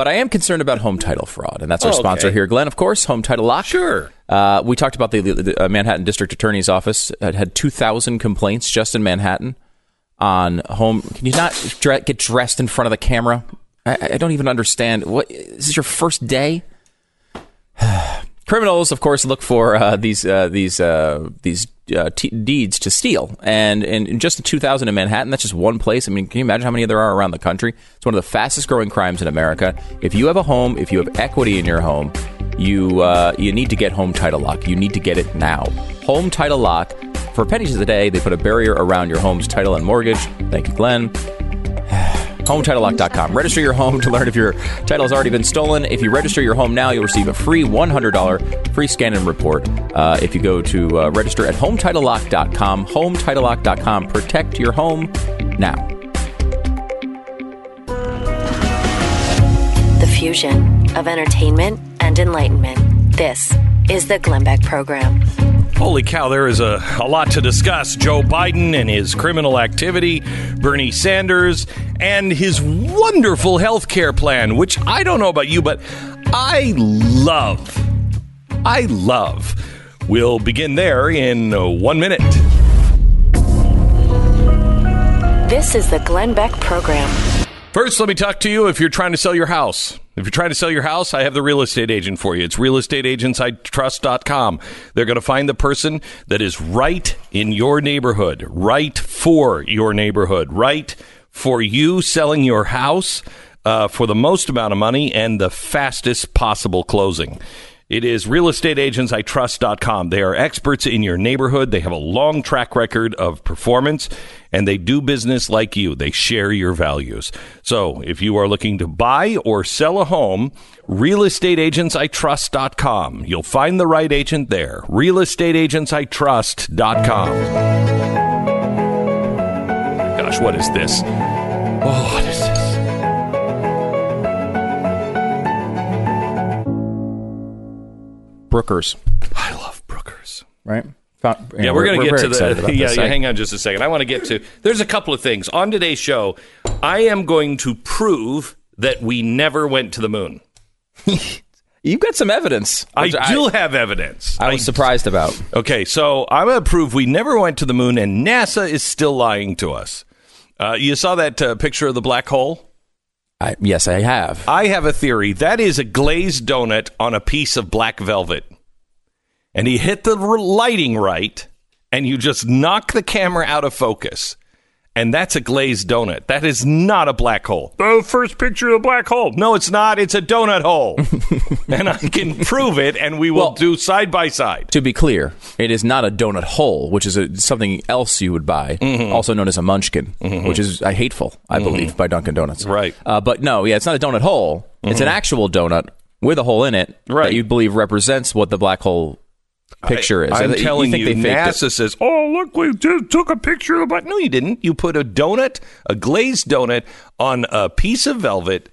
But I am concerned about home title fraud, and that's our Oh, sponsor here, Glenn. Of course, Home Title Lock. Sure. Uh, we talked about the, the, uh, Manhattan District Attorney's Office had, had 2,000 complaints just in Manhattan on home. Can you not dre- get dressed in front of the camera? I, I don't even understand. What this is your first day? Criminals, of course, look for uh, these uh, these uh, these uh, t- deeds to steal, and in just in 2000 in Manhattan, that's just one place. I mean, can you imagine how many there are around the country? It's one of the fastest growing crimes in America. If you have a home, if you have equity in your home, you uh, you need to get Home Title Lock. You need to get it now. Home Title Lock. For pennies the day, they put a barrier around your home's title and mortgage. Thank you, Glenn. HomeTitleLock.com. Register your home to learn if your title has already been stolen. If you register your home now, you'll receive a free $100 free scan and report. Uh, if you go to uh, register at HomeTitleLock.com, HomeTitleLock.com. Protect your home now. The fusion of entertainment and enlightenment. This is the Glenn Beck Program. Holy cow, there is a, a lot to discuss. Joe Biden and his criminal activity, Bernie Sanders, and his wonderful health care plan, which I don't know about you, but I love. I love. We'll begin there in one minute. This is the Glenn Beck Program. First, let me talk to you if you're trying to sell your house. If you're trying to sell your house, I have the real estate agent for you. It's realestateagentsitrust.com. They're going to find the person that is right in your neighborhood, right for your neighborhood, right for you selling your house uh, for the most amount of money and the fastest possible closing. It is realestateagentsitrust.com. They are experts in your neighborhood. They have a long track record of performance and they do business like you. They share your values. So if you are looking to buy or sell a home, realestateagentsitrust.com. You'll find the right agent there. realestateagentsitrust.com. Gosh, what is this? Oh, what is this? Brookers, I love Brookers. right? Found- Yeah, we're, going to get to the. Yeah, this. yeah, I- hang on just a second. I want to get to. There's a couple of things on today's show. I am going to prove that we never went to the moon. You've got some evidence. I do have evidence. I was surprised about. Okay, so I'm going to prove we never went to the moon, and NASA is still lying to us. Uh, you saw that uh, picture of the black hole? I, yes, I have. I have a theory. That is a glazed donut on a piece of black velvet. And he hit the lighting right, and you just knock the camera out of focus. And that's a glazed donut. That is not a black hole. The first picture of a black hole. No, it's not. It's a donut hole. and I can prove it, and we will Well- do side by side. To be clear, it is not a donut hole, which is a, something else you would buy, Mm-hmm. also known as a munchkin, which is uh, hateful, I believe, by Dunkin' Donuts. Right. Uh, but no, yeah, it's not a donut hole. It's an actual donut with a hole in it Right. that you believe represents what the black hole picture is. I'm I- telling think you, faked it. NASA says, "Oh, look, we just took a picture of the black." No, you didn't. You put a donut, a glazed donut, on a piece of velvet,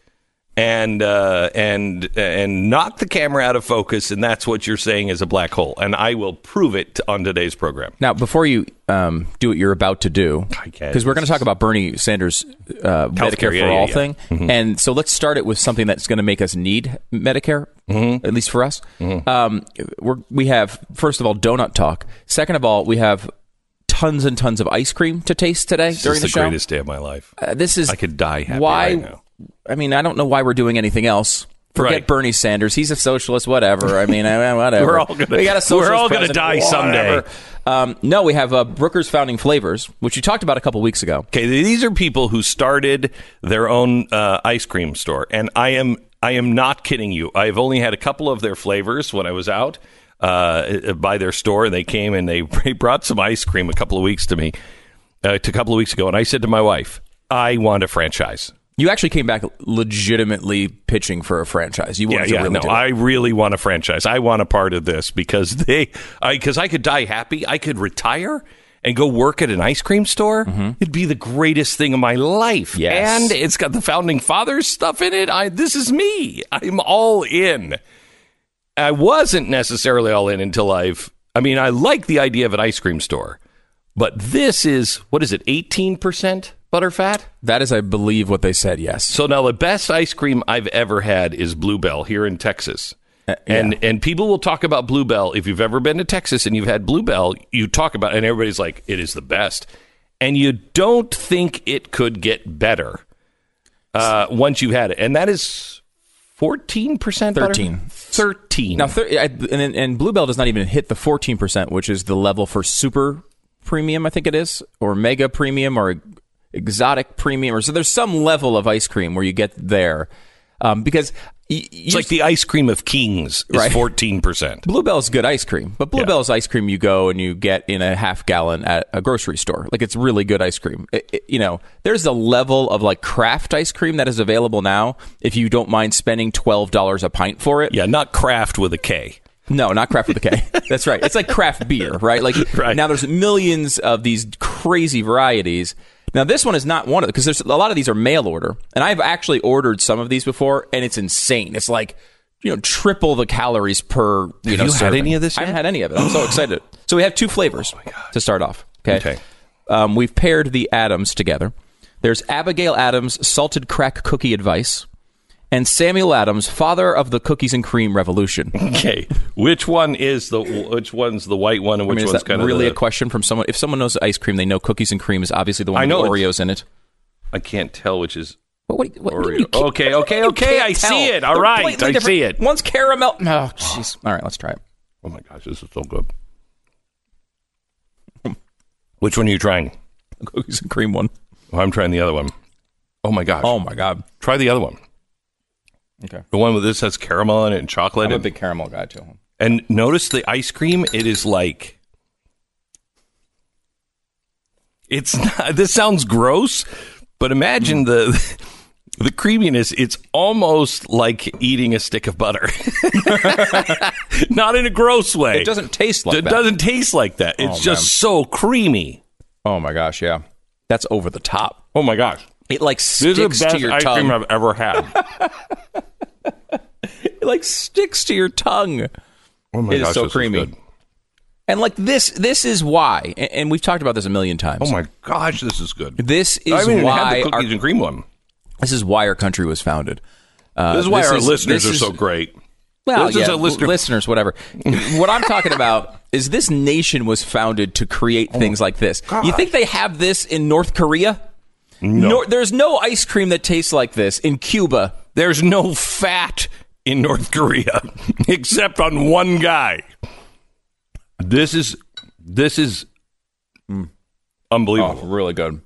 and uh, and and knocked the camera out of focus, and that's what you're saying is a black hole. And I will prove it on today's program. Now, before you um, do what you're about to do, because we're going to talk about Bernie Sanders' uh, Medicare for yeah, all yeah. thing, and so let's start it with something that's going to make us need Medicare, at least for us. Um, we're, we have first of all donut talk. Second of all, we have tons and tons of ice cream to taste today This during is the, the show. greatest day of my life. Uh, this is I could die happy why? right now. I mean, I don't know why we're doing anything else. Forget Right. Bernie Sanders. He's a socialist. Whatever. I mean, whatever. We're all gonna- we got a socialist we're all gonna president, die someday. Um, no, we have uh, Brooker's Founding Flavors, which you talked about a couple weeks ago. Okay, these are people who started their own uh, ice cream store, and I am I am not kidding you. I've only had a couple of their flavors when I was out uh, by their store, and they came and they brought some ice cream a couple of weeks to me, uh, to a couple of weeks ago, and I said to my wife, "I want a franchise." You actually came back legitimately pitching for a franchise. You Yeah, to yeah, really no, do it. I really want a franchise. I want a part of this because they, because I, could die happy. I could retire and go work at an ice cream store. It'd be the greatest thing of my life. Mm-hmm. Yes. and it's got the founding fathers stuff in it. I, this is me. I'm all in. I wasn't necessarily all in until I've. I mean, I like the idea of an ice cream store, But this is what is it? Eighteen percent butterfat. That is, I believe, what they said. Yes. So now the best ice cream I've ever had is Bluebell here in Texas. And and people will talk about Bluebell. If you've ever been to Texas and you've had Bluebell, you talk about and everybody's like, it is the best. And you don't think it could get better uh, once you've had it. And that is fourteen percent 13. Thirteen. Now, thir- I, and, and Bluebell does not even hit the 14%, which is the level for super premium, I think it is, or mega premium, or exotic premium, or so there's some level of ice cream where you get there. Um, because y- it's like the ice cream of kings is Right. fourteen percent. Bluebell's good ice cream, but Bluebell's ice cream you go and you get in a half gallon at a grocery store. Like it's really good ice cream. It- it- you know, there's a level of like craft ice cream that is available now if you don't mind spending twelve dollars a pint for it. Yeah, not craft with a K. No, not craft with a K. That's right. It's like craft beer, right? Like Right. now there's millions of these crazy varieties. Now this one is not one of them because there's a lot of these are mail order, and I've actually ordered some of these before, and it's insane. It's like you know triple the calories per. You Have know, you had any of this I haven't had any of it. I'm so excited. So we have two flavors to start off. Okay. Okay. Um, we've paired the Adams together. There's Abigail Adams salted crack cookie advice, and Samuel Adams, father of the cookies and cream revolution. Okay, which one is the which one's the white one and I which mean, is one's kind of really the, a question from someone? If someone knows ice cream, they know cookies and cream is obviously the one I with know the Oreos in it. I can't tell which is. What, what, what, Oreo. Okay, okay, okay, I see it. All They're right, I different. see it. One's caramel. Oh, jeez. All right, let's try it. Oh my gosh, this is so good. Which one are you trying? The cookies and cream one. Oh, I'm trying the other one. Oh my gosh! Oh my god. Try the other one. Okay. The one with this has caramel in it and chocolate. I'm a and, big caramel guy too. and notice the ice cream. It is like. It's not. This sounds gross, but imagine the. The creaminess, it's almost like eating a stick of butter. Not in a gross way. It doesn't taste like it that. doesn't taste like that. It's Oh, just man. so creamy. Oh my gosh, yeah. That's over the top. Oh my gosh. It like sticks This is the best to your ice tongue. cream I've ever had. It like sticks to your tongue. Oh my It is gosh, so this creamy. good. And like this, this is why. And, we've talked about this a million times. Oh my gosh, this is good. This is I haven't even why had the our, cookies and cream one. this is why our country was founded. Uh, This is why this our is- listeners are is- so great. Well, This is yeah, a listener- listeners, whatever. what I'm talking about is this nation was founded to create Oh things like this. You think they have this in North Korea? No. there's no ice cream that tastes like this in Cuba. There's no fat in North Korea except on one guy. This is this is mm, unbelievable. Oh, really good.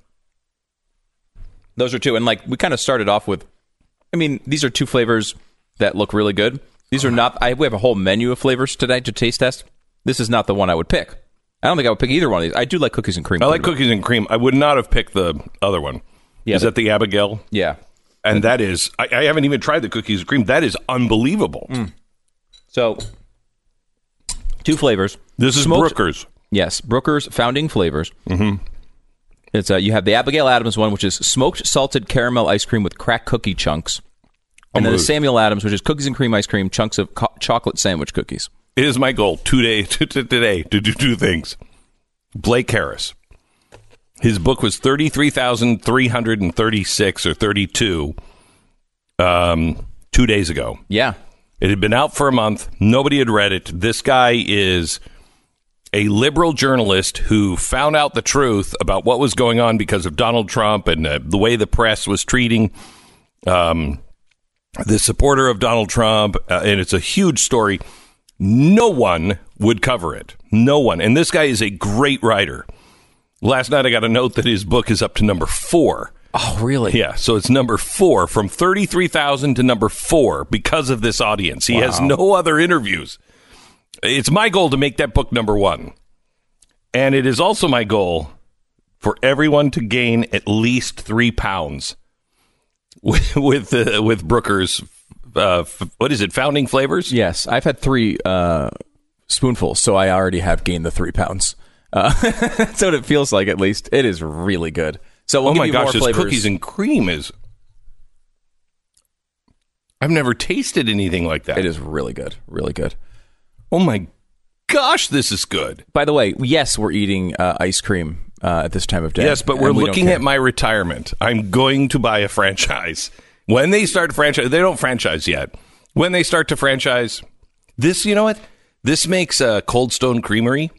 Those are two, and like we kind of started off with. I mean, these are two flavors that look really good. These are uh-huh. not. I we have a whole menu of flavors today to taste test. This is not the one I would pick. I don't think I would pick either one of these. I do like cookies and cream. I like cookies and cream. I would not have picked the other one. Yeah, is but- that the Abigail? Yeah. And that is, I, I haven't even tried the cookies and cream. That is unbelievable. So, two flavors. This is Smoked- Brooker's. Yes, Brooker's founding flavors. Mm-hmm. It's uh, you have the Abigail Adams one, which is smoked salted caramel ice cream with crack cookie chunks, and then the. Samuel Adams, which is cookies and cream ice cream, chunks of co- chocolate sandwich cookies. It is my goal today, to, to, today to do two things. Blake Harris. His book was 33,336 or 32 um, two days ago. Yeah, It had been out for a month. Nobody had read it. This guy is a liberal journalist who found out the truth about what was going on because of Donald Trump and uh, the way the press was treating um, the supporter of Donald Trump. Uh, and it's a huge story. No one would cover it. No one. And this guy is a great writer. Last night I got a note that his book is up to number four. Oh, really? Yeah, so it's number four from 33,000 to number four because of this audience. He has no other interviews. It's my goal to make that book number one. And it is also my goal for everyone to gain at least three pounds with with, uh, with Brooker's, uh, f- what is it, founding flavors? Yes, I've had three uh, spoonfuls, so I already have gained the three pounds. Uh, that's what it feels like, at least. It is really good. So we'll oh give my you gosh, more this flavors. cookies and cream is. I've never tasted anything like that. it is really good, really good. Oh my gosh, this is good. By the way, yes, we're eating uh, ice cream uh, at this time of day. Yes, but we're we looking at my retirement. I'm going to buy a franchise. When they start franchise, they don't franchise yet. When they start to franchise, this, you know what? This makes a Cold Stone Creamery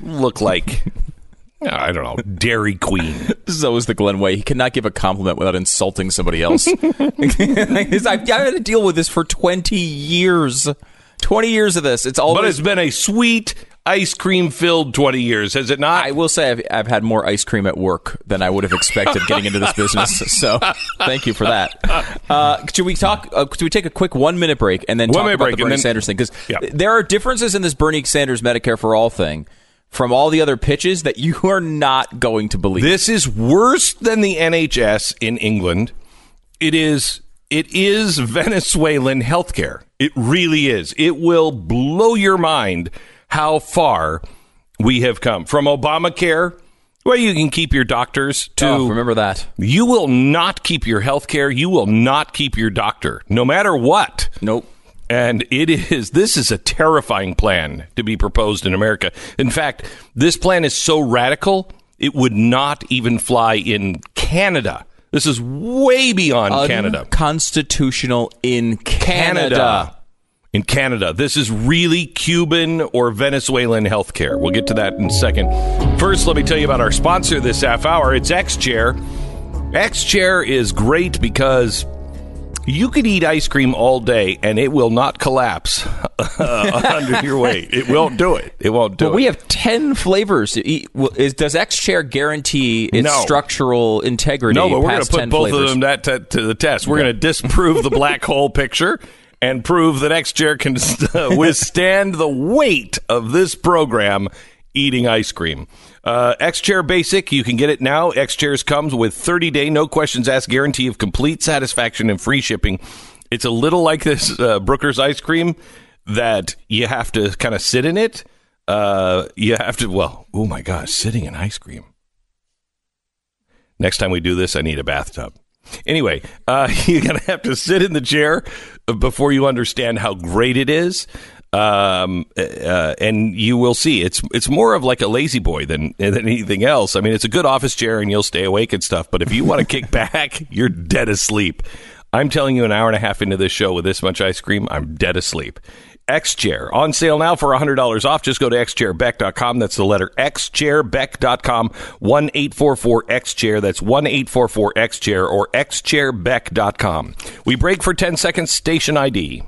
look like I don't know, Dairy Queen. This is always the Glenn way. He cannot give a compliment without insulting somebody else. I've, I've had to deal with this for 20 years. 20 years of this. It's all But it's been a sweet ice cream filled 20 years, has it not? I will say I've, I've had more ice cream at work than I would have expected getting into this business. So thank you for that. Uh, should we talk? Uh, should we take a quick one minute break and then One talk about break, the Bernie then- Sanders thing? Because Yeah. there are differences in this Bernie Sanders Medicare for all thing from all the other pitches that you are not going to believe. This is worse than the NHS in England. It is it is Venezuelan healthcare. It really is. It will blow your mind how far we have come from Obamacare, where you can keep your doctors to oh, remember that? you will not keep your health care. You will not keep your doctor, no matter what. Nope. And it is, this is a terrifying plan to be proposed in America. In fact, this plan is so radical, it would not even fly in Canada. This is way beyond Canada. Unconstitutional in Canada. In Canada. This is really Cuban or Venezuelan healthcare. We'll get to that in a second. First, let me tell you about our sponsor this half hour. It's X Chair. X Chair is great because you could eat ice cream all day and it will not collapse uh, under your weight. It won't do it. It won't do But it. we have 10 flavors. to eat. Well, Is, does X Chair guarantee its No. structural integrity? No, but we're going to put both flavors? of them that to, to the test. We're going to disprove the black hole picture and prove that X Chair can withstand the weight of this program eating ice cream. Uh, X Chair Basic, you can get it now. X Chairs comes with 30 day, no questions asked guarantee of complete satisfaction and free shipping. It's a little like this uh, Brooker's ice cream that you have to kind of sit in it. Uh, you have to, well, oh my gosh, sitting in ice cream. Next time we do this, I need a bathtub. Anyway, uh, you're going to have to sit in the chair before you understand how great it is. Um, uh, and you will see it's it's more of like a La-Z-Boy than than anything else. I mean, it's a good office chair and you'll stay awake and stuff. But if you want to kick back, you're dead asleep. I'm telling you, an hour and a half into this show with this much ice cream, I'm dead asleep. X Chair on sale now for $100 off. Just go to xchairbeck.com. That's the letter xchairbeck.com. 1 844 X Chair. That's 1 844 X Chair or xchairbeck.com. We break for 10 seconds. Station ID.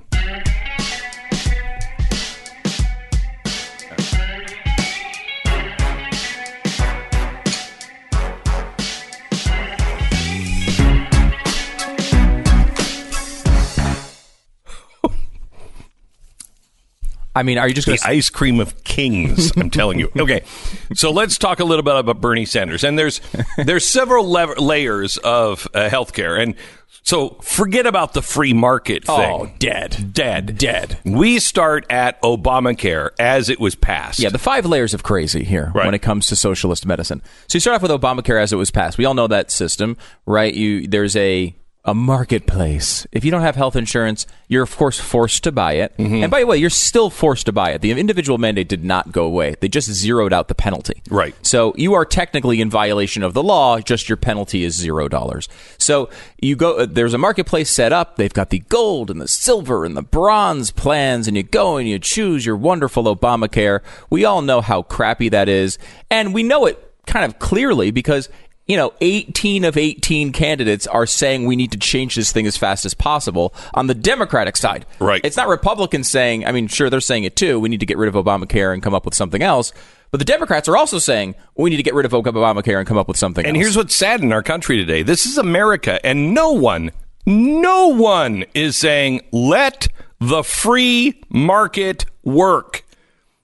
I mean, are you just going the to. ice cream of kings. I'm telling you. Okay, so let's talk a little bit about Bernie Sanders. And there's there's several le- layers of uh, healthcare, and so forget about the free market thing. Oh, dead. dead, Dead. We start at Obamacare as it was passed. Yeah, the five layers of crazy here Right. when it comes to socialist medicine. So you start off with Obamacare as it was passed. We all know that system, right? You there's a a marketplace. If you don't have health insurance, you're of course forced to buy it. Mm-hmm. And by the way, you're still forced to buy it. The individual mandate did not go away. They just zeroed out the penalty. Right. So you are technically in violation of the law. Just your penalty is zero dollars. So you go. uh, There's a marketplace set up. They've got the gold and the silver and the bronze plans, and you go and you choose your wonderful Obamacare. We all know how crappy that is, and we know it kind of clearly because. You know, 18 of 18 candidates are saying we need to change this thing as fast as possible on the Democratic side. Right. It's not Republicans saying, I mean, sure, they're saying it too. We need to get rid of Obamacare and come up with something else. But the Democrats are also saying we need to get rid of Obamacare and come up with something else. And else. here's what's sad in our country today. This is America, and no one, no one is saying, let the free market work.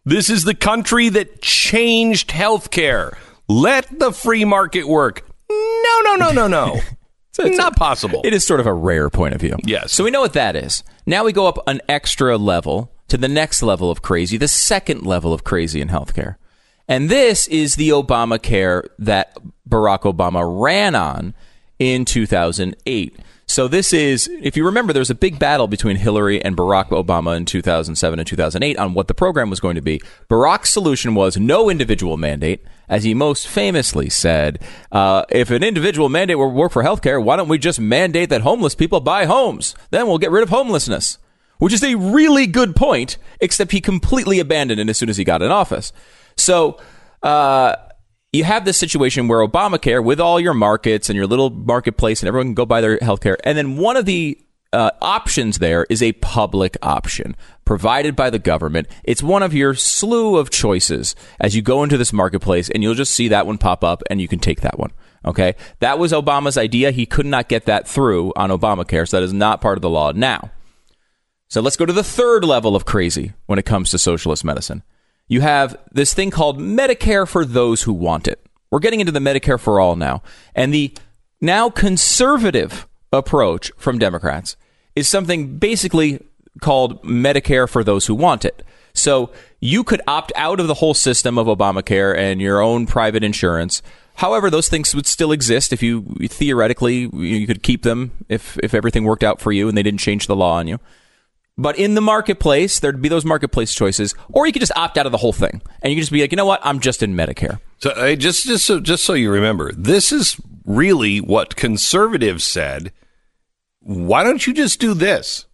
This is the country that changed healthcare. Let the free market work. No, no, no, no, no. it's not possible. It is sort of a rare point of view. Yes. So we know what that is. Now we go up an extra level to the next level of crazy, the second level of crazy in healthcare. And this is the Obamacare that Barack Obama ran on in 2008. So this is, if you remember, there was a big battle between Hillary and Barack Obama in 2007 and 2008 on what the program was going to be. Barack's solution was no individual mandate. As he most famously said, uh, if an individual mandate will work for healthcare, why don't we just mandate that homeless people buy homes? Then we'll get rid of homelessness. Which is a really good point, except he completely abandoned it as soon as he got in office. So, uh, you have this situation where Obamacare, with all your markets and your little marketplace, and everyone can go buy their healthcare, and then one of the uh, options there is a public option provided by the government. It's one of your slew of choices as you go into this marketplace, and you'll just see that one pop up, and you can take that one. Okay, that was Obama's idea. He could not get that through on Obamacare, so that is not part of the law now. So let's go to the third level of crazy when it comes to socialist medicine you have this thing called Medicare for those who want it. We're getting into the Medicare for all now. And the now conservative approach from Democrats is something basically called Medicare for those who want it. So you could opt out of the whole system of Obamacare and your own private insurance. However, those things would still exist if you theoretically you could keep them if if everything worked out for you and they didn't change the law on you. But in the marketplace, there'd be those marketplace choices, or you could just opt out of the whole thing, and you could just be like, you know what, I'm just in Medicare. So uh, just just so just so you remember, this is really what conservatives said. Why don't you just do this?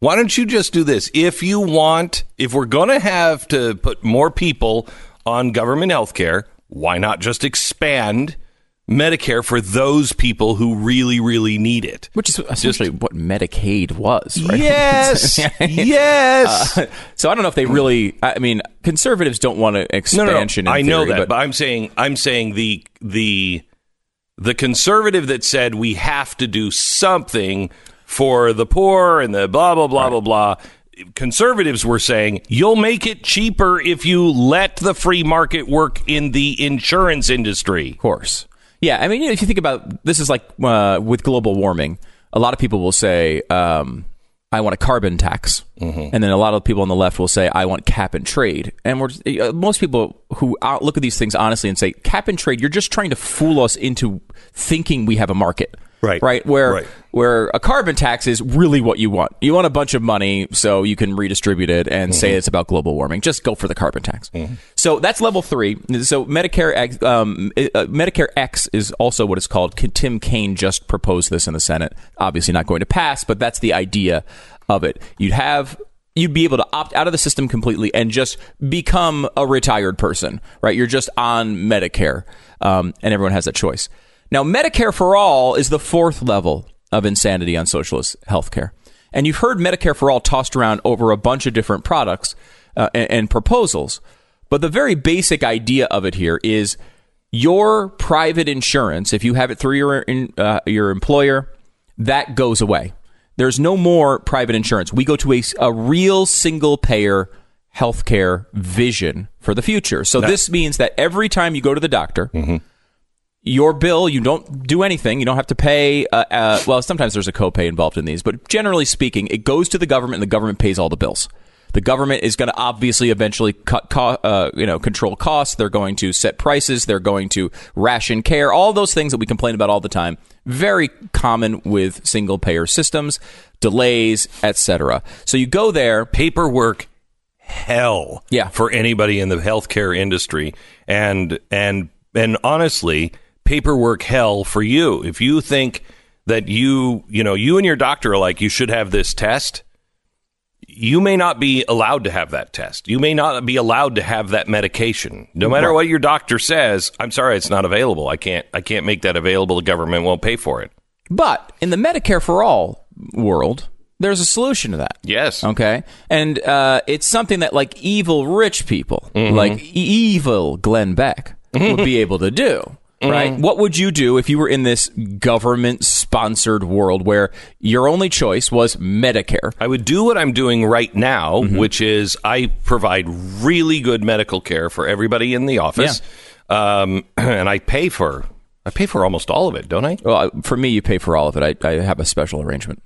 Why don't you just do this? If you want, if we're going to have to put more people on government health care, why not just expand Medicare for those people who really, really need it. Which is essentially Just, what Medicaid was, right? Yes. yes. Uh, so I don't know if they really. I mean, conservatives don't want an expansion. No, no, no. I theory, know that, but, but I'm saying, I'm saying the the the conservative that said we have to do something for the poor and the blah blah blah right. blah blah conservatives were saying you'll make it cheaper if you let the free market work in the insurance industry. Of course. Yeah, I mean, if you think about this, is like uh, with global warming. A lot of people will say, um, "I want a carbon tax," mm-hmm. and then a lot of people on the left will say, "I want cap and trade." And we're uh, most people who look at these things honestly and say, "Cap and trade," you're just trying to fool us into thinking we have a market. Right. Right. Where right. Where a carbon tax is really what you want. You want a bunch of money so you can redistribute it and mm-hmm. say it's about global warming. Just go for the carbon tax. Mm-hmm. So that's level three. So Medicare um, uh, Medicare X is also what it's called. Tim Kaine just proposed this in the Senate. Obviously not going to pass, but that's the idea of it. You'd have you'd be able to opt out of the system completely and just become a retired person, right? You're just on Medicare, um, and everyone has that choice. Now, Medicare for All is the fourth level of insanity on socialist healthcare. And you've heard Medicare for All tossed around over a bunch of different products uh, and, and proposals. But the very basic idea of it here is your private insurance, if you have it through your, uh, your employer, that goes away. There's no more private insurance. We go to a, a real single payer healthcare vision for the future. So this means that every time you go to the doctor, mm-hmm your bill, you don't do anything. You don't have to pay. Uh, uh, well, sometimes there's a copay involved in these, but generally speaking, it goes to the government, and the government pays all the bills. The government is going to obviously eventually cut, co- uh, you know, control costs. They're going to set prices. They're going to ration care. All those things that we complain about all the time. Very common with single payer systems, delays, etc. So you go there, paperwork hell yeah. for anybody in the healthcare industry and and and honestly paperwork hell for you. If you think that you, you know, you and your doctor are like, you should have this test, you may not be allowed to have that test. You may not be allowed to have that medication. No matter what your doctor says, I'm sorry, it's not available. I can't, I can't make that available. The government won't pay for it. But in the Medicare for all world, there's a solution to that. Yes. Okay. And uh, it's something that like evil rich people, mm-hmm. like evil Glenn Beck, would be able to do right? Mm-hmm. What would you do if you were in this government sponsored world where your only choice was Medicare? I would do what I'm doing right now, mm-hmm. which is I provide really good medical care for everybody in the office. Yeah. Um, and I pay for I pay for almost all of it, don't I? Well, for me, you pay for all of it. I, I have a special arrangement.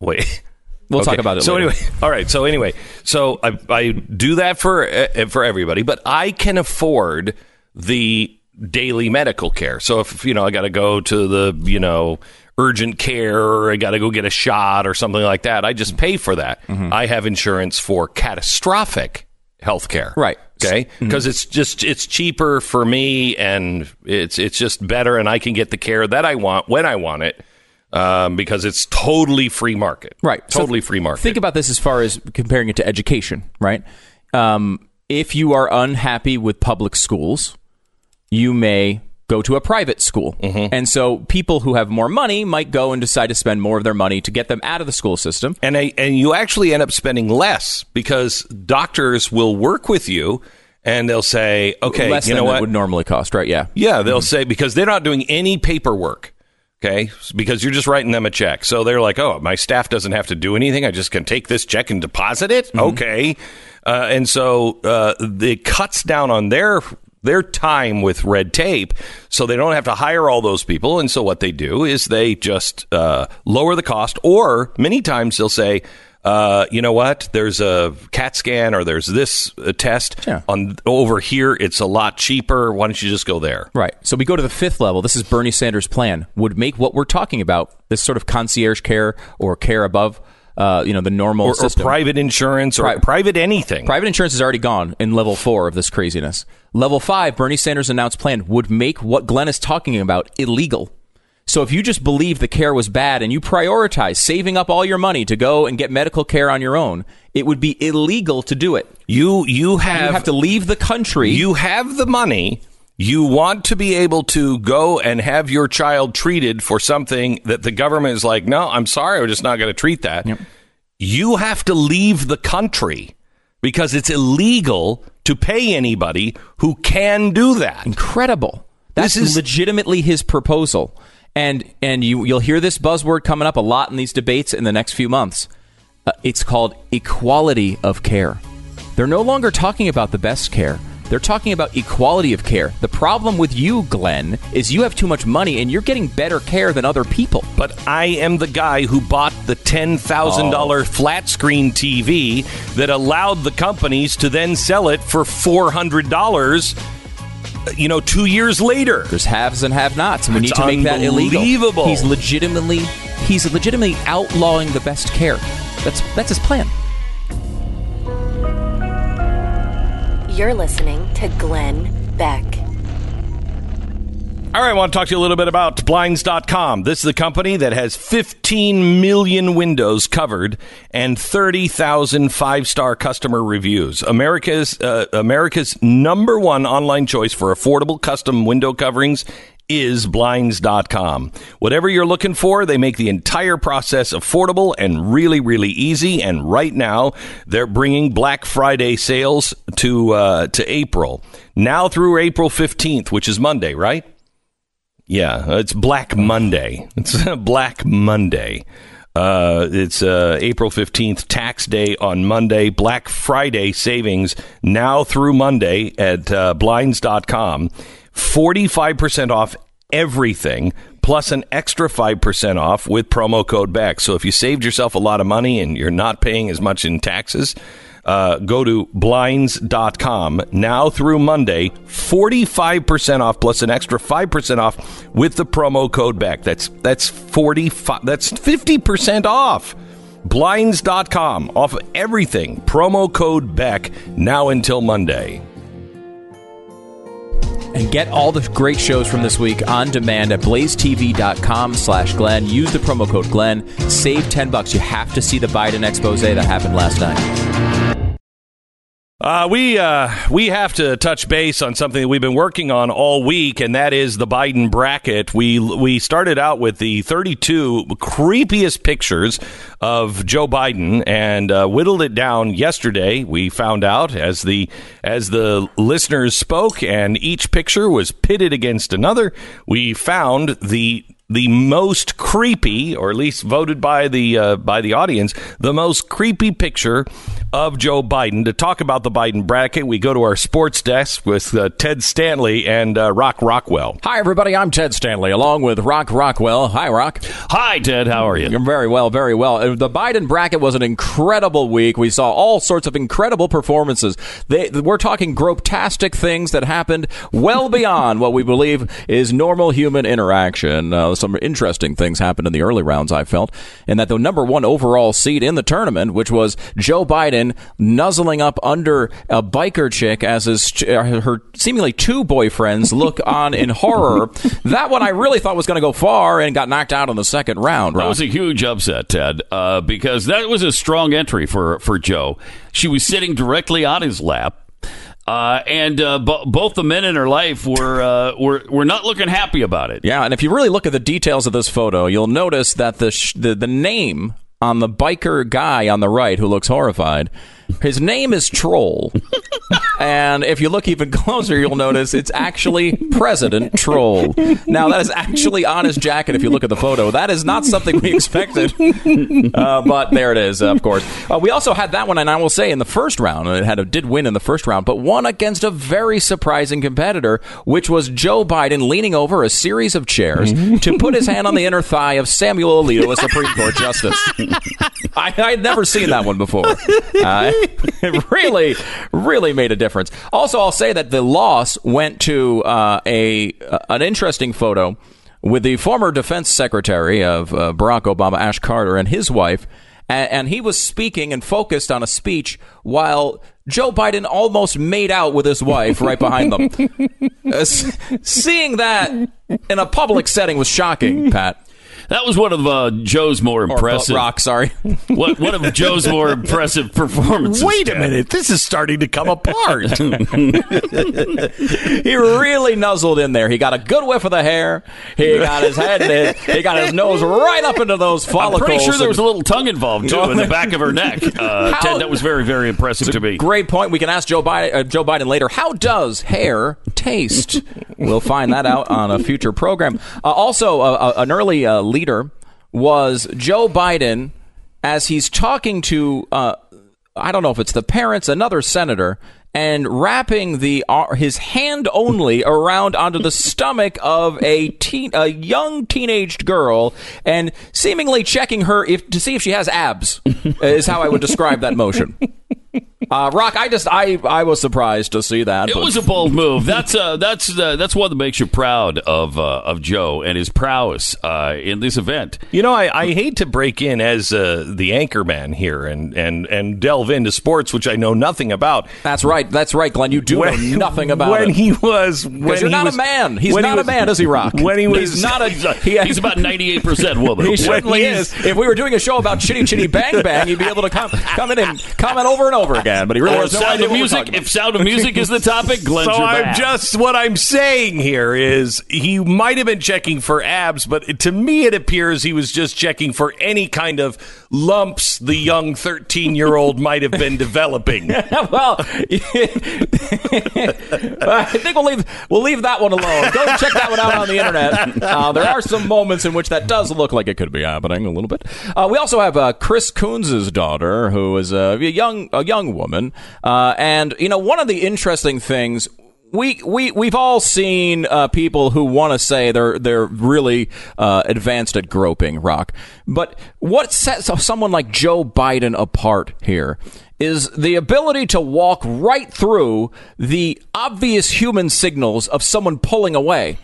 Wait. We'll okay. talk about it. So later. anyway, all right. So anyway, so I, I do that for uh, for everybody, but I can afford the daily medical care. So if you know I got to go to the you know urgent care or I got to go get a shot or something like that. I just pay for that. Mm-hmm. I have insurance for catastrophic health care. Right. Okay. Because it's just it's cheaper for me and it's it's just better and I can get the care that I want when I want it. Um, because it's totally free market. Right. So Totally free market. Think about this as far as comparing it to education, right? Um, if you are unhappy with public schools, you may go to a private school. Mm-hmm. And so people who have more money might go and decide to spend more of their money to get them out of the school system. and I, and you actually end up spending less because doctors will work with you and they'll say, okay, Less you than know it what? would normally cost, right? Yeah. Yeah, they'll say because they're not doing any paperwork. Okay, because you're just writing them a check. So they're like, "Oh, my staff doesn't have to do anything. I just can take this check and deposit it." Okay, uh, and so uh, it cuts down on their their time with red tape, so they don't have to hire all those people. And so what they do is they just uh, lower the cost, or many times they'll say. Uh, you know what? There's a CAT scan or there's this uh, test Yeah. on over here. It's a lot cheaper. Why don't you just go there? Right. So we go to the fifth level. This is Bernie Sanders' plan. Would make what we're talking about this sort of concierge care or care above, uh, you know, the normal or, or private insurance or Pri- private anything. Private insurance is already gone in level four of this craziness. Level five, Bernie Sanders' announced plan would make what Glenn is talking about illegal. So if you just believe the care was bad and you prioritize saving up all your money to go and get medical care on your own, it would be illegal to do it. you you have, You have to leave the country. you have the money. You want to be able to go and have your child treated for something that the government is like, no, I'm sorry, we're just not going to treat that. You have to leave the country because it's illegal to pay anybody who can do that. incredible. That's This is- legitimately his proposal. And and you you'll hear this buzzword coming up a lot in these debates in the next few months. Uh, it's called equality of care. They're no longer talking about the best care. They're talking about equality of care. The problem with you, Glenn, is you have too much money and you're getting better care than other people. But I am the guy who bought the $10,000 flat screen TV that allowed the companies to then sell it for $400, you know, two years later. There's haves and have-nots, and we need to make that illegal. He's legitimately he's legitimately outlawing the best care. That's that's his plan. You're listening to Glenn Beck. All right, I want to talk to you a little bit about Blinds.com. This is the company that has 15 million windows covered and 30,000 five star customer reviews. America's, uh, America's number one online choice for affordable custom window coverings is Blinds.com. Whatever you're looking for, they make the entire process affordable and really, really easy. And right now, they're bringing Black Friday sales to, uh, to April. Now through April 15th, which is Monday, right? Yeah, it's Black Monday. It's Black Monday. Uh, it's uh, April 15th, tax day on Monday. Black Friday savings now through Monday at uh, blinds.com. 45% off everything, plus an extra 5% off with promo code BECK. So if you saved yourself a lot of money and you're not paying as much in taxes, uh, go to blinds.com now through Monday, 45% off plus an extra 5% off with the promo code BECK. That's that's 45 that's 50% off. Blinds.com off of everything. Promo code BECK now until Monday. And get all the great shows from this week on demand at blazetv.com slash Glenn. Use the promo code Glenn. Save 10 bucks. You have to see the Biden expose that happened last night. Uh, we uh, we have to touch base on something that we've been working on all week, and that is the Biden bracket. We we started out with the 32 creepiest pictures of Joe Biden, and uh, whittled it down yesterday. We found out as the as the listeners spoke, and each picture was pitted against another. We found the the most creepy, or at least voted by the uh, by the audience, the most creepy picture of Joe Biden. To talk about the Biden bracket, we go to our sports desk with uh, Ted Stanley and uh, Rock Rockwell. Hi, everybody. I'm Ted Stanley, along with Rock Rockwell. Hi, Rock. Hi, Ted. How are you? You're very well, very well. Uh, The Biden bracket was an incredible week. We saw all sorts of incredible performances. They, we're talking grotesque things that happened well beyond what we believe is normal human interaction. Uh, some interesting things happened in the early rounds. I felt, and that the number one overall seed in the tournament, which was Joe Biden, nuzzling up under a biker chick as his her seemingly two boyfriends look on in horror. That one I really thought was going to go far and got knocked out in the second round. That was a huge upset, Ted, uh, because that was a strong entry for for Joe. She was sitting directly on his lap. Uh, and uh, bo- both the men in her life were, uh, were were not looking happy about it. Yeah, and if you really look at the details of this photo, you'll notice that the sh- the, the name on the biker guy on the right who looks horrified, his name is Troll. and if you look even closer, you'll notice it's actually President Troll. Now, that is actually on his jacket if you look at the photo. That is not something we expected. Uh, but there it is, of course. Uh, we also had that one, and I will say in the first round, it had a, did win in the first round, but won against a very surprising competitor, which was Joe Biden leaning over a series of chairs to put his hand on the inner thigh of Samuel Alito, a Supreme Court justice. I, I'd never seen that one before. Uh, it really, really made a difference. Also, I'll say that the loss went to uh, a an interesting photo with the former defense secretary of uh, Barack Obama, Ash Carter, and his wife. And, and he was speaking and focused on a speech while Joe Biden almost made out with his wife right behind them. Uh, s- seeing that in a public setting was shocking, Pat. That was one of uh, Joe's more Or impressive. Rock, sorry. What, one of Joe's more impressive performances. Wait a minute, this is starting to come apart. he really nuzzled in there. He got a good whiff of the hair. He got his head, his, he got his nose right up into those follicles. I'm pretty sure there was a little tongue involved too in the back of her neck. Uh, How- Ted, that was very, very impressive to me. Great point. We can ask Joe Biden, uh, Joe Biden later. How does hair taste? we'll find that out on a future program. Uh, also, uh, uh, an early uh, leader was Joe Biden as he's talking to. Uh, I don't know if it's the parents, another senator, and wrapping the uh, his hand only around onto the stomach of a teen, a young teenaged girl, and seemingly checking her if to see if she has abs. is how I would describe that motion. Uh, Rock, I just I I was surprised to see that. It but- was a bold move. That's uh, that's uh, that's one that makes you proud of uh, of Joe and his prowess uh, in this event. You know, I, I hate to break in as uh, the anchor man here and, and, and delve into sports, which I know nothing about. that's right. That's right, Glenn. You do know nothing about when it. he was when you're he not was- a man. He's not he a man, is he, Rock? When he was He's not a. He's, he- he's about ninety eight percent woman. He certainly he's- is. If we were doing a show about Chitty Chitty Bang Bang, he'd be able to come, come in and comment over and over again. But he really Or has no Sound idea of what we're Music. talking about. If Sound of Music is the topic, Glenn's so I'm just what I'm saying here is he might have been checking for abs, but to me it appears he was just checking for any kind of lumps the young 13 year old might have been developing. well, I think we'll leave we'll leave that one alone. Go check that one out on the internet. Uh, there are some moments in which that does look like it could be happening a little bit. Uh, we also have uh, Chris Coons' daughter, who is a young a young woman, uh, and you know one of the interesting things. We, we, we've all seen uh, people who want to say they're, they're really uh, advanced at groping rock. But what sets someone like Joe Biden apart here is the ability to walk right through the obvious human signals of someone pulling away.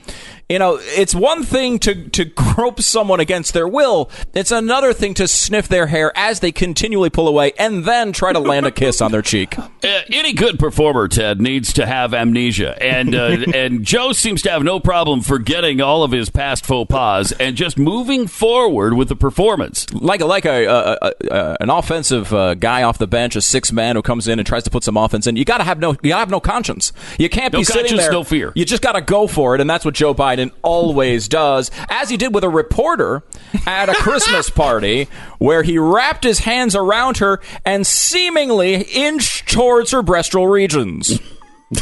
You know, it's one thing to, to grope someone against their will. It's another thing to sniff their hair as they continually pull away and then try to land a kiss on their cheek. Uh, any good performer, Ted, needs to have amnesia, and uh, and Joe seems to have no problem forgetting all of his past faux pas and just moving forward with the performance. Like like a, a, a, an offensive uh, guy off the bench, a six man who comes in and tries to put some offense in. You got to have no you gotta have no conscience. You can't No be sitting there. no fear. You just got to go for it, and that's what Joe Biden always does, as he did with a reporter at a Christmas party where he wrapped his hands around her and seemingly inched towards her breastral regions.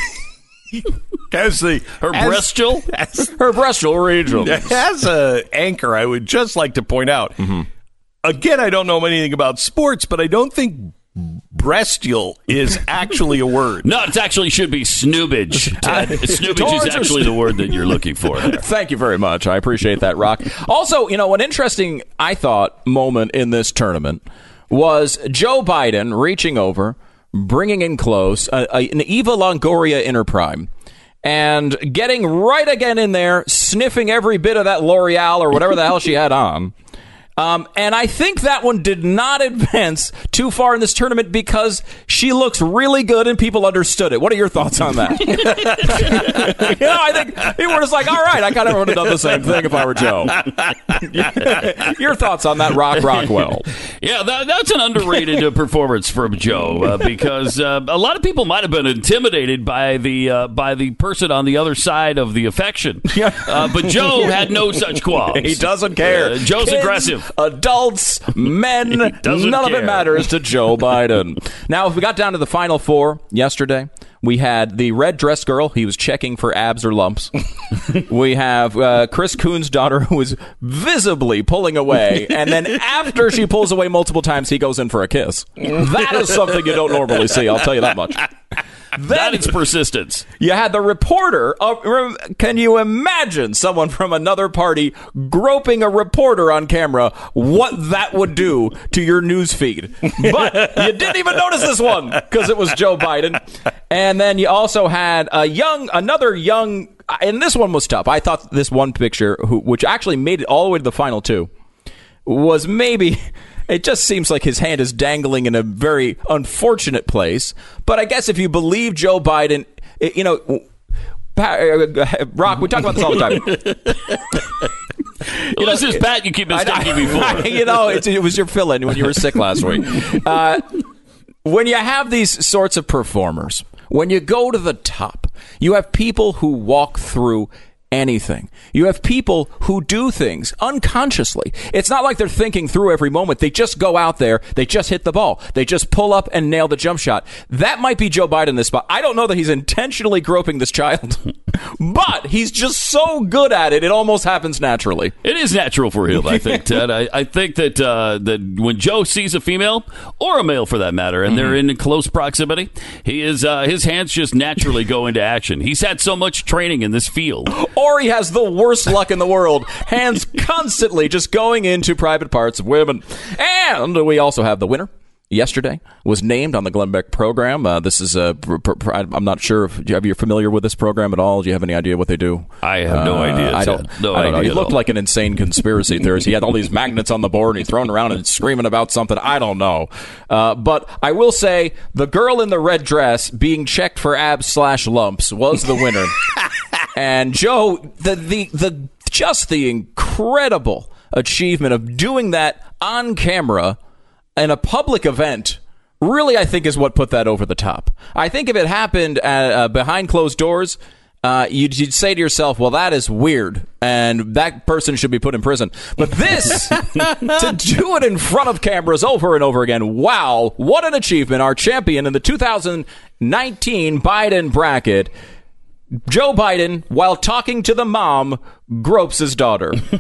As the Her as- breastral? as- Her breastral regions. As a anchor, I would just like to point out mm-hmm. again, I don't know anything about sports, but I don't think breastial is actually a word. No, it actually should be snoobage. Ted. Snoobage is actually the word that you're looking for. there. Thank you very much. I appreciate that, Rock. Also, you know, an interesting, I thought, moment in this tournament was Joe Biden reaching over, bringing in close uh, a, an Eva Longoria inner prime. and getting right again in there, sniffing every bit of that L'Oreal or whatever the hell she had on. Um, and I think that one did not advance too far in this tournament because she looks really good and people understood it. What are your thoughts on that? you know, I think people were just like, all right, I kind of would have done the same thing if I were Joe. your thoughts on that Rock Rockwell? Yeah, that, that's an underrated uh, performance from Joe uh, because uh, a lot of people might have been intimidated by the uh, by the person on the other side of the affection. Uh, but Joe had no such qualms. He doesn't care. Uh, Joe's Kids, aggressive. Adults, men, none doesn't of it matters to Joe Biden. Now, if we got down to the final four yesterday, we had the red dress girl. He was checking for abs or lumps. we have uh, Chris Coons' daughter, who is visibly pulling away, and then after she pulls away multiple times, he goes in for a kiss. That is something you don't normally see. I'll tell you that much. That is persistence. You had the reporter. Uh, can you imagine someone from another party groping a reporter on camera? What that would do to your news feed? But you didn't even notice this one because it was Joe Biden. And then you also had a young, another young, and this one was tough. I thought this one picture, who, which actually made it all the way to the final two, was maybe it just seems like his hand is dangling in a very unfortunate place. But I guess if you believe Joe Biden, it- you know, Pa- uh, Rock, we talk about this all the time. Well, this is Pat you keep mistaking me for. you know, it, it was your fill-in when you were sick last week. Uh, when you have these sorts of performers, when you go to the top, you have people who walk through anything. You have people who do things unconsciously. It's not like they're thinking through every moment. They just go out there, they just hit the ball, they just pull up and nail the jump shot. That might be Joe Biden this spot. I don't know that he's intentionally groping this child, but he's just so good at it, it almost happens naturally. It is natural for him, I think, Ted. I, I think that uh, that when Joe sees a female or a male, for that matter, and they're in close proximity, he is uh, his hands just naturally go into action. He's had so much training in this field. or he has the worst luck in the world. Hands constantly just going into private parts of women. And we also have the winner. Yesterday was named on the Glenn Beck program. Uh, this is a. I'm not sure if you're familiar with this program at all. Do you have any idea what they do? I have no Uh, idea, I don't. No I don't know. He looked like an insane conspiracy theorist. He had all these magnets on the board and he's throwing around and screaming about something. I don't know. Uh, but I will say the girl in the red dress being checked for abs slash lumps was the winner. and Joe, the the the just the incredible achievement of doing that on camera in a public event. Really, I think is what put that over the top. I think if it happened uh, uh, behind closed doors, uh, you'd, you'd say to yourself, "Well, that is weird, and that person should be put in prison." But this, to do it in front of cameras over and over again, wow, what an achievement! Our champion in the 2019 Biden bracket. Joe Biden, while talking to the mom, gropes his daughter.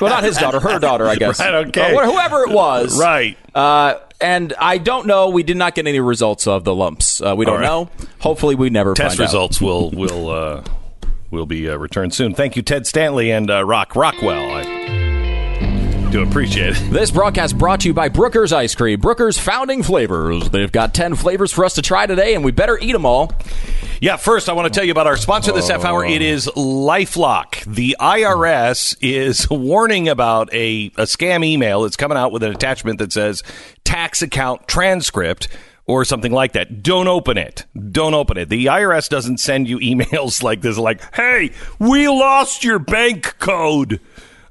well, not his daughter, her daughter, I guess. Right, okay. Uh, wh- whoever it was. Right. Uh, and I don't know. We did not get any results of the lumps. Uh, we don't right. know. Hopefully, we never Test find out. results will will uh, will be uh, returned soon. Thank you, Ted Stanley and uh, Rock Rockwell. I do appreciate it. This broadcast brought to you by Brooker's Ice Cream. Brooker's founding flavors. They've got 10 flavors for us to try today, and we better eat them all. Yeah, first I want to tell you about our sponsor this half hour. It is LifeLock. The IRS is warning about a, a scam email. It's coming out with an attachment that says tax account transcript or something like that. Don't open it. Don't open it. The IRS doesn't send you emails like this, like, hey, we lost your bank code.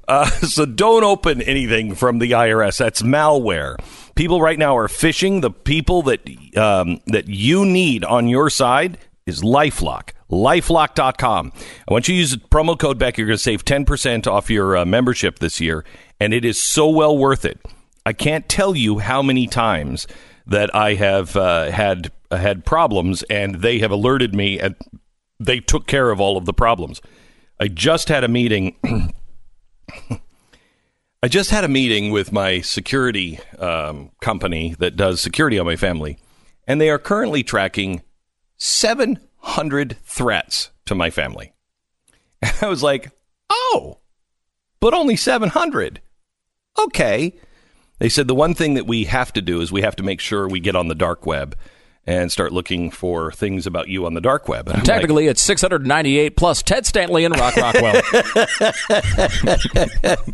Uh, so don't open anything from the IRS. That's malware. People right now are phishing. The people that um, that you need on your side is LifeLock. LifeLock.com. I want you to use promo code Beck. You're going to save 10% off your uh, membership this year, and it is so well worth it. I can't tell you how many times that I have uh, had had problems, and they have alerted me, and they took care of all of the problems. I just had a meeting. I just had a meeting with my security um, company that does security on my family, and they are currently tracking 700 threats to my family. And I was like, oh, but only 700. Okay. They said the one thing that we have to do is we have to make sure we get on the dark web and start looking for things about you on the dark web. And I'm like, Technically, it's 698 plus Ted Stanley and Rock Rockwell.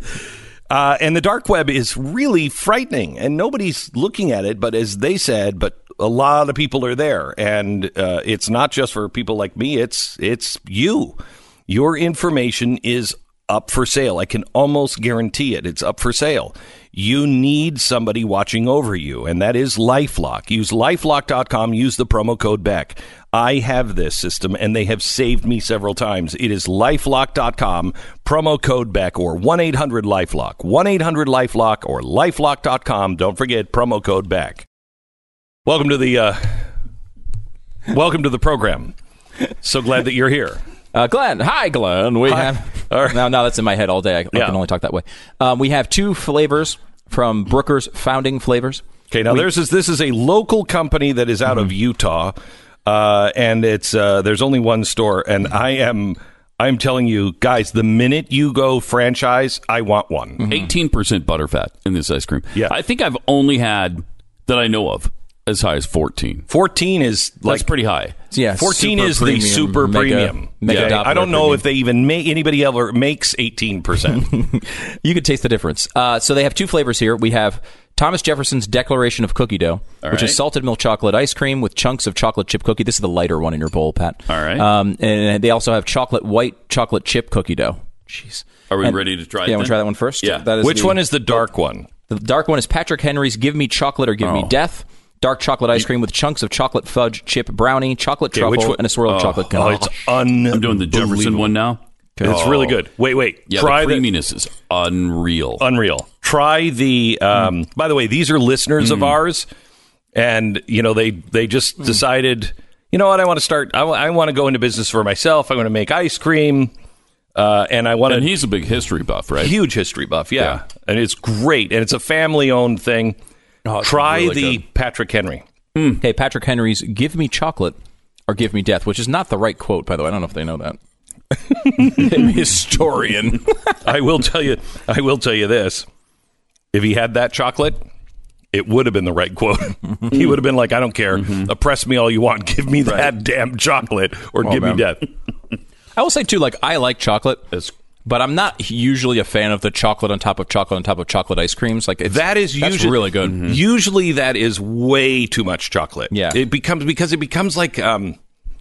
Uh, and the dark web is really frightening, and nobody's looking at it. But as they said, but a lot of people are there, and uh, it's not just for people like me. It's it's you. Your information is up for sale. I can almost guarantee it. It's up for sale. You need somebody watching over you, and that is LifeLock. Use lifelock.com. Use the promo code Beck. I have this system, and they have saved me several times. It is lifelock.com, promo code Beck, or 1 800 Lifelock. 1 800 Lifelock or lifelock.com. Don't forget promo code Beck. Welcome to the uh, welcome to the program. So glad that you're here. Uh, Glenn, hi, Glenn. We Hi. have All right. now. Now that's in my head all day. I, I Yeah. can only talk that way. Um, we have two flavors from Brooker's Founding Flavors. Okay, now there's this, this is a local company that is out of Utah, uh, and it's uh, there's only one store, and I am I'm telling you guys, the minute you go franchise, I want one. 18% butterfat in this ice cream. Yeah. I think I've only had, that I know of, as high as 14. Fourteen is That's like pretty high. Yeah, 14 is premium, the super mega- premium. mega Yeah, I don't know premium. if they even make anybody ever makes 18 percent. You could taste the difference. Uh, so they have two flavors here. We have Thomas Jefferson's Declaration of Cookie Dough, All which right. is salted milk chocolate ice cream with chunks of chocolate chip cookie. This is the lighter one in your bowl, Pat. All right. Um, and they also have chocolate white chocolate chip cookie dough. Jeez. Are we And- ready to try Yeah, to try that one first? Yeah. That is Which the- one is the dark one? The dark one is Patrick Henry's Give Me Chocolate or Give Me Oh. Death. Dark chocolate ice cream with chunks of chocolate fudge chip brownie, chocolate Okay, truffle, and a swirl of chocolate Oh, it's un. I'm doing the Jefferson one now. It's really good. Wait, wait. Yeah, Try the the creaminess is unreal. unreal. Try the. Um, By the way, these are listeners of ours, and you know they they just decided. You know what? I want to start. I, want to go into business for myself. I want to make ice cream, uh, and I want to. and he's a big history buff, right? Huge history buff, yeah. Yeah. and it's great, and it's a family-owned thing. Oh, Try really the good. Patrick Henry. Hmm. Okay, Patrick Henry's Give Me Chocolate or Give Me Death, which is not the right quote, by the way. I don't know if they know that. Historian. I will tell you. I will tell you this: if he had that chocolate, it would have been the right quote. he would have been like, "I don't care. Mm-hmm. Oppress me all you want. Give me that damn chocolate, or oh, give me death." I will say, too, like, I like chocolate, It's- but I'm not usually a fan of the chocolate on top of chocolate on top of chocolate ice creams. Like, it's, That is usually really good. Mm-hmm. Usually, that is way too much chocolate. Yeah. it becomes because it becomes like um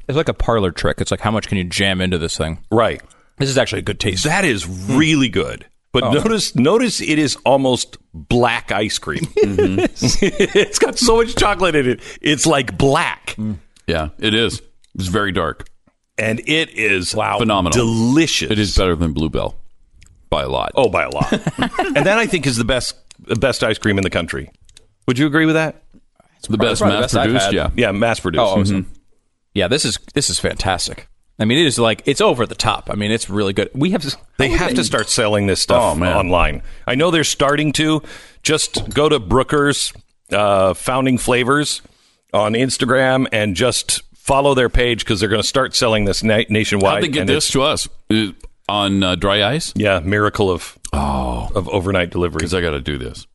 It's like a parlor trick. It's like, how much can you jam into this thing? right. This is actually a good taste. That is hmm. really good. But oh. notice, notice it is almost black ice cream. it's got so much chocolate in it. It's like black, hmm. Yeah, it is. It's very dark. And it is wow, Phenomenal. delicious. It is better than Bluebell by a lot. Oh, by a lot. and that I think is the best, the best ice cream in the country. Would you agree with that? It's the best probably the mass best produced. Yeah. Yeah, mass produced. Oh, awesome. Yeah, this is this is fantastic. I mean, it is like it's over the top. I mean, it's really good. We have They have to start selling this stuff Oh, man. online. I know they're starting to. Just go to Brooker's uh, Founding Flavors on Instagram and just follow their page because they're going to start selling this na- nationwide. How'd they get and this to us? Uh, on uh, dry ice? Yeah, miracle of Oh, of overnight delivery. because I got to do this.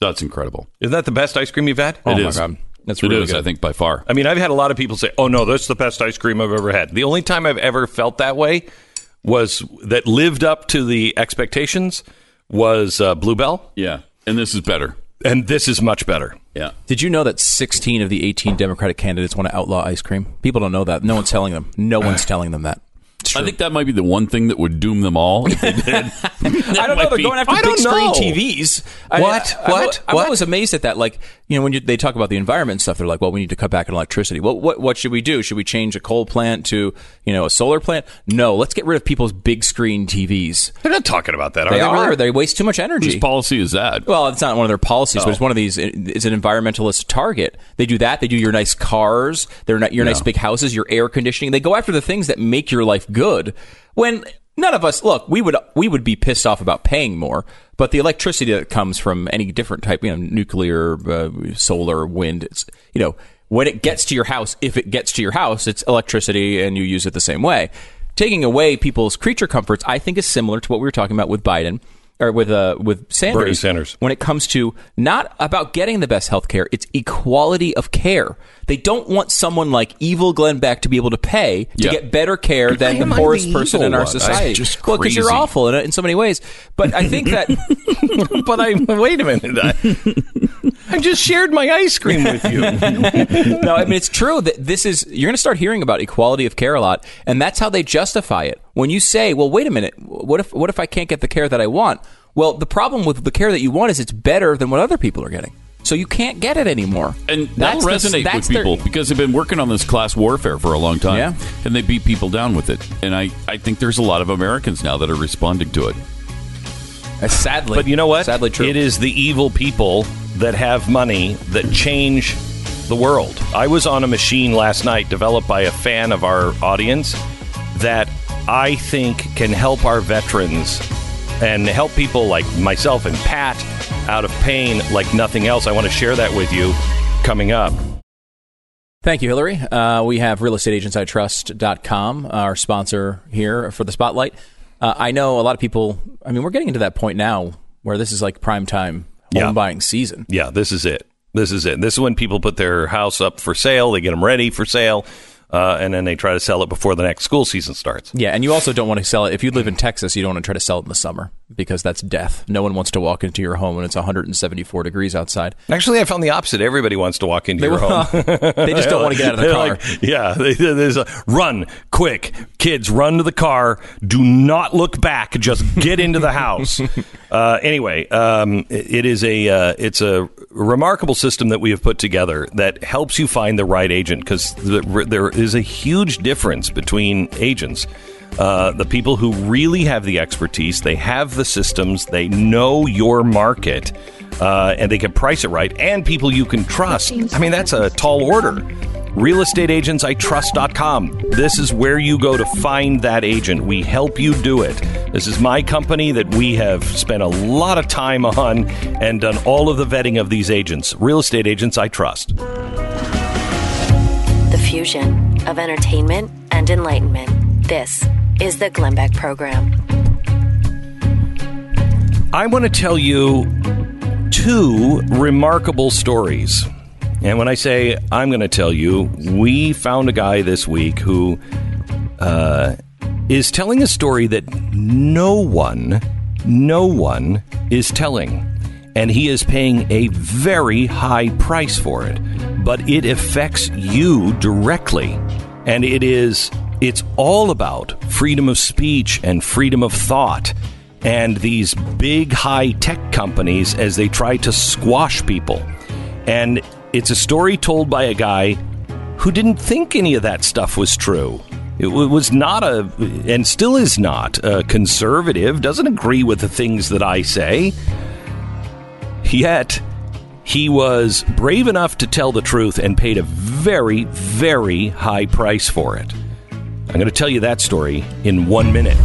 That's incredible. Isn't that the best ice cream you've had? Oh It my is. god, that's really is, good. I think, by far. I mean, I've had a lot of people say, "Oh no, that's the best ice cream I've ever had." The only time I've ever felt that way was that lived up to the expectations was uh, Bluebell, Yeah. And this is better. And this is much better. Yeah. Did you know that 16 of the 18 Democratic candidates want to outlaw ice cream? People don't know that. No one's telling them. No one's uh, telling them that. It's I think that might be the one thing that would doom them all. If they did. I don't know. They're be- going after I big screen know. TVs. I- What? I, What? I'm, What? always amazed at that. Like, you know, when you, they talk about the environment and stuff, they're like, "Well, we need to cut back on electricity." Well, what what should we do? Should we change a coal plant to you know a solar plant? No, let's get rid of people's big screen TVs. They're not talking about that, are They they? are. really? They waste too much Whose energy. policy is that? Well, it's not one of their policies, but it's oh. one of these. It's an environmentalist target. They do that. They do your nice cars, their ni- your nice big houses, your air conditioning. They go after the things that make your life good. When none of us look, we would we would be pissed off about paying more, but the electricity that comes from any different type, you know, nuclear, uh, solar, wind, it's you know, when it gets to your house, if it gets to your house, it's electricity, and you use it the same way. Taking away people's creature comforts, I think, is similar to what we were talking about with Biden or with uh, with Sanders, Bernie Sanders. when it comes to not about getting the best health care, it's equality of care. They don't want someone like evil Glenn Beck to be able to pay to Yeah. get better care than am the poorest the person in our one? society. That's just well, because you're awful in, in so many ways. But I think that but I wait a minute. I, I just shared my ice cream with you. no, I mean it's true that this is you're going to start hearing about equality of care a lot, and that's how they justify it. When you say, "Well, wait a minute, what if what if I can't get the care that I want?" Well, the problem with the care that you want is it's better than what other people are getting, so you can't get it anymore. And that'll the- resonate that's with their- people because they've been working on this class warfare for a long time. Yeah. And they beat people down with it. And I, I think there's a lot of Americans now that are responding to it. Uh, sadly, But you know what? Sadly, true. It is the evil people that have money that change the world. I was on a machine last night developed by a fan of our audience that I think can help our veterans and help people like myself and Pat out of pain like nothing else. I want to share that with you coming up. Thank you, Hillary. Uh, we have realestateagentsitrust.com, our sponsor here for the spotlight. Uh, I know a lot of people. I mean, we're getting into that point now where this is like prime time home Yeah. buying season. Yeah, this is it. This is it. This is when people put their house up for sale. They get them ready for sale, uh, and then they try to sell it before the next school season starts. Yeah, and you also don't want to sell it. If you live in Texas, you don't want to try to sell it in the summer because that's death. No one wants to walk into your home when it's 174 degrees outside. Actually, I found the opposite. Everybody wants to walk into your home. they just don't want to get out of the car. like- yeah, they- there's a run quick, kids, run to the car. Do not look back. Just get into the house. uh, anyway, um, it- it is a uh, it's a remarkable system that we have put together that helps you find the right agent because the, there is a huge difference between agents. Uh, the people who really have the expertise, they have the systems, they know your market, uh, and they can price it right, and people you can trust. I mean, that's a tall order. realestateagentsitrust.com. This is where you go to find that agent. We help you do it. This is my company that we have spent a lot of time on and done all of the vetting of these agents. Real estate agents I trust. The fusion of entertainment and enlightenment. This is the Glenn Beck Program. I want to tell you two remarkable stories. And when I say I'm going to tell you, we found a guy this week who uh, is telling a story that no one, no one is telling. And he is paying a very high price for it. But it affects you directly. And it is, it's all about freedom of speech and freedom of thought and these big high tech companies as they try to squash people. And it's a story told by a guy who didn't think any of that stuff was true. It was not a, and still is not, a conservative, doesn't agree with the things that I say. Yet, he was brave enough to tell the truth and paid a very, very high price for it. I'm going to tell you that story in one minute.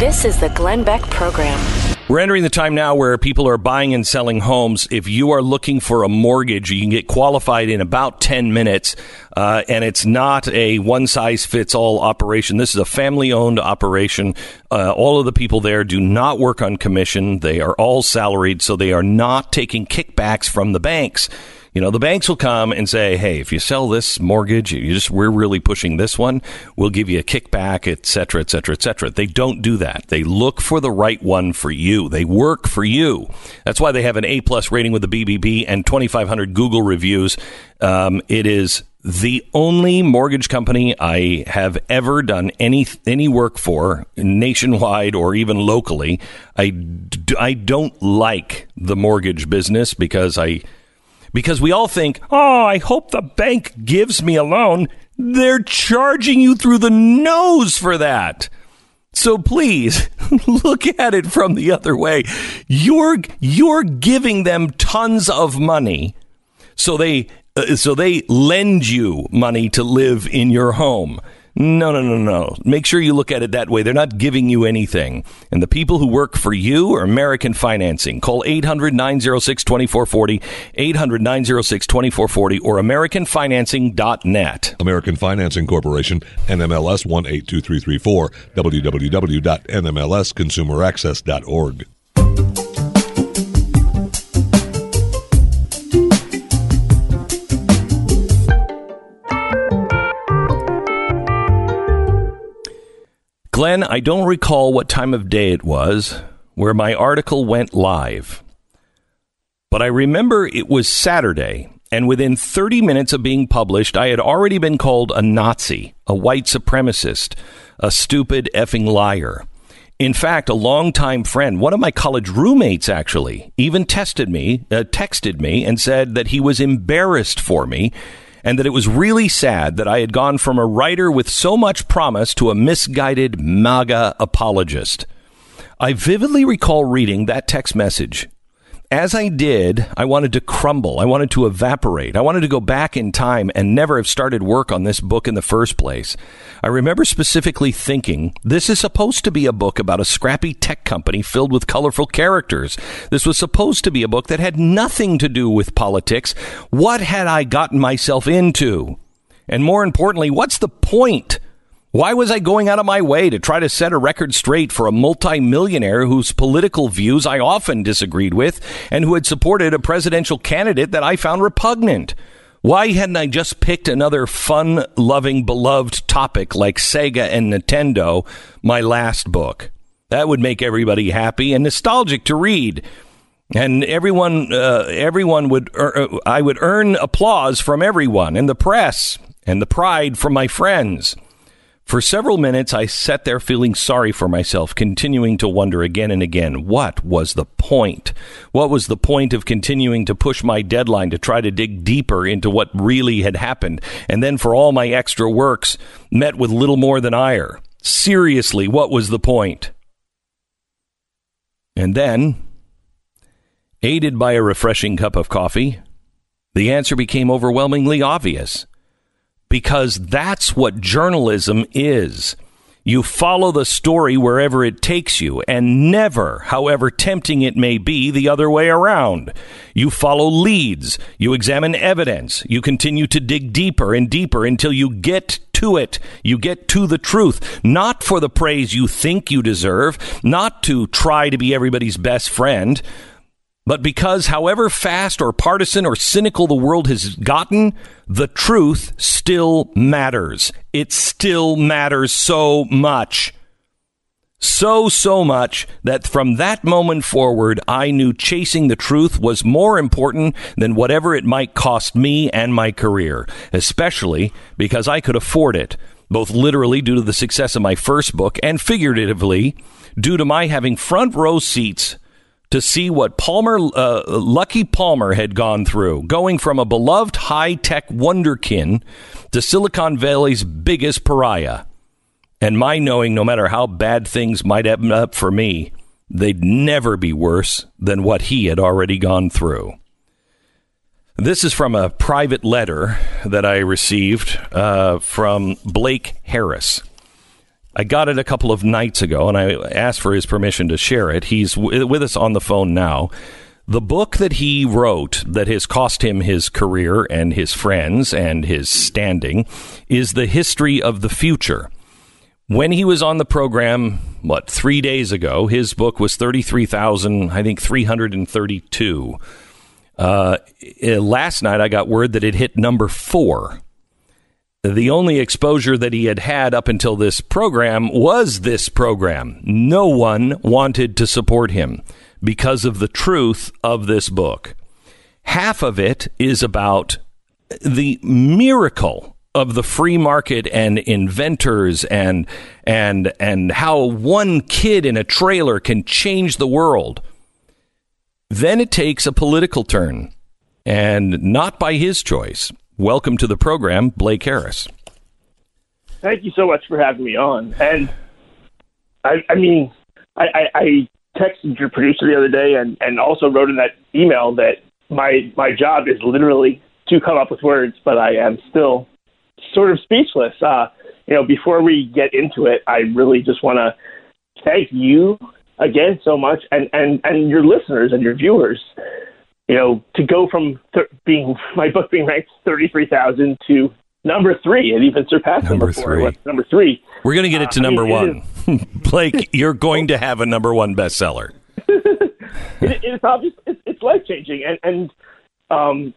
This is the Glenn Beck Program. We're entering the time now where people are buying and selling homes. If you are looking for a mortgage, you can get qualified in about 10 minutes. Uh, and it's not a one size fits all operation. This is a family owned operation. Uh, all of the people there do not work on commission. They are all salaried, so they are not taking kickbacks from the banks. You know, the banks will come and say, "Hey, if you sell this mortgage, you just we're really pushing this one. We'll give you a kickback, et cetera, et cetera, et cetera." They don't do that. They look for the right one for you. They work for you. That's why they have an A plus rating with the BBB and 2,500 Google reviews. Um, it is the only mortgage company I have ever done any any work for nationwide or even locally. I don't like the mortgage business because I because we all think, oh, I hope the bank gives me a loan. They're charging you through the nose for that. So please look at it from the other way. You're you're giving them tons of money, so they uh, so they lend you money to live in your home. No, no, no, no. Make sure you look at it that way. They're not giving you anything. And the people who work for you are American Financing. Call 800 906 2440, 800 906 2440, or AmericanFinancing.net. American Financing Corporation, NMLS 182334, www.nmlsconsumeraccess.org. Glenn, I don't recall what time of day it was where my article went live, but I remember it was Saturday, and within 30 minutes of being published, I had already been called a Nazi, a white supremacist, a stupid effing liar. In fact, a longtime friend, one of my college roommates actually, even tested me, uh, texted me, and said that he was embarrassed for me and that it was really sad that I had gone from a writer with so much promise to a misguided MAGA apologist. I vividly recall reading that text message as I did, I wanted to crumble. I wanted to evaporate. I wanted to go back in time and never have started work on this book in the first place. I remember specifically thinking, this is supposed to be a book about a scrappy tech company filled with colorful characters. This was supposed to be a book that had nothing to do with politics. What had I gotten myself into? And more importantly, what's the point? Why was I going out of my way to try to set a record straight for a multimillionaire whose political views I often disagreed with and who had supported a presidential candidate that I found repugnant? Why hadn't I just picked another fun loving, beloved topic like Sega and Nintendo, my last book? That would make everybody happy and nostalgic to read. And everyone, uh, everyone would, uh, I would earn applause from everyone and the press and the pride from my friends. For several minutes, I sat there feeling sorry for myself, continuing to wonder again and again what was the point? What was the point of continuing to push my deadline to try to dig deeper into what really had happened? And then for all my extra works, met with little more than ire. Seriously, what was the point? And then, aided by a refreshing cup of coffee, the answer became overwhelmingly obvious because that's what journalism is. You follow the story wherever it takes you, and never, however tempting it may be, the other way around. You follow leads, you examine evidence, you continue to dig deeper and deeper until you get to it. You get to the truth, not for the praise you think you deserve, not to try to be everybody's best friend, but because, however fast or partisan or cynical the world has gotten, the truth still matters. It still matters so much. So, so much that from that moment forward, I knew chasing the truth was more important than whatever it might cost me and my career, especially because I could afford it, both literally due to the success of my first book and figuratively due to my having front row seats to see what Palmer, uh, Luckey Palmer had gone through, going from a beloved high tech wonderkin to Silicon Valley's biggest pariah. And my knowing, no matter how bad things might end up for me, they'd never be worse than what he had already gone through. This is from a private letter that I received uh, from Blake Harris. I got it a couple of nights ago, and I asked for his permission to share it. He's w- with us on the phone now. The book that he wrote that has cost him his career and his friends and his standing is The History of the Future. When he was on the program, what, three days ago, his book was 33,000, I think 332. Uh, last night, I got word that it hit number four the only exposure that he had had up until this program was this program. No one wanted to support him because of the truth of this book. Half of it is about the miracle of the free market and inventors and and and how one kid in a trailer can change the world. Then it takes a political turn and not by his choice. Welcome to the program, Blake Harris. Thank you so much for having me on. And I, I mean, I, I, I texted your producer the other day and, and also wrote in that email that my my job is literally to come up with words, but I am still sort of speechless. Uh, you know, before we get into it, I really just want to thank you again so much, and and and your listeners and your viewers. You know, to go from th- being my book being ranked thirty three thousand to number three, it even surpassed Number number, four. three. What's number three? We're going to get it to Uh, I number mean, one. Blake, you're going to have a number one bestseller. it, it's obvious it's, it's life changing and and um,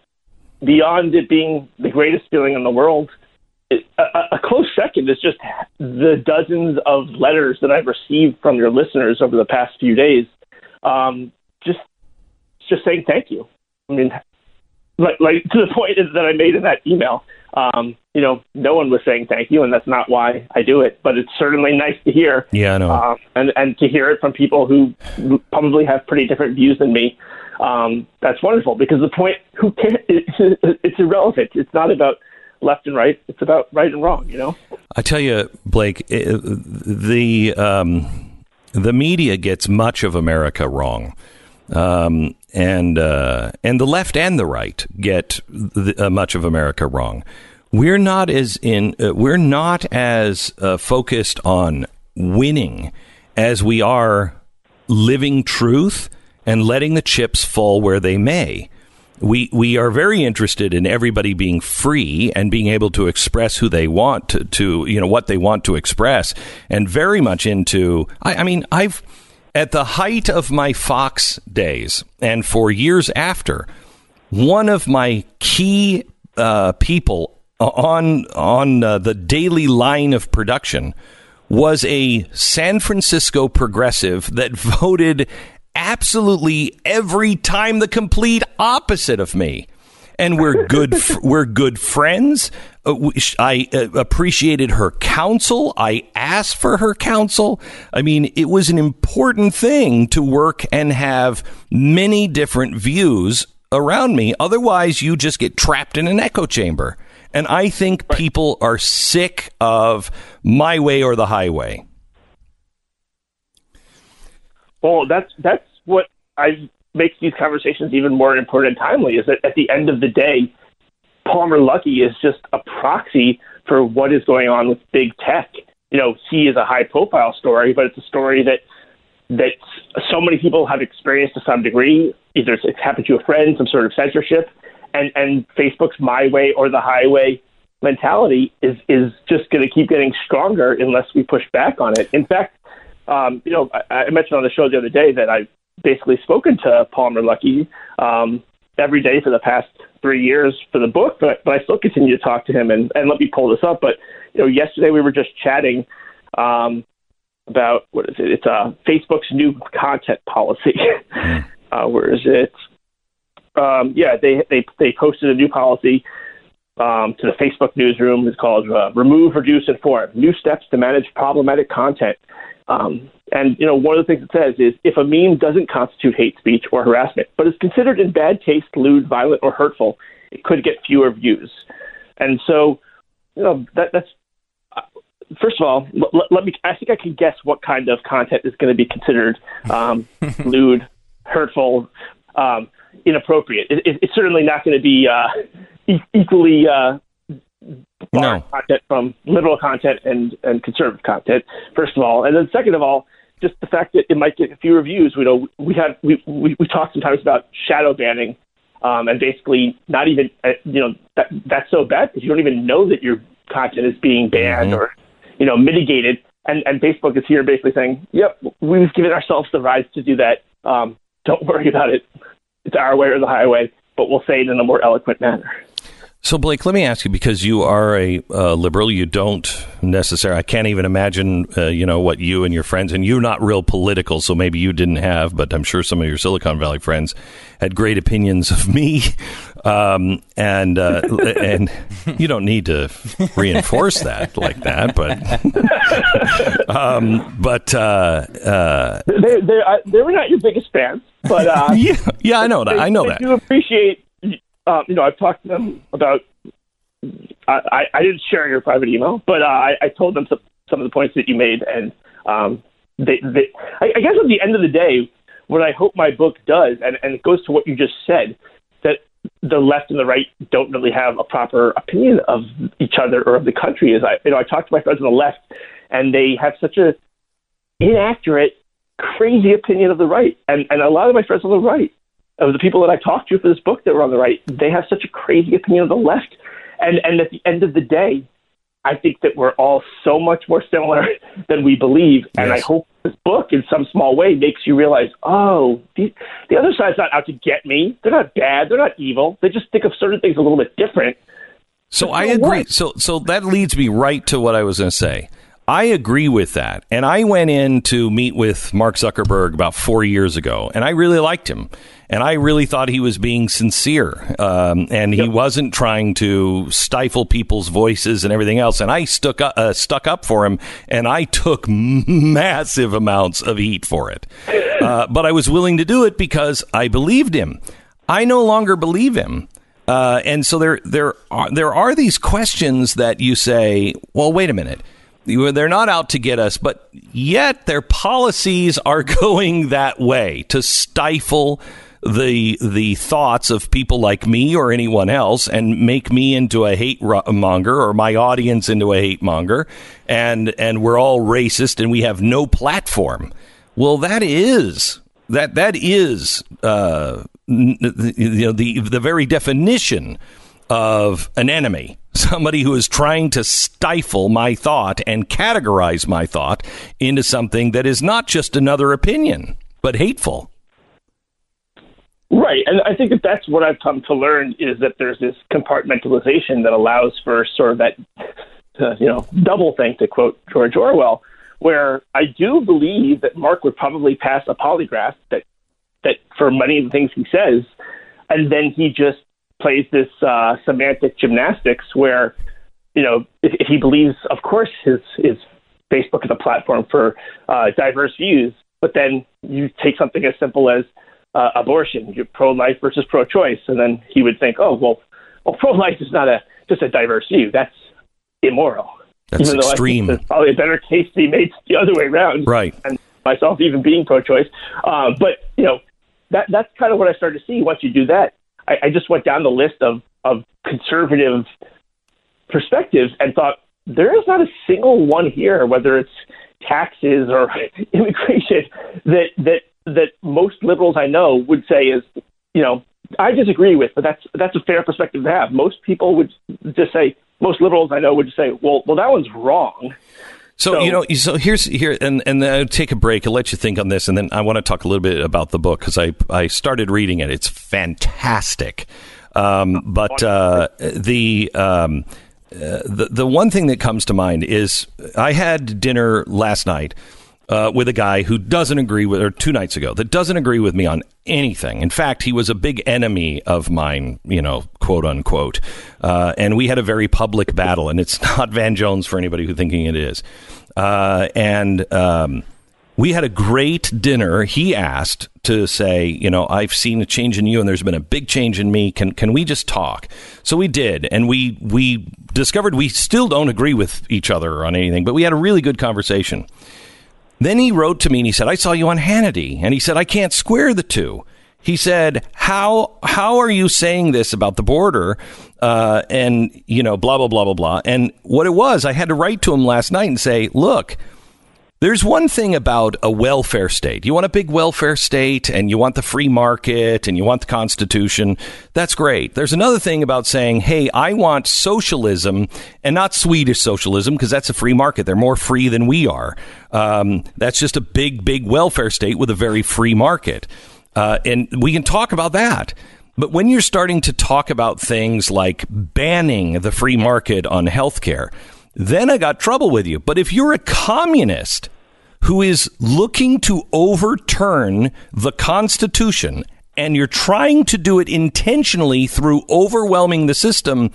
beyond it being the greatest feeling in the world it, a, a close second is just the dozens of letters that I've received from your listeners over the past few days um, just just saying thank you I mean like, like to the point that I made in that email um, you know no one was saying thank you and that's not why I do it but it's certainly nice to hear Yeah, I know. um, and and to hear it from people who probably have pretty different views than me, um, that's wonderful. Because the point, who can, it's, it's irrelevant. It's not about left and right. It's about right and wrong. You know. I tell you, Blake, the um, the media gets much of America wrong, um, and uh, and the left and the right get the, uh, much of America wrong. We're not as in uh, we're not as uh, focused on winning as we are living truth and letting the chips fall where they may we we are very interested in everybody being free and being able to express who they want to, to you know what they want to express and very much into I, I mean I've at the height of my Fox days and for years after one of my key uh, people on on uh, the daily line of production was a San Francisco progressive that voted absolutely every time the complete opposite of me. And we're good. f- we're good friends. Uh, we- sh- I uh, appreciated her counsel. I asked for her counsel. I mean, it was an important thing to work and have many different views around me. Otherwise, you just get trapped in an echo chamber. And I think people are sick of my way or the highway. Well, that's that's what I makes these conversations even more important and timely. Is that at the end of the day, Palmer Luckey is just a proxy for what is going on with big tech. You know, he is a high profile story, but it's a story that that so many people have experienced to some degree. Either it's happened to a friend, some sort of censorship, and and Facebook's my way or the highway mentality is is just going to keep getting stronger unless we push back on it. In fact, um, you know, I, I mentioned on the show the other day that I've basically spoken to Palmer Luckey um, every day for the past three years for the book, but, but I still continue to talk to him. And, and let me pull this up. But you know, yesterday we were just chatting um, about what is it? It's uh, Facebook's new content policy. uh, where is it? Um, yeah, they they they posted a new policy um, to the Facebook newsroom. It's called uh, "Remove, Reduce, Inform: New Steps to Manage Problematic Content." Um, and you know, one of the things it says is if a meme doesn't constitute hate speech or harassment, but is considered in bad taste, lewd, violent, or hurtful, it could get fewer views. And so, you know, that, that's uh, first of all, let, let me. I think I can guess what kind of content is going to be considered um, lewd, hurtful, um, inappropriate. It, it, it's certainly not going to be uh, e- equally. Uh, No. content from liberal content and, and conservative content, first of all. And then second of all, just the fact that it might get a few reviews. We know we have we, we, we talk sometimes about shadow banning um, and basically not even uh, you know that that's so bad because you don't even know that your content is being banned or you know mitigated. And and Facebook is here basically saying, "Yep, we've given ourselves the rights to do that. Um, don't worry about it. It's our way or the highway, but we'll say it in a more eloquent manner." So, Blake, let me ask you because you are a uh, liberal, you don't necessarily, I can't even imagine, uh, you know, what you and your friends, and you're not real political, so maybe you didn't have, but I'm sure some of your Silicon Valley friends had great opinions of me. Um, and, uh, and you don't need to reinforce that like that, but, um, but, uh, uh, they they they were not your biggest fans, but uh, yeah, yeah, I know that. they, I know that. do appreciate. Um, you know, I've talked to them about. I, I, didn't share your private email, but uh, I, I told them some, some of the points that you made, and um, they, they I, I guess at the end of the day, what I hope my book does, and, and it goes to what you just said, that the left and the right don't really have a proper opinion of each other or of the country. Is I, you know, I talk to my friends on the left, and they have such a inaccurate, crazy opinion of the right, and and a lot of my friends on the right, of the people that I talked to for this book that were on the right, they have such a crazy opinion of the left, and and at the end of the day, I think that we're all so much more similar than we believe. And I hope this book, in some small way, makes you realize, oh, the, the other side's not out to get me. They're not bad. They're not evil. They just think of certain things a little bit different. So I agree. what? So so that leads me right to what I was going to say. I agree with that. And I went in to meet with Mark Zuckerberg about four years ago, and I really liked him. And I really thought he was being sincere. Um, and he wasn't trying to stifle people's voices and everything else. And I stuck up, uh, stuck up for him, and I took massive amounts of heat for it. Uh, but I was willing to do it because I believed him. I no longer believe him. Uh, and so there, there are there are these questions that you say, well, wait a minute, they're not out to get us, but yet their policies are going that way to stifle the the thoughts of people like me or anyone else and make me into a hate monger or my audience into a hate monger. And and we're all racist and we have no platform. Well that is that that is uh, you know the the very definition of an enemy somebody who is trying to stifle my thought and categorize my thought into something that is not just another opinion but hateful. Right, and I think that that's what I've come to learn is that there's this compartmentalization that allows for sort of that, uh, you know, doublethink to quote George Orwell, where I do believe that Mark would probably pass a polygraph that that for many of the things he says, and then he just plays this uh, semantic gymnastics where, you know, if, if he believes, of course, his his Facebook is a platform for uh, diverse views, but then you take something as simple as uh, abortion, you're pro-life versus pro-choice, and then he would think, oh well, well, pro-life is not a just a diverse view. That's immoral. That's Even though I think extreme. there's probably a better case to be made the other way around. Right. And myself even being pro-choice, uh, but you know that that's kind of what I started to see. Once you do that, I, I just went down the list of of conservative perspectives and thought there is not a single one here, whether it's taxes or immigration, that that that most liberals I know would say is, you know, I disagree with, but that's that's a fair perspective to have. Most people would just say, most liberals I know would just say, well, well, that one's wrong. So, So- you know, so here's here, and and then I'll take a break. I'll let you think on this, and then I want to talk a little bit about the book because I I started reading it. It's fantastic, um, but uh, the. Um, uh, the the one thing that comes to mind is I had dinner last night uh, with a guy who doesn't agree with, or two nights ago, that doesn't agree with me on anything. In fact, he was a big enemy of mine, you know, quote unquote. Uh, and we had a very public battle, and it's not Van Jones for anybody who thinking it is. Uh, and um, we had a great dinner. He asked to say, you know, I've seen a change in you, and there's been a big change in me. Can can we just talk? So we did, and we we discovered we still don't agree with each other on anything, but we had a really good conversation. Then he wrote to me and he said, I saw you on Hannity. And he said, I can't square the two. He said, how, how are you saying this about the border? Uh, and, you know, blah, blah, blah, blah, blah. And what it was, I had to write to him last night and say, look, there's one thing about a welfare state. You want a big welfare state and you want the free market and you want the Constitution. That's great. There's another thing about saying, hey, I want socialism and not Swedish socialism because that's a free market. They're more free than we are. Um, that's just a big, big welfare state with a very free market. Uh, and we can talk about that. But when you're starting to talk about things like banning the free market on healthcare, then I got trouble with you. But if you're a communist who is looking to overturn the Constitution and you're trying to do it intentionally through overwhelming the system,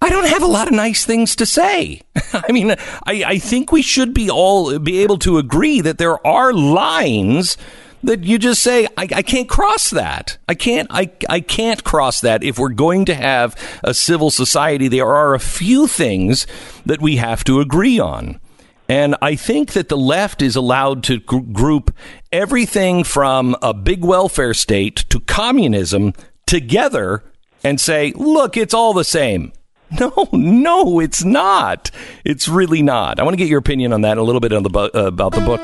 I don't have a lot of nice things to say. I mean, I, I think we should be all be able to agree that there are lines that you just say, I, I can't cross that. I can't I, I can't cross that if we're going to have a civil society. There are a few things that we have to agree on. And I think that the left is allowed to gr- group everything from a big welfare state to communism together and say, look, it's all the same. No, no, it's not. It's really not. I want to get your opinion on that a little bit the bu- uh, about the book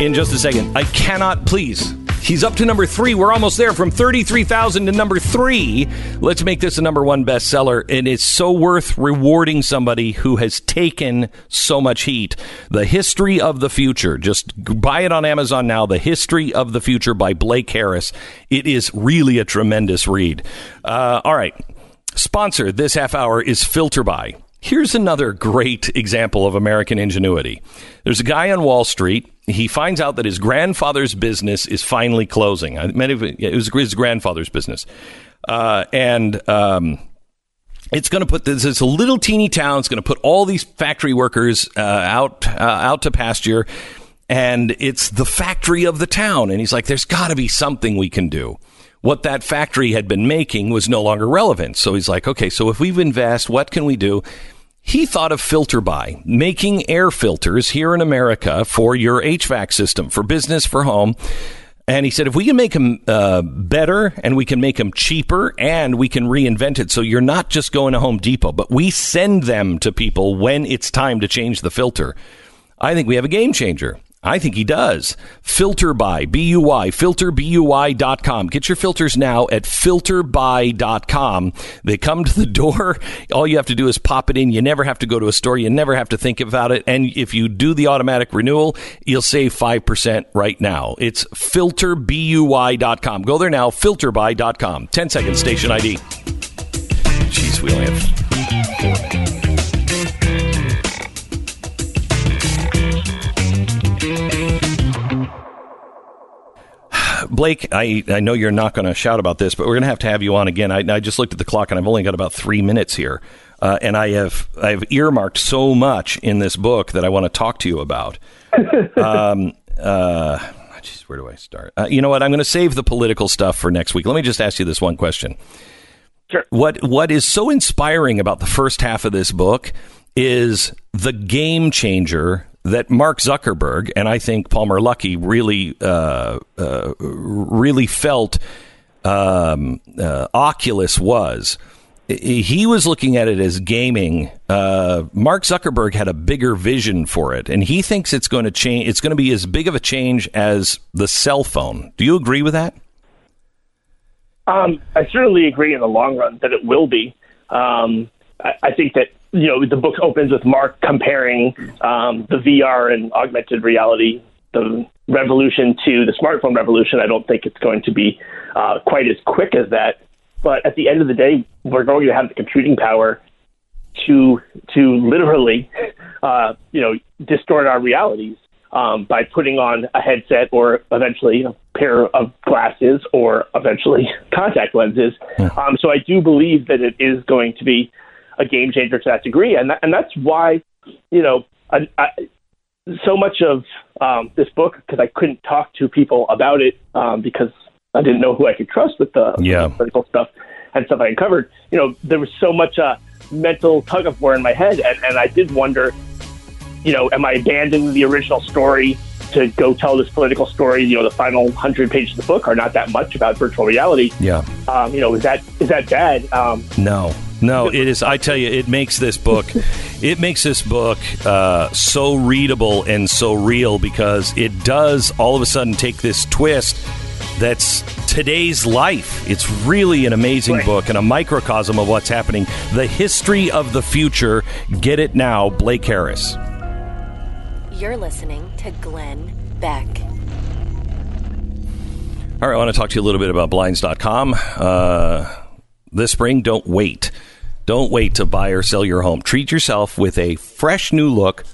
in just a second. I cannot, please. He's up to number three. We're almost there from 33,000 to number three. Let's make this a number one bestseller. And it's so worth rewarding somebody who has taken so much heat. The History of the Future. Just buy it on Amazon now. The History of the Future by Blake Harris. It is really a tremendous read. Uh, all right. Sponsor this half hour is FilterBuy. Here's another great example of American ingenuity. There's a guy on Wall Street. He finds out that his grandfather's business is finally closing. It was his grandfather's business, uh, and um, it's going to put this. A little teeny town. It's going to put all these factory workers uh, out uh, out to pasture, and it's the factory of the town. And he's like, "There's got to be something we can do." what that factory had been making was no longer relevant. So he's like, okay, so if we invest, what can we do? He thought of filter FilterBuy, making air filters here in America for your HVAC system, for business, for home. And he said, if we can make them uh, better and we can make them cheaper and we can reinvent it so you're not just going to Home Depot, but we send them to people when it's time to change the filter. I think we have a game changer. I think he does. Filter FilterBuy, B-U-Y, filterbuy.com. Get your filters now at filterbuy.com. They come to the door. All you have to do is pop it in. You never have to go to a store. You never have to think about it. And if you do the automatic renewal, you'll save 5% right now. It's filterbuy.com. Go there now, filterbuy.com. 10 seconds, station ID. Jeez, we only have four minutes. Blake, I, I know you're not going to shout about this, but we're going to have to have you on again. I, I just looked at the clock and I've only got about three minutes here. Uh, and I have I have earmarked so much in this book that I want to talk to you about. um, uh, geez, where do I start? Uh, you know what? I'm going to save the political stuff for next week. Let me just ask you this one question. Sure. What What is so inspiring about the first half of this book is the game changer that Mark Zuckerberg and I think Palmer Luckey really uh, uh, really felt um, uh, Oculus was. He was looking at it as gaming. Uh, Mark Zuckerberg had a bigger vision for it, and he thinks it's going to change. It's going to be as big of a change as the cell phone. Do you agree with that? Um, I certainly agree in the long run that it will be. Um, I, I think that you know, the book opens with Mark comparing um, the VR and augmented reality, the revolution to the smartphone revolution. I don't think it's going to be uh, quite as quick as that. But at the end of the day, we're going to have the computing power to to literally, uh, you know, distort our realities um, by putting on a headset or eventually a pair of glasses or eventually contact lenses. Um, so I do believe that it is going to be a game changer to that degree, and that, and that's why you know I, I, so much of um, this book because I couldn't talk to people about it um, because I didn't know who I could trust with the yeah. political stuff and stuff I uncovered. You know, there was so much uh, mental tug of war in my head, and, and I did wonder, you know, am I abandoning the original story to go tell this political story? You know, the final hundred pages of the book are not that much about virtual reality. Yeah. Um, you know, is that is that bad? Um, no. No, it is. I tell you, it makes this book, it makes this book uh, so readable and so real because it does all of a sudden take this twist that's today's life. It's really an amazing Right. book and a microcosm of what's happening. The history of the future. Get it now, Blake Harris. You're listening to Glenn Beck. All right, I want to talk to you a little bit about Blinds.com. Uh, this spring, don't wait. Don't wait to buy or sell your home. Treat yourself with a fresh new look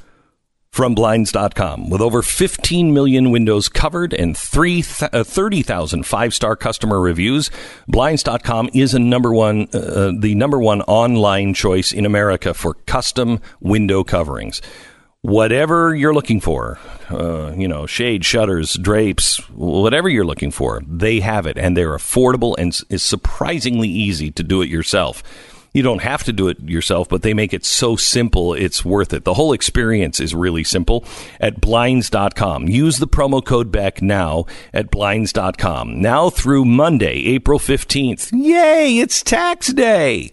from Blinds.com. With over 15 million windows covered and uh, 30,000 five-star customer reviews, Blinds.com is a number one, uh, the number one online choice in America for custom window coverings whatever you're looking for, uh, you know, shade, shutters, drapes, whatever you're looking for, they have it, and they're affordable and is surprisingly easy to do it yourself. You don't have to do it yourself, but they make it so simple, it's worth it. The whole experience is really simple at blinds.com. Use the promo code Beck now at blinds.com. Now through Monday, April 15th. Yay, it's tax day.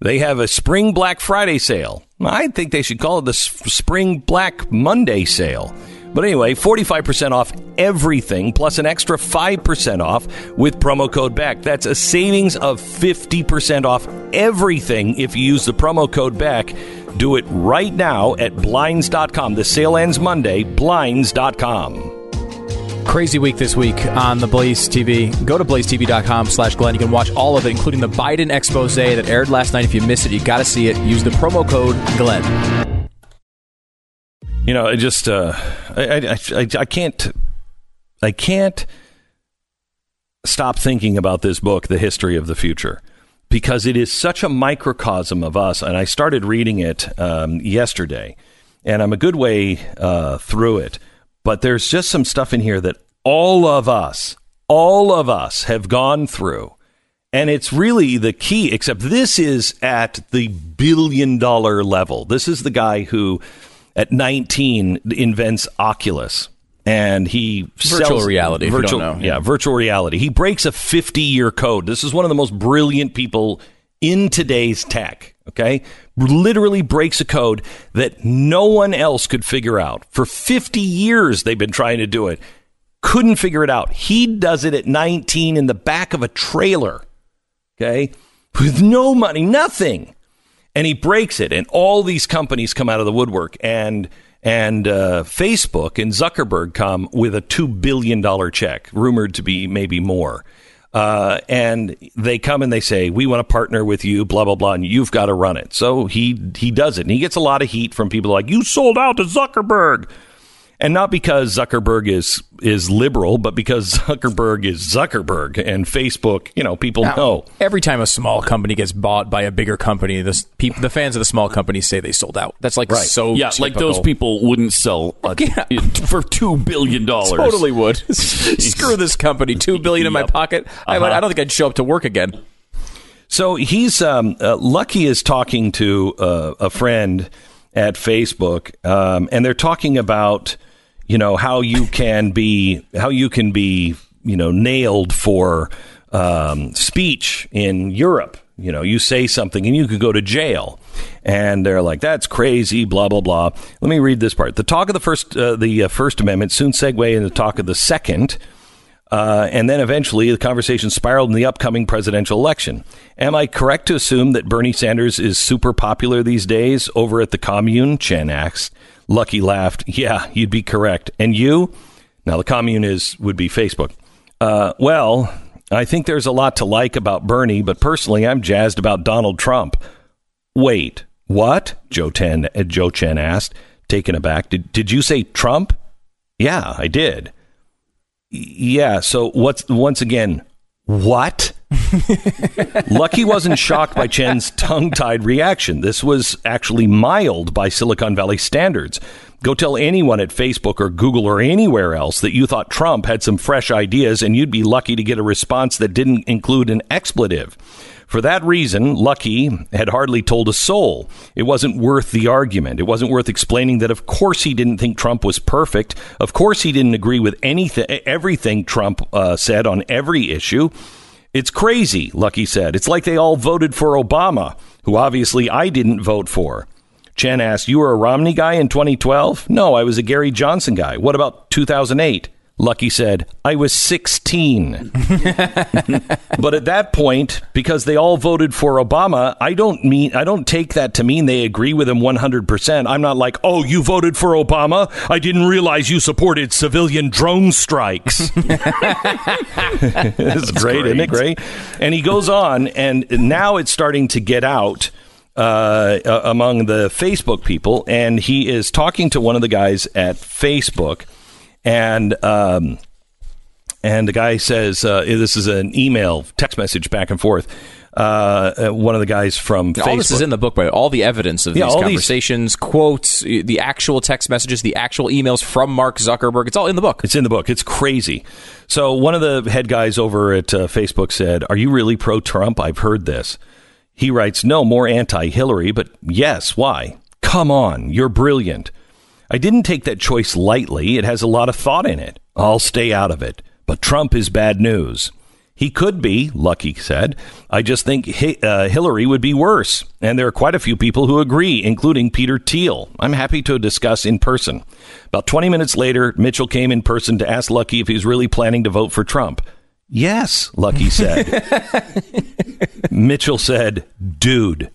They have a spring Black Friday sale. I think they should call it the spring Black Monday sale. But anyway, 45% off everything plus an extra 5% off with promo code BECK. That's a savings of 50% off everything if you use the promo code BECK. Do it right now at blinds.com. The sale ends Monday, blinds.com. Crazy week this week on the Blaze TV. Go to blazetv.com slash Glenn. You can watch all of it, including the Biden expose that aired last night. If you missed it, you got to see it. Use the promo code Glenn. You know, I just uh, I, I, I, I can't I can't stop thinking about this book, The History of the Future, because it is such a microcosm of us. And I started reading it um, yesterday, and I'm a good way uh, through it. But there's just some stuff in here that all of us, all of us have gone through. And it's really the key, except this is at the billion dollar level. This is the guy who, at 19, invents Oculus. And he Virtual sells- reality, Virtual, know. yeah, virtual reality. He breaks a 50 year code. This is one of the most brilliant people in today's tech. Okay. Literally breaks a code that no one else could figure out. For 50 years, they've been trying to do it. Couldn't figure it out. He does it at 19 in the back of a trailer. Okay. With no money, nothing and he breaks it. And all these companies come out of the woodwork. And and uh, facebook and zuckerberg come with a $2 billion check rumored to be maybe more. Uh, and they come and they say we want to partner with you blah blah blah and you've got to run it. So he he does it. And he gets a lot of heat from people like you sold out to zuckerberg and not because Zuckerberg is is liberal, but because Zuckerberg is Zuckerberg and Facebook. You know, people know. Every time a small company gets bought by a bigger company, the, peop the fans of the small company say they sold out. That's like right. so Yeah, like those people wouldn't sell a, for two billion dollars. Totally would. Screw this company. Two billion in my pocket. I, Uh-huh. I don't think I'd show up to work again. So he's um, uh, Luckey is talking to uh, a friend at Facebook, um, and they're talking about you know how you can be how you can be you know nailed for um, speech in Europe. You know, you say something and you could go to jail. And they're like, "That's crazy." Blah blah blah. Let me read this part. The talk of the first, uh, the uh, First Amendment soon segue into the talk of the Second. Uh, and then eventually the conversation spiraled in the upcoming presidential election. Am I correct to assume that Bernie Sanders is super popular these days over at the commune? Chen asked. Luckey laughed. Yeah, you'd be correct. And you? Now the commune is would be Facebook. Uh, well, I think there's a lot to like about Bernie, but personally, I'm jazzed about Donald Trump. Wait, what? Joe Chen, uh, Joe Chen asked, taken aback. Did, did you say Trump? Yeah, I did. Yeah. So what's once again? What? Luckey wasn't shocked by Chen's tongue-tied reaction. This was actually mild by Silicon Valley standards. Go tell anyone at Facebook or Google or anywhere else that you thought Trump had some fresh ideas, and you'd be lucky to get a response that didn't include an expletive. For that reason, Luckey had hardly told a soul. It wasn't worth the argument. It wasn't worth explaining that, of course, he didn't think Trump was perfect. Of course, he didn't agree with anything, everything Trump uh, said on every issue. It's crazy, Luckey said. It's like they all voted for Obama, who obviously I didn't vote for. Chen asked, You were a Romney guy in 2012? No, I was a Gary Johnson guy. What about 2008? Luckey said, I was 16. but at that point, because they all voted for Obama, I don't mean I don't take that to mean they agree with him 100%. I'm not like, "Oh, you voted for Obama? I didn't realize you supported civilian drone strikes." it's great, isn't it great? And he goes on and now it's starting to get out uh, uh, among the Facebook people, and he is talking to one of the guys at Facebook, and um, and the guy says, uh, "This is an email, text message back and forth." Uh, one of the guys from Facebook. All this is in the book, by all the evidence of Yeah, these all these- conversations, quotes, the actual text messages, the actual emails from Mark Zuckerberg. It's all in the book. It's in the book. It's crazy. So one of the head guys over at uh, Facebook said, "Are you really pro Trump? I've heard this." He writes, No more anti Hillary, but yes, why? Come on, you're brilliant. I didn't take that choice lightly. It has a lot of thought in it. I'll stay out of it. But Trump is bad news. He could be, Luckey said. I just think Hi- uh, Hillary would be worse. And there are quite a few people who agree, including Peter Thiel. I'm happy to discuss in person. About 20 minutes later, Mitchell came in person to ask Luckey if he's really planning to vote for Trump. Yes, Luckey said. Mitchell said, Dude,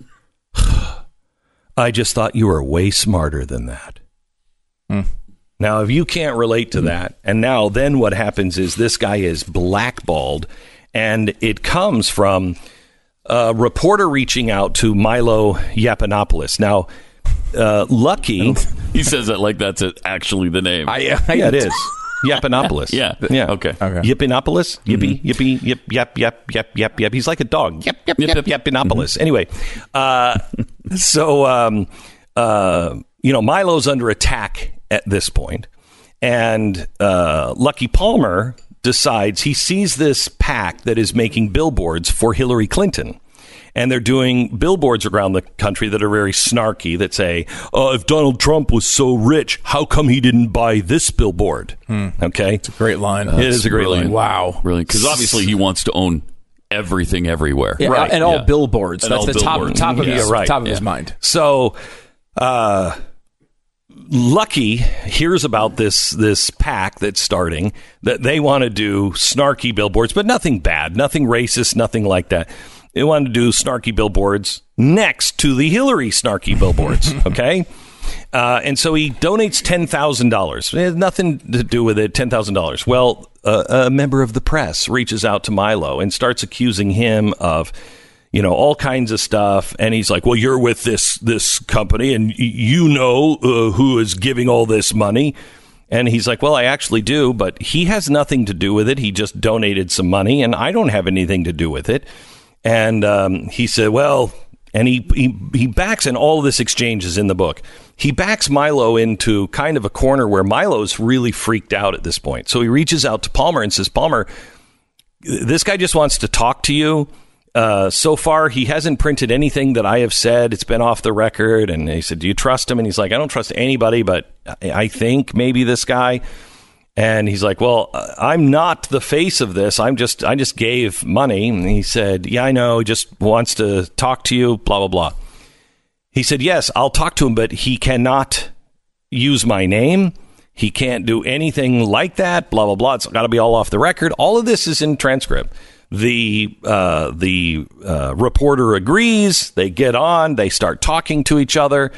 I just thought you were way smarter than that. Now, if you can't relate to that, and now then what happens is this guy is blackballed, and it comes from a reporter reaching out to Milo Yiannopoulos. Now, uh, Luckey, He says it like that's actually the name. I, I, yeah, it is Yiannopoulos. Yeah. yeah, Okay. Okay. Yippinopoulos, yippee, yippee, yip, yep, yep, yep, yep, yep. He's like a dog. Yep, yep, Yep, yep, yep. Yippinopoulos. Anyway, uh, so um, uh, you know, Milo's under attack at this point, and uh, Luckey Palmer decides he sees this PAC that is making billboards for Hillary Clinton. And they're doing billboards around the country that are very snarky that say, uh, if Donald Trump was so rich, how come he didn't buy this billboard? Okay. It's a great line. It is a great Brilliant. line. Wow. Really? Because obviously he wants to own everything everywhere. Yeah, Right, and all yeah. billboards. And That's all the top billboards. top of Yeah, his right. top of his mind. So, uh, Luckey hears about this this PAC that's starting that they want to do snarky billboards, but nothing bad, nothing racist, nothing like that. They want to do snarky billboards next to the Hillary snarky billboards. okay. Uh, and so he donates ten thousand dollars. Nothing to do with it. Ten thousand dollars. Well, uh, a member of the press reaches out to Milo and starts accusing him of, you know, all kinds of stuff. And he's like, "Well, you're with this this company, and you know uh, who is giving all this money." And he's like, "Well, I actually do, but he has nothing to do with it. He just donated some money, and I don't have anything to do with it." And um, he said, "Well." And he, he he backs, and all this exchange is in the book. He backs Milo into kind of a corner where Milo's really freaked out at this point. So he reaches out to Palmer and says, "Palmer, this guy just wants to talk to you. Uh, so far, he hasn't printed anything that I have said. It's been off the record. And he said, Do you trust him? And he's like, I don't trust anybody, but I think maybe this guy. And he's like, Well, uh, I'm not the face of this. I'm just, I just gave money. And he said, Yeah, I know. He just wants to talk to you, blah, blah, blah. He said, Yes, I'll talk to him, but he cannot use my name. He can't do anything like that. Blah blah blah. It's got to be all off the record. All of this is in transcript. The uh, the uh, reporter agrees. They get on. They start talking to each other,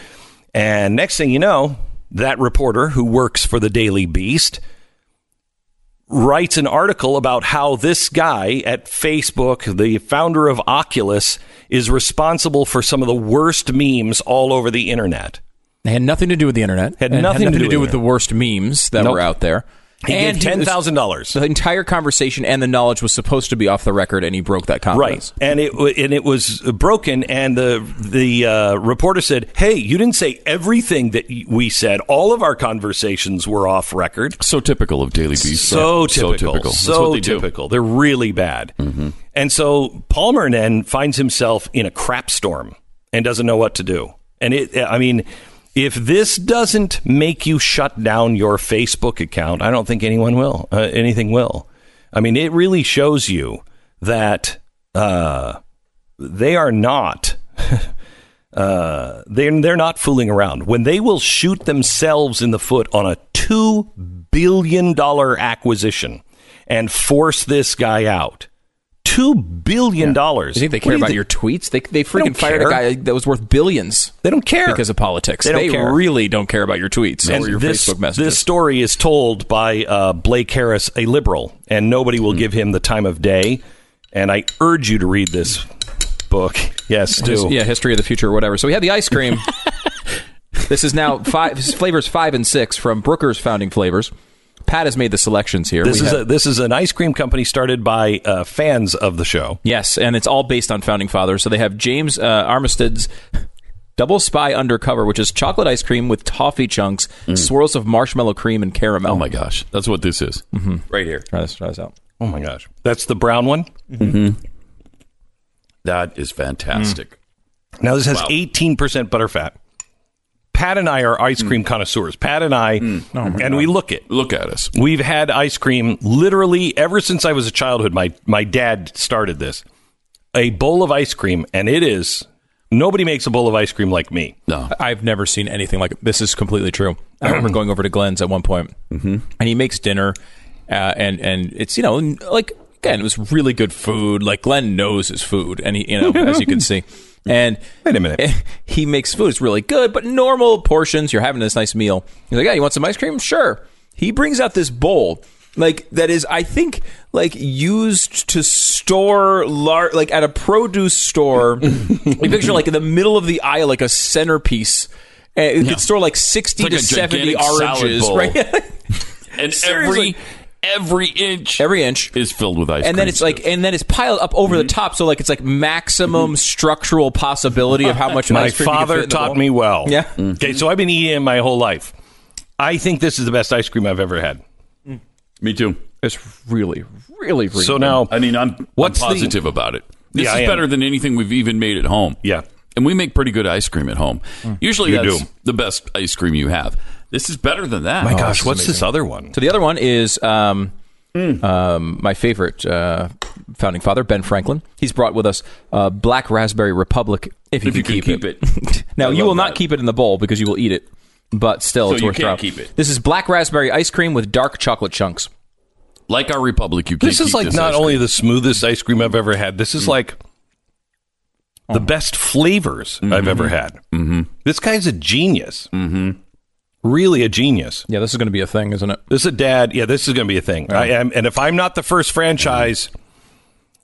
and next thing you know, that reporter who works for the Daily Beast writes an article about how this guy at Facebook, the founder of Oculus, is responsible for some of the worst memes all over the internet. It had nothing to do with the internet. Had and nothing to do do with with the worst memes that Nope. were out there. He and gave ten was- thousand dollars. The entire conversation and the knowledge was supposed to be off the record, and he broke that conversation. Right, and it and it was broken, and the the uh, reporter said, "Hey, you didn't say everything that we said. All of our conversations were off record." So typical of Daily Beast. So So typical, typical. That's so what they do. typical. They're really bad, and so Palmer then finds himself in a crap storm and doesn't know what to do. And it, I mean. If this doesn't make you shut down your Facebook account, I don't think anyone will. Uh, anything will. I mean, it really shows you that uh, they are not uh, they're they're not fooling around. When they will shoot themselves in the foot on a two billion dollar acquisition and force this guy out, two billion dollars. You think they care about your tweets? They they freaking don't fired care. a guy that was worth billions They don't care because of politics. They don't care. really don't care about your tweets And or your this, Facebook messages. This story is told by uh, Blake Harris, a liberal, and nobody will give him the time of day. And I urge you to read this book. Yes, do. yeah, history of the future or whatever. So we had the ice cream. this is now five flavors five and six from Brooker's founding flavors. Pat has made the selections here. This We is have- a, this is an ice cream company started by uh, fans of the show. yes, and it's all based on founding fathers. So they have James uh, Armistead's Double Spy Undercover, which is chocolate ice cream with toffee chunks, mm. swirls of marshmallow cream, and caramel. Oh my gosh, that's what this is. Mm-hmm. Right here. Try this, try this out. Oh my gosh, that's the brown one. Mm-hmm. Mm-hmm. That is fantastic. Mm. Now this has Wow. 18% butterfat. Pat and I are ice hmm. cream connoisseurs. Pat and I, hmm. oh and we look it. Look at us. We've had ice cream literally ever since I was a childhood. My my dad started this. A bowl of ice cream, and it is nobody makes a bowl of ice cream like me. No. I've never seen anything like it. This is completely true. I remember going over to Glenn's at one point, mm-hmm. and he makes dinner, uh, and and it's you know like again it was really good food. Like Glenn knows his food, and he you know as you can see, and Wait a minute. he makes food. It's really good, but normal portions. You're having this nice meal. He's like, yeah, you want some ice cream? Sure. He brings out this bowl. Like that is, I think, like used to store lar- like at a produce store. we picture like in the middle of the aisle, like a centerpiece. And it could store like sixty like to seventy oranges, right? And Seriously. every every inch Every inch. is filled with ice cream. and then it's like, and then it's piled up over the mm-hmm. top, so like it's like maximum mm-hmm. structural possibility of how much My ice cream you fit father in the taught bowl. me well. Yeah. Mm-hmm. Okay, so I've been eating it my whole life. I think this is the best ice cream I've ever had. me too. It's really, really, really So good. now, I mean, I'm, What's I'm the- positive about it. This Yeah, is better than anything we've even made at home. Yeah. And we make pretty good ice cream at home. Mm. Usually You that's do. the best ice cream you have. This is better than that. my this gosh, is what's this other one? So the other one is um, um, my favorite uh, founding father, Ben Franklin. He's brought with us uh, Black Raspberry Republic. If you, If can, you can keep, keep it. now I you love will not keep it in the bowl because you will eat it, but still, So it's you worth can't trying. keep it. This is black raspberry ice cream with dark chocolate chunks. Like our Republic, you can't This is keep like this not only the smoothest ice cream I've ever had. This is like the best flavors I've ever had. Mm-hmm. This guy's a genius. Mm-hmm. Really a genius. Yeah, this is going to be a thing, isn't it? This is a dad. Yeah, this is going to be a thing. I am, and if I'm not the first franchise,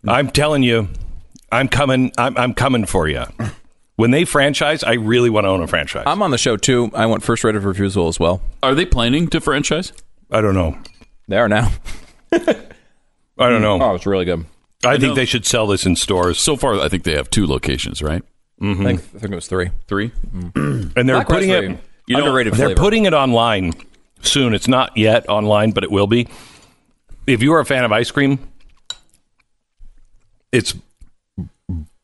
I'm telling you, I'm coming. I'm, I'm coming for you. When they franchise, I really want to own a franchise. I'm on the show too. I want first right of refusal as well. Are they planning to franchise? I don't know. They are now. I don't know. Oh, it's really good. I, think know. they should sell this in stores. So far, I think they have two locations, right? I, think, I think it was three. Three. And they're Black putting it. You know, underrated They're putting it online soon. It's not yet online, but it will be. If you are a fan of ice cream, it's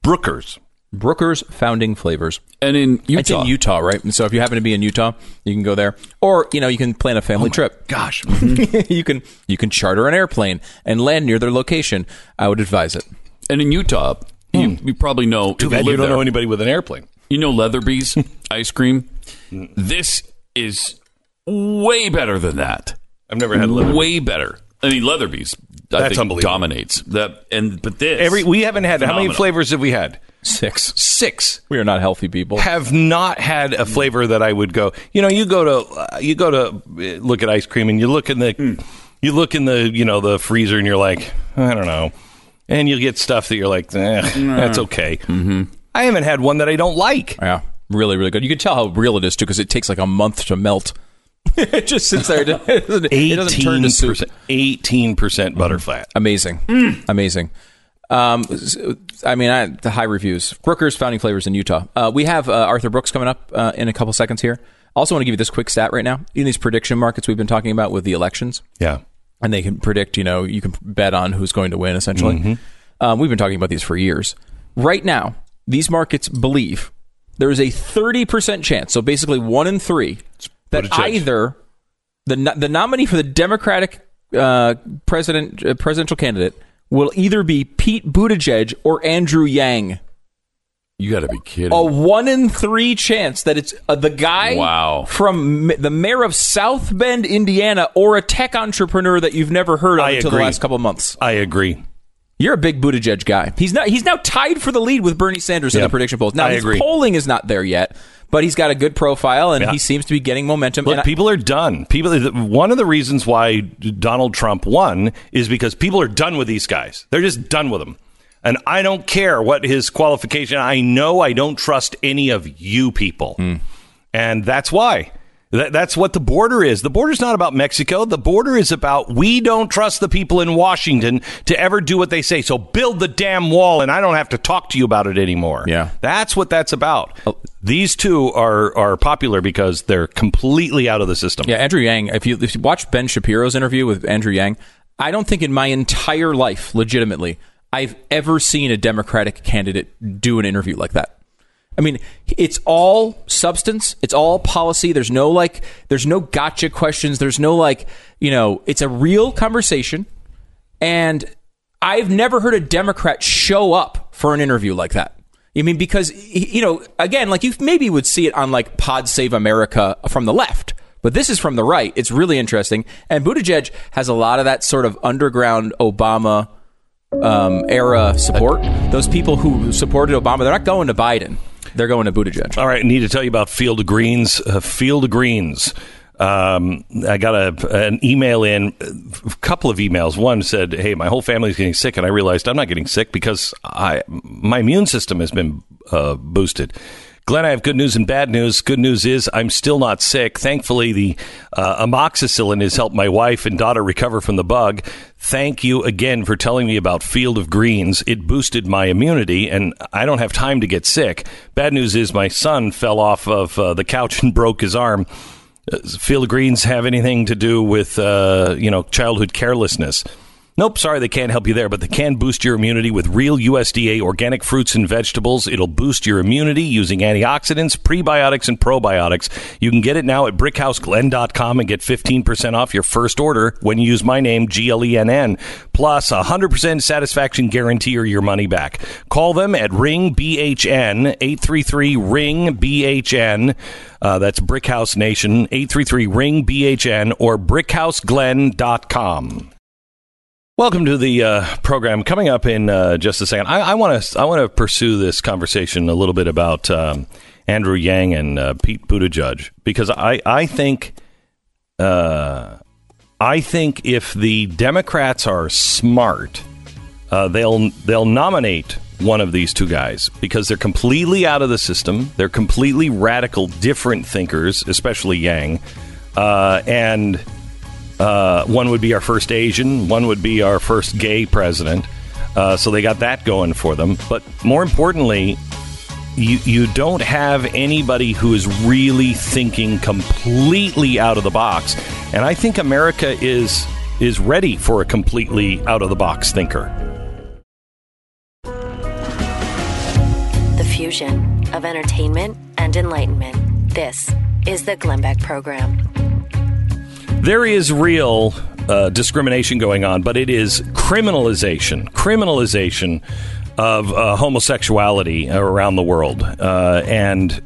Brooker's. Brooker's Founding Flavors. And in Utah, It's in Utah, right? And so if you happen to be in Utah, you can go there, or you know, you can plan a family oh trip. Gosh, you can you can charter an airplane and land near their location. I would advise it. and in Utah, you, hmm. you probably know. too if you bad you don't there, know anybody with an airplane. You know Leatherby's ice cream. This is way better than that. I've never had liver. Way better. I mean, Leatherby's. I That's think unbelievable. dominates that. And but this Every we haven't had how many Phenomenal. flavors have we had? Six. Six. We are not healthy people. Have not had a flavor that I would go. You know, you go to uh, you go to uh, look at ice cream and you look in the you look in the you know the freezer and you're like I don't know, and you get stuff that you're like eh, that's okay. Mm-hmm. I haven't had one that I don't like. Yeah, really, really good. You can tell how real it is too, because it takes like a month to melt. it just sits there. It doesn't, it doesn't turn Eighteen to soup. percent, eighteen percent butterfat. Amazing, amazing. Um, I mean, I, the high reviews. Brooker's Founding Flavors in Utah. Uh, we have uh, Arthur Brooks coming up uh, in a couple seconds here. Also, want to give you this quick stat right now. In these prediction markets we've been talking about with the elections, Yeah. and they can predict. You know, you can bet on who's going to win. Essentially, um, we've been talking about these for years. Right now, these markets believe there is a thirty percent chance. So basically, one in three that either the the nominee for the Democratic uh, president uh, presidential candidate will either be Pete Buttigieg or Andrew Yang. you got to be kidding. A one in three chance that it's uh, the guy Wow. from m- the mayor of South Bend, Indiana, or a tech entrepreneur that you've never heard of I until agree. the last couple of months. I agree. You're a big Buttigieg guy. He's not. He's now tied for the lead with Bernie Sanders in the prediction polls. Now I his agree. polling is not there yet, but he's got a good profile and Yeah. he seems to be getting momentum. Look, I- people are done. People. One of the reasons why Donald Trump won is because people are done with these guys. They're just done with them. And I don't care what his qualification. I know I don't trust any of you people, hmm. and that's why. That, that's what the border is. The border is not about Mexico. The border is about we don't trust the people in Washington to ever do what they say. So build the damn wall, and I don't have to talk to you about it anymore. Yeah. that's what that's about. Oh. These two are are popular because they're completely out of the system. Yeah, Andrew Yang. If you if you watch Ben Shapiro's interview with Andrew Yang, I don't think in my entire life, legitimately, I've ever seen a Democratic candidate do an interview like that. I mean, it's all substance. It's all policy. There's no like, there's no gotcha questions. There's no like, you know, it's a real conversation. And I've never heard a Democrat show up for an interview like that. I mean, because, you know, again, like you maybe would see it on like Pod Save America from the left, but this is from the right. It's really interesting. And Buttigieg has a lot of that sort of underground Obama um, era support. Those people who supported Obama, they're not going to Biden. They're going to Buttigieg. All right, need to tell you about Field of Greens. Uh, Field of Greens. Um, I got a, an email in, a couple of emails. One said, "Hey, my whole family's getting sick," and I realized I'm not getting sick because I my immune system has been uh, boosted. Glenn, I have good news and bad news. Good news is I'm still not sick. Thankfully, the uh, amoxicillin has helped my wife and daughter recover from the bug. Thank you again for telling me about Field of Greens. It boosted my immunity, and I don't have time to get sick. Bad news is my son fell off of uh, the couch and broke his arm. Uh, Field of Greens have anything to do with uh, you know childhood carelessness? Nope, sorry, they can't help you there, but they can boost your immunity with real USDA organic fruits and vegetables. It'll boost your immunity using antioxidants, prebiotics, and probiotics. You can get it now at brickhouseglenn.com and get 15% off your first order when you use my name, G L E N N, plus a 100% satisfaction guarantee or your money back. Call them at Ring BHN, 833 Ring BHN. Uh, that's Brickhouse Nation, 833 Ring BHN or brickhouseglenn.com. Welcome to the uh, program. Coming up in uh, just a second, I want to I want to pursue this conversation a little bit about um, Andrew Yang and uh, Pete Buttigieg because I I think uh, I think if the Democrats are smart, uh, they'll they'll nominate one of these two guys because they're completely out of the system. They're completely radical, different thinkers, especially Yang, uh, and uh, one would be our first Asian, one would be our first gay president. Uh, so they got that going for them. But more importantly, you, you don't have anybody who is really thinking completely out of the box. And I think America is is ready for a completely out of the box thinker. The fusion of entertainment and enlightenment. This is the Glenn Beck Program. There is real uh, discrimination going on, but it is criminalization, criminalization of uh, homosexuality around the world, uh, and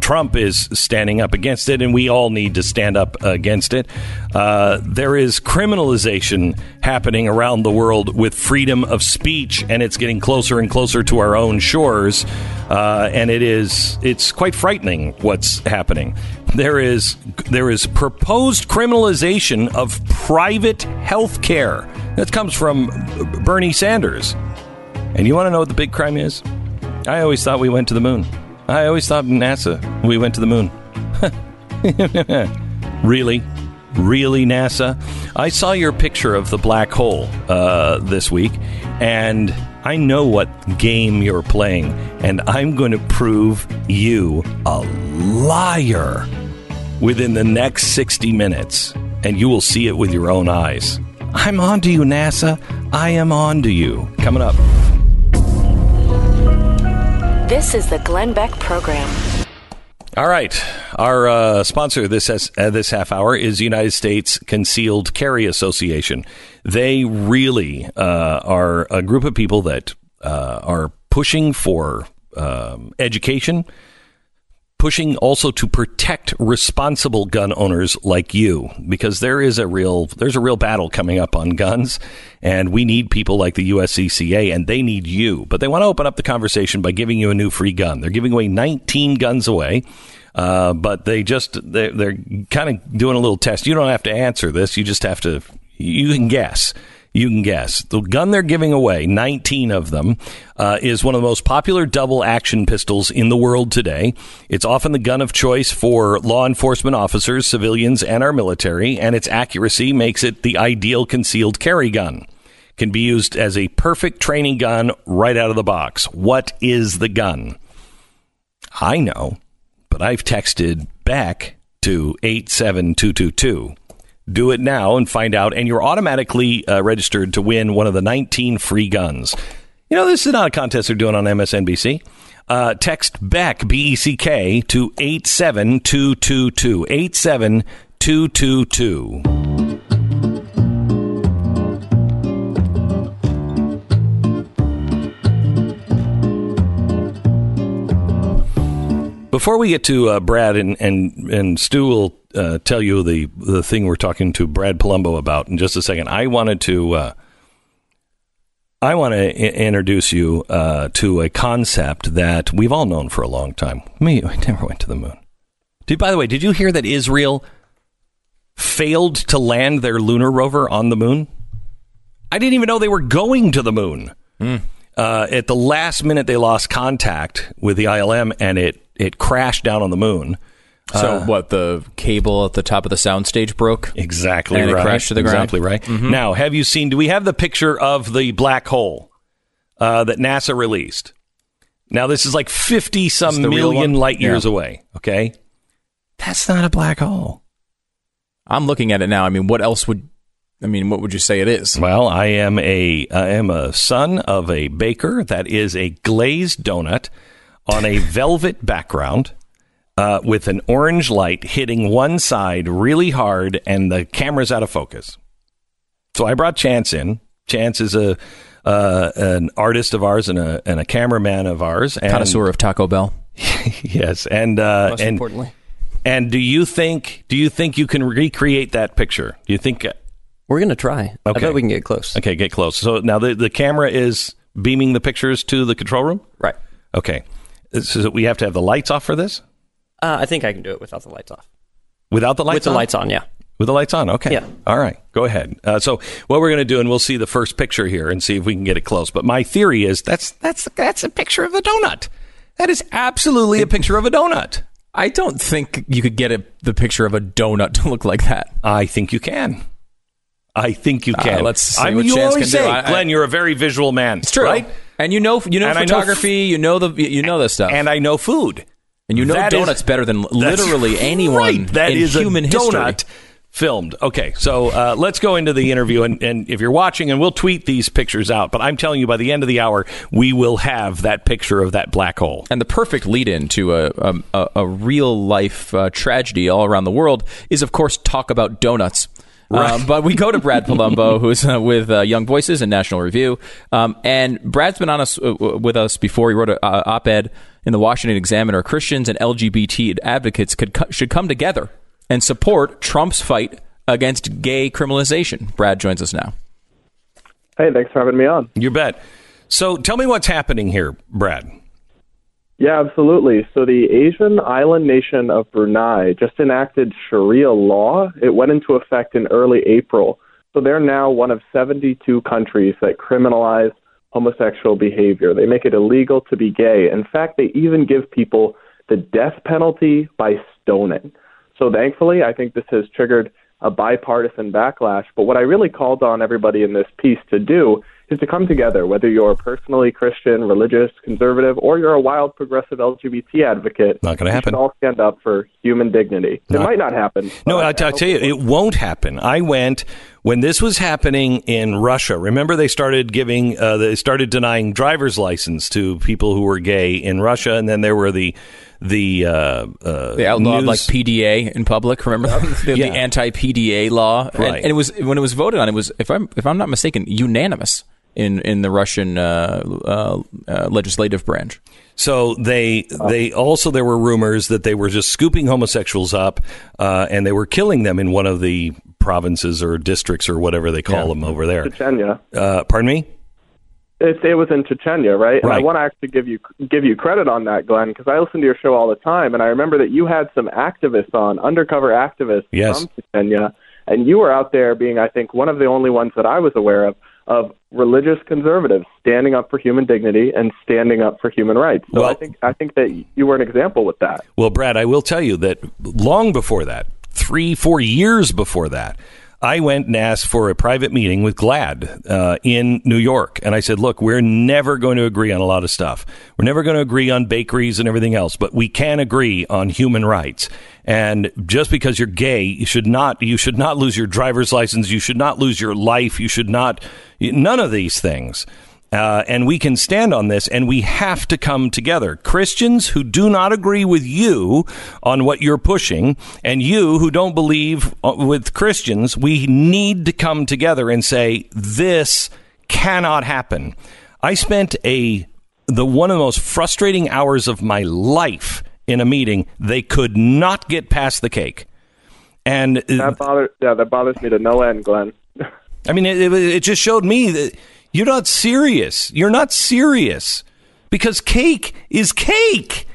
Trump is standing up against it, and we all need to stand up against it. Uh, there is criminalization happening around the world with freedom of speech, and it's getting closer and closer to our own shores. Uh, and it is it's quite frightening what's happening. There is there is proposed criminalization of private health care. That comes from Bernie Sanders. And you want to know what the big crime is? I always thought we went to the moon. I always thought NASA we went to the moon. really? Really, NASA? I saw your picture of the black hole uh, this week, and I know what game you're playing, and I'm going to prove you a liar within the next 60 minutes, and you will see it with your own eyes. I'm on to you, NASA. I am on to you. Coming up. This is the Glenn Beck Program. All right. Our uh, sponsor this has, uh, this half hour is United States Concealed Carry Association. They really uh, are a group of people that uh, are pushing for um, education, pushing also to protect responsible gun owners like you because there is a real there's a real battle coming up on guns and we need people like the USCCA and they need you. But they want to open up the conversation by giving you a new free gun. They're giving away 19 guns away uh, but they just they're, they're kind of doing a little test. You don't have to answer this. You just have to you can guess you can guess. The gun they're giving away, 19 of them, uh, is one of the most popular double action pistols in the world today. It's often the gun of choice for law enforcement officers, civilians, and our military, and its accuracy makes it the ideal concealed carry gun. Can be used as a perfect training gun right out of the box. What is the gun? I know, but I've texted back to 87222. Do it now and find out, and you're automatically uh, registered to win one of the 19 free guns. You know, this is not a contest they're doing on MSNBC. Uh, text Beck, B E C K, to 87222. 87222. Before we get to uh, Brad and, and, and Stu will uh, tell you the, the thing we're talking to Brad Polumbo about in just a second, I wanted to. Uh, I want to I- introduce you uh, to a concept that we've all known for a long time. Me, I never went to the moon. Did, by the way, did you hear that Israel failed to land their lunar rover on the moon? I didn't even know they were going to the moon. Uh, at the last minute, they lost contact with the ILM, and it it crashed down on the moon. So what? The cable at the top of the soundstage broke. Exactly And it right. crashed to the ground? exactly right. Now, have you seen? Do we have the picture of the black hole uh, that NASA released? Now, this is like fifty some This the real million light years Yeah. away. Okay, that's not a black hole. I'm looking at it now. I mean, what else would? I mean, what would you say it is? Well, I am a I am a son of a baker. That is a glazed donut on a velvet background. Uh, with an orange light hitting one side really hard, and the camera's out of focus. So I brought Chance in. Chance is a uh, an artist of ours and a and a cameraman of ours. And, Connoisseur of Taco Bell. yes, and uh, Most and importantly, and do you think do you think you can recreate that picture? Do you think? we're gonna try. I Okay. bet we can get close. Okay, get close. So now the the camera is beaming the pictures to the control room. Right. Okay, so we have to have the lights off for this. Uh, I think I can do it without the lights off. Without the lights With the on? lights on, yeah. With the lights on, okay. Yeah. All right, go ahead. Uh, so what we're going to do, and we'll see the first picture here and see if we can get it close. But my theory is that's that's that's a picture of a donut. That is absolutely a picture of a donut. I don't think you could get a, the picture of a donut to look like that. I think you can. I think you Uh, can. let's see I mean, what you Chance always can say, I- I- Glenn, you're a very visual man. It's true, right? And you know, you know And I know f- photography. you know the, you know this stuff, And I know food. and you know That is- donuts better than literally anyone right. That in is human a history. donut filmed. Okay, so uh, let's go into the interview, and, and if you're watching, and we'll tweet these pictures out. But I'm telling you, by the end of the hour, we will have that picture of that black hole. And the perfect lead in to a, a, a, a real life uh, tragedy all around the world is, of course, talk about donuts. Um, but we go to Brad Polumbo, who's uh, with uh, Young Voices and National Review. Um, and Brad's been on us uh, with us before. He wrote an uh, op ed in the Washington Examiner Christians and LGBT advocates could co- should come together and support Trump's fight against gay criminalization. Brad joins us now. Hey, thanks for having me on. You bet. So tell me what's happening here, Brad. Yeah, absolutely. So the Asian island nation of Brunei just enacted Sharia law. It went into effect in early April. So they're now one of 72 countries that criminalize homosexual behavior. They make it illegal to be gay. In fact, they even give people the death penalty by stoning. So thankfully, I think this has triggered a bipartisan backlash. But what I really called on everybody in this piece to do is to come together, whether you're personally Christian, religious, conservative, or you're a wild progressive LGBT advocate. Not gonna happen. should all stand up for human dignity. it might not happen. No, I, I I tell you, it won't happen. I went when this was happening in Russia. Remember, they started giving, uh, they started denying driver's license to people who were gay in Russia, and then there were the the uh, uh, They outlawed news- like PDA in public. Remember the, Yeah. the anti PDA law, And- Right. and, it was when it was voted on. It was, if I'm if I'm not mistaken, unanimous in in the Russian uh, uh, uh, legislative branch. So they they also there were rumors that they were just scooping homosexuals up, uh, and they were killing them in one of the provinces or districts or whatever they call Yeah. them over there. Chechnya. Uh, pardon me. It, it was in Chechnya, right? And I want to actually give you give you credit on that, Glenn, because I listen to your show all the time, and I remember that you had some activists on, undercover activists Yes. from Chechnya, and you were out there being, I think, one of the only ones that I was aware of of religious conservatives standing up for human dignity and standing up for human rights. So Well- I think I think that you were an example with that. Well, Brad, I will tell you that long before that, three, four years before that, I went and asked for a private meeting with GLAAD uh, in New York. And I said, look, we're never going to agree on a lot of stuff. We're never going to agree on bakeries and everything else, but we can agree on human rights. And just because you're gay, you should not, you should not lose your driver's license. You should not lose your life. You should not, none of these things. Uh, and we can stand on this, and we have to come together. Christians who do not agree with you on what you're pushing, and you who don't believe uh, with Christians, we need to come together and say, this cannot happen. I spent a the one of the most frustrating hours of my life in a meeting. They could not get past the cake. And uh, That bothers, yeah, that bothers me to no end, Glenn. I mean, it, it, it just showed me that you're not serious. You're not serious because cake is cake.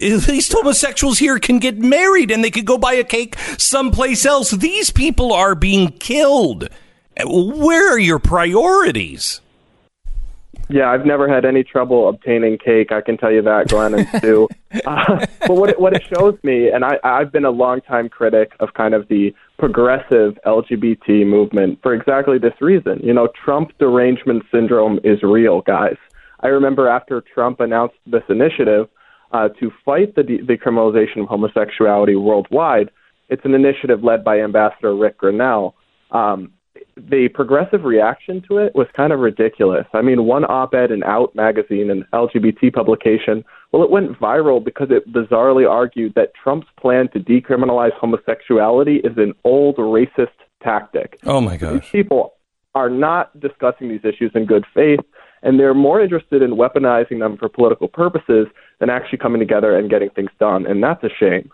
At least homosexuals here can get married and they could go buy a cake someplace else. These people are being killed. Where are your priorities? Yeah, I've never had any trouble obtaining cake. I can tell you that, Glenn and Stu. uh, but what it, what it shows me, and I, I've been a longtime critic of kind of the progressive LGBT movement for exactly this reason. You know, Trump derangement syndrome is real, guys. I remember after Trump announced this initiative uh, to fight the de- decriminalization of homosexuality worldwide, it's an initiative led by Ambassador Rick Grenell. Um, the progressive reaction to it was kind of ridiculous. I mean, one op ed in Out magazine, an LGBT publication, well, it went viral because it bizarrely argued that Trump's plan to decriminalize homosexuality is an old racist tactic. Oh, my gosh. These people are not discussing these issues in good faith, and they're more interested in weaponizing them for political purposes than actually coming together and getting things done. And that's a shame.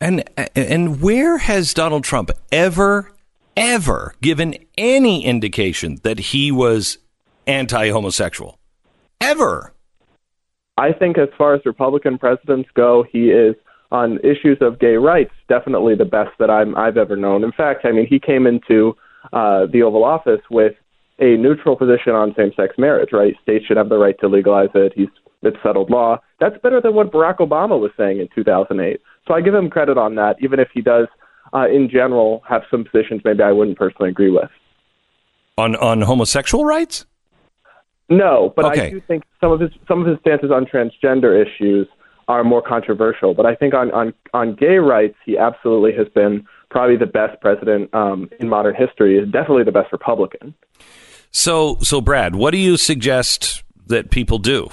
And and where has Donald Trump ever ever given any indication that he was anti-homosexual? Ever? I think as far as Republican presidents go, he is on issues of gay rights definitely the best that I'm, I've ever known. In fact, I mean, he came into uh, the Oval Office with a neutral position on same-sex marriage. Right, states should have the right to legalize it. He's it's settled law. That's better than what Barack Obama was saying in 2008. So I give him credit on that, even if he does, uh, in general, have some positions maybe I wouldn't personally agree with. On on homosexual rights? No, but Okay. I do think some of his some of his stances on transgender issues are more controversial. But I think on on on gay rights, he absolutely has been probably the best president um, in modern history. Is definitely the best Republican. So so Brad, what do you suggest that people do?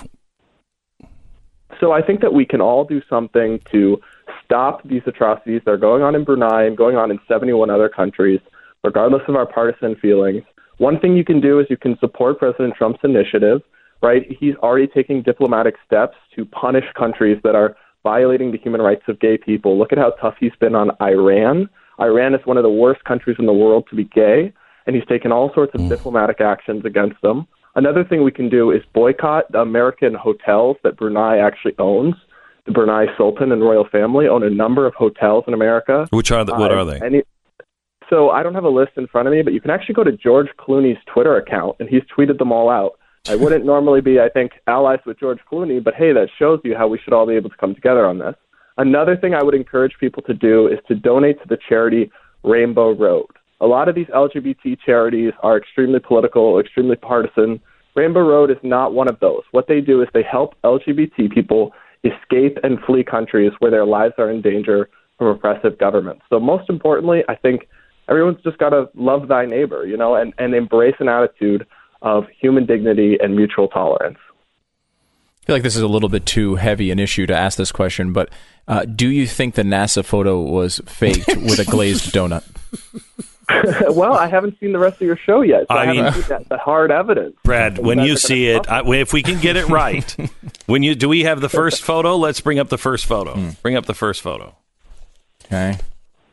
So I think that we can all do something to stop these atrocities that are going on in Brunei and going on in 71 other countries, regardless of our partisan feelings. One thing you can do is you can support President Trump's initiative, right? He's already taking diplomatic steps to punish countries that are violating the human rights of gay people. Look at how tough he's been on Iran. Iran is one of the worst countries in the world to be gay, and he's taken all sorts of mm. diplomatic actions against them. Another thing we can do is boycott the American hotels that Brunei actually owns. The Brunei Sultan and royal family own a number of hotels in America. Which are the, what Uh, are they? it- so I don't have a list in front of me, but you can actually go to George Clooney's Twitter account, and he's tweeted them all out. I wouldn't normally be, I think, allies with George Clooney, but hey, that shows you how we should all be able to come together on this. Another thing I would encourage people to do is to donate to the charity Rainbow Road. A lot of these LGBT charities are extremely political, extremely partisan. Rainbow Road is not one of those. What they do is they help LGBT people escape and flee countries where their lives are in danger from oppressive governments. So most importantly, I think everyone's just got to love thy neighbor, you know, and, and embrace an attitude of human dignity and mutual tolerance. I feel like this is a little bit too heavy an issue to ask this question, but uh, do you think the NASA photo was faked with a glazed donut? well, I haven't seen the rest of your show yet, so I I, mean- haven't seen that, the hard evidence. Brad, when you see it, I, if we can get it right, when you do we have the first photo? Let's bring up the first photo. Hmm. Bring up the first photo. Okay.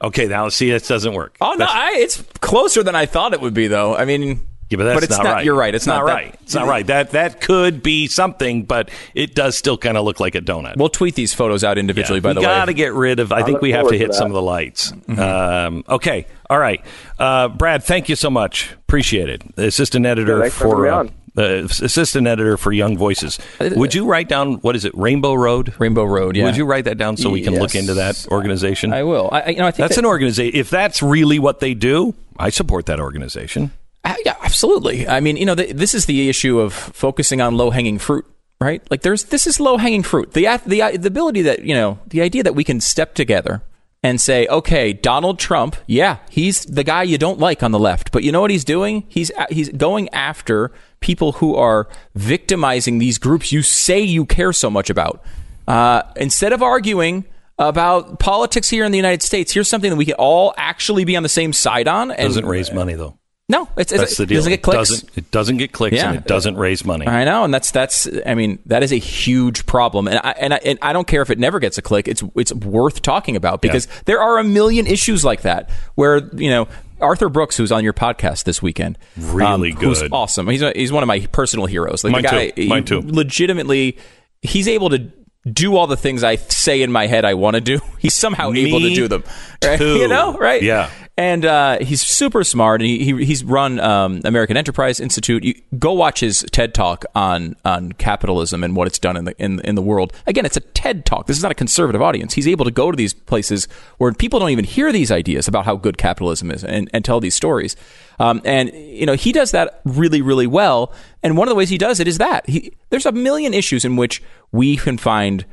Okay, now see, this doesn't work. Oh no, I, it's closer than I thought it would be, though. I mean, Yeah, but that's it's not, right. You're right. It's, not, that- right. It's not right. That that could be something, but it does still kind of look like a donut. We'll tweet these photos out individually. Yeah, by the way, we the got to get rid of. I think we have to forward to hit some of the lights. Mm-hmm. Um, okay, all right, uh, Brad. Thank you so much. Appreciate it. The assistant editor Yeah, for for uh, on. uh, assistant editor for Young Voices. Would you write down what is it, Rainbow Road? Rainbow Road. Yeah. Would you write that down so we can look into that organization? I will. I, I- you know, I think that's that- an organization. If that's really what they do, I support that organization. Uh, yeah, absolutely. I mean, you know, th this is the issue of focusing on low hanging fruit, right? Like, there's this is low hanging fruit. The the the ability that you know, the idea that we can step together and say, okay, Donald Trump, yeah, he's the guy you don't like on the left, but you know what he's doing? He's he's going after people who are victimizing these groups you say you care so much about. Uh, instead of arguing about politics here in the United States, here's something that we can all actually be on the same side on. And Doesn't raise money though. No, it's, it's the deal. Doesn't get It clicks. doesn't, it doesn't get clicks Yeah. and it doesn't raise money. I know, and that's that's. I mean, that is a huge problem, and I and I, and I don't care if it never gets a click. It's it's worth talking about because there are a million issues like that where you know. Arthur Brooks, who's on your podcast this weekend, um, Really who's good. awesome. He's a, he's one of my personal heroes. Like Mine the guy, too. Mine too. Legitimately, he's able to do all the things I say in my head I want to do. He's somehow Me able to do them. Right? You know, right? Yeah. And uh, he's super smart. And he, he he's run um, American Enterprise Institute. You go watch his TED talk on on capitalism and what it's done in the in in the world. Again, it's a TED talk. This is not a conservative audience. He's able to go to these places where people don't even hear these ideas about how good capitalism is and, and tell these stories. Um, and you know he does that really really well. And one of the ways he does it is that he, there's a million issues in which we can find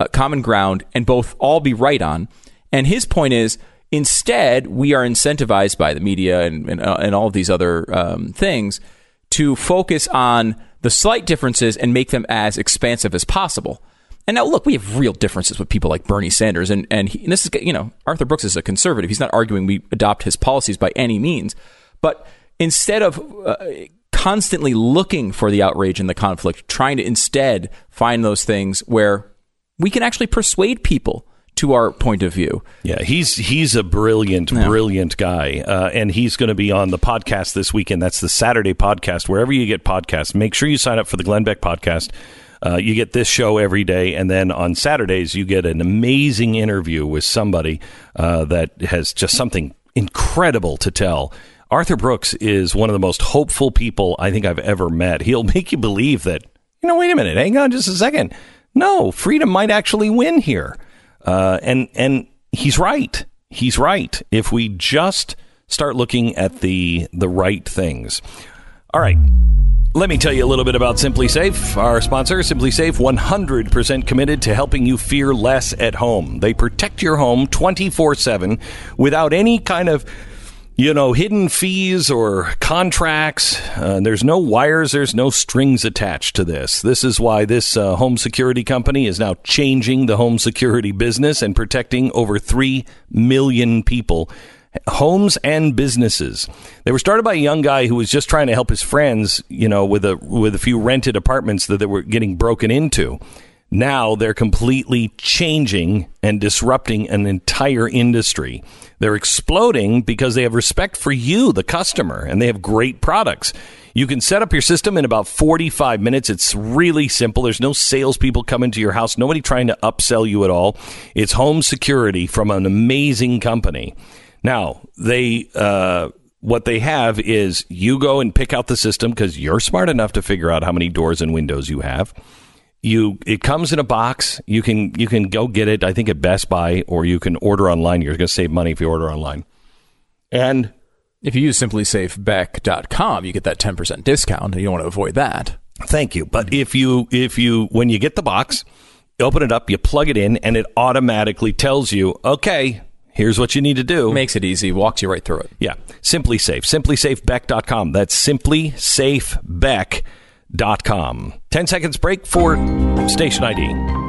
uh, common ground and both all be right on. And his point is instead, we are incentivized by the media and, and, uh, and all of these other um, things to focus on the slight differences and make them as expansive as possible. And now, look, we have real differences with people like Bernie Sanders, and and, he, and this is you know Arthur Brooks is a conservative. He's not arguing we adopt his policies by any means, but instead of uh, constantly looking for the outrage and the conflict, trying to instead find those things where we can actually persuade people to our point of view. Yeah, he's he's a brilliant, brilliant guy, uh, and he's going to be on the podcast this weekend. That's the Saturday podcast. Wherever you get podcasts, make sure you sign up for the Glenn Beck podcast. Uh, you get this show every day, and then on Saturdays you get an amazing interview with somebody uh, that has just something incredible to tell. Arthur Brooks is one of the most hopeful people I think I've ever met. He'll make you believe that you know. Wait a minute, hang on just a second. No, freedom might actually win here. Uh, and and he's right. He's right. If we just start looking at the the right things. All right. Let me tell you a little bit about SimpliSafe. Our sponsor, SimpliSafe, 100% committed to helping you fear less at home. They protect your home 24/7 without any kind of you know, hidden fees or contracts. Uh, there's no wires, there's no strings attached to this. This is why this uh, home security company is now changing the home security business and protecting over 3 million people. Homes and businesses. They were started by a young guy who was just trying to help his friends, you know, with a with a few rented apartments that they were getting broken into. Now they're completely changing and disrupting an entire industry. They're exploding because they have respect for you, the customer, and they have great products. You can set up your system in about 45 minutes. It's really simple. There's no salespeople coming to your house, nobody trying to upsell you at all. It's home security from an amazing company. Now, they, uh, what they have is you go and pick out the system because you're smart enough to figure out how many doors and windows you have you it comes in a box. You can you can go get it i think at best buy or you can order online. You're going to save money if you order online. And If you use simplisafebeck.com, you get that 10% discount. You don't want to avoid that. thank you. But if you if you when you get the box you open it up you plug it in and it automatically tells you okay here's what you need to do. Makes it easy, walks you right through it. yeah. Simply safe. Simplisafebeck.com that's simply safe simplisafebeck.com 10 seconds break for station id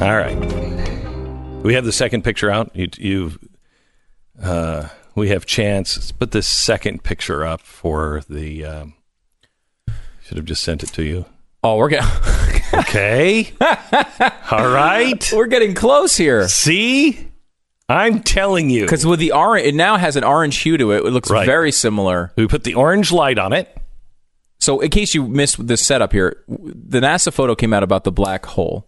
All right. We have the second picture out. You, you've, uh, we have chance. Let's put this second picture up for the. Um, should have just sent it to you. Oh, we're getting Okay. All right. we're getting close here. See, I'm telling you. Because with the orange, it now has an orange hue to it. It looks Right. very similar. We put the orange light on it. So, in case you missed this setup here, the NASA photo came out about the black hole.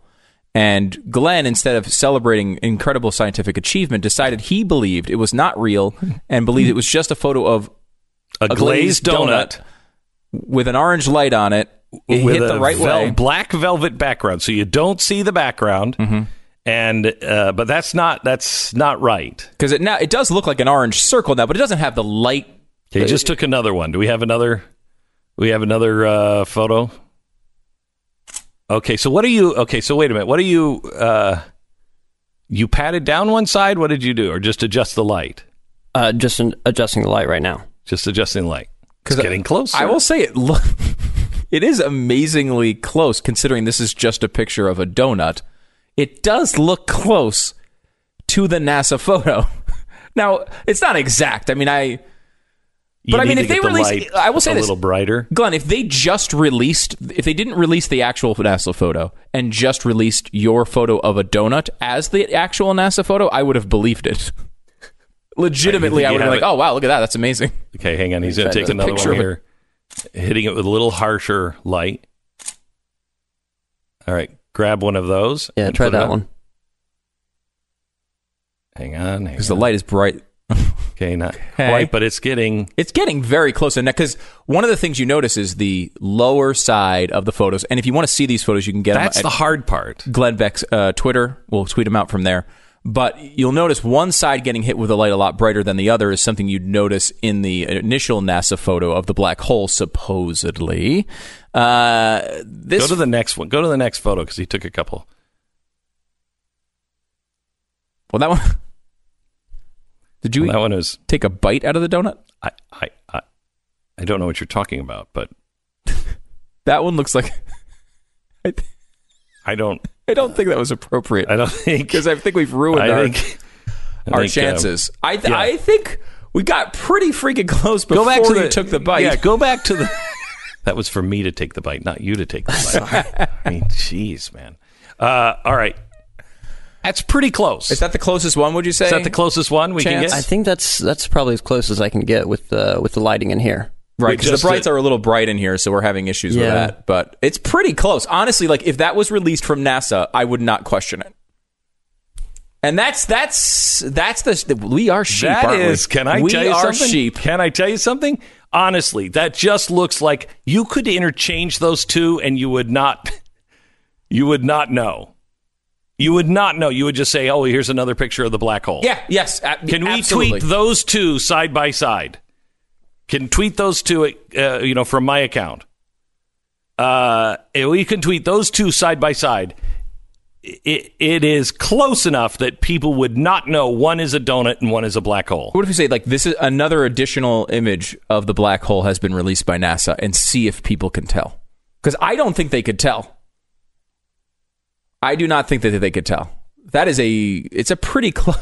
And Glenn, instead of celebrating incredible scientific achievement, decided he believed it was not real and believed it was just a photo of A, glazed, donut, with an orange light on it. It with hit the a right vel- way. black velvet background, so you don't see the background. Mm-hmm. And uh, but that's not that's not right. Because it now it does look like an orange circle now, but it doesn't have the light. Okay, just took another one. Do we have another? We have another uh, photo. Okay, so what are you? Okay, so wait a minute. What are you? Uh, you patted down one side. What did you do, or just adjust the light? Uh, just in, adjusting the light right now. Just adjusting the light. It's getting close. I will say it. Look, it is amazingly close considering this is just a picture of a donut. It does look close to the NASA photo. Now it's not exact. I mean, I. You But I mean, if they the release, I will say a this, little brighter. Glenn, if they just released, if they didn't release the actual NASA photo and just released your photo of a donut as the actual NASA photo, I would have believed it. Legitimately, You I would have have been like, it. "Oh wow, look at that! That's amazing." Okay, hang on. He's going to take another picture one of it. here, hitting it with a little harsher light. All right, grab one of those. Yeah, try that one. Hang on, Because the light is bright. Okay, not Hey. quite, but it's getting. It's getting very close to because one of the things you notice is the lower side of the photos. And if you want to see these photos, you can get That's them the hard part. Glenn Beck's uh, Twitter. We'll tweet them out from there. But you'll notice one side getting hit with a light a lot brighter than the other is something you'd notice in the initial NASA photo of the black hole, supposedly. Uh, this Go to the next one. Go to the next photo because he took a couple. well, that one. Did you Well, that one is. take a bite out of the donut? I, I, I, I don't know what you're talking about, but That one looks like. I, I don't. I don't think that was appropriate I don't think. because I think we've ruined I our, think. Our think, um, chances. I th- yeah. I think we got pretty freaking close before go back to you the took the bite. Yeah, go back to the. that was for me to take the bite, not you to take the bite. I mean, jeez, man. Uh, all right, that's pretty close. Is that the closest one? Would you say? Is that the closest one we Chance? can get? I think that's that's probably as close as I can get with the with the lighting in here. Right, because the brights are a little bright in here, so we're having issues with that. But it's pretty close. Honestly, like if that was released from NASA, I would not question it. And that's that's that's the we are sheep. That aren't we? can I we tell you are something? sheep. Can I tell you something? Honestly, that just looks like you could interchange those two, and you would not, you would not know. You would not know. You would just say, "Oh, here's another picture of the black hole." Yeah. Yes. a- Can we absolutely. tweet those two side by side? Can tweet those two, uh, you know, from my account. Uh, we can tweet those two side by side. It, it is close enough that people would not know one is a donut and one is a black hole. What if we say like this is another additional image of the black hole has been released by NASA and see if people can tell? Because I don't think they could tell. I do not think that they could tell. That is a it's a pretty close.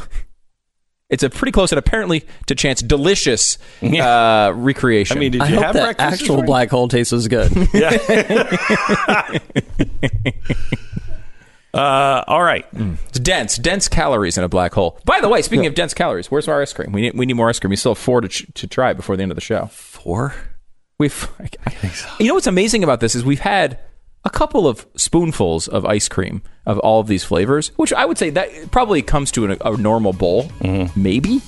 It's a pretty close and apparently to chance delicious uh, recreation. I mean, did I you hope have that breakfast? actual morning? black hole tastes as good. Uh, all right. it's dense, dense calories in a black hole. By the way, speaking of dense calories, where's our ice cream? We need we need more ice cream. We still have four to ch- to try before the end of the show. Four. We've, I, I think so. you know what's amazing about this is we've had a couple of spoonfuls of ice cream of all of these flavors, which I would say that probably comes to an, a normal bowl, Mm-hmm. maybe.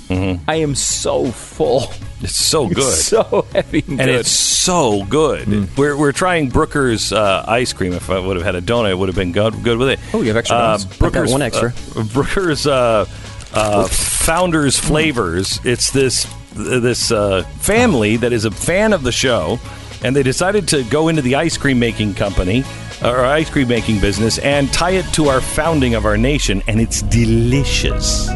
I am so full, It's so good. so heavy and, and it's so good. We're, we're trying Brooker's uh, ice cream. If I would have had a donut, it would have been good, good with it. Oh, you have extra Uh, donuts? I've got Brooker's, one extra. Uh, Brooker's uh, uh, Founders Flavors. It's this this uh, family that is a fan of the show, and they decided to go into the ice cream making company or ice cream making business and tie it to our founding of our nation, and it's delicious.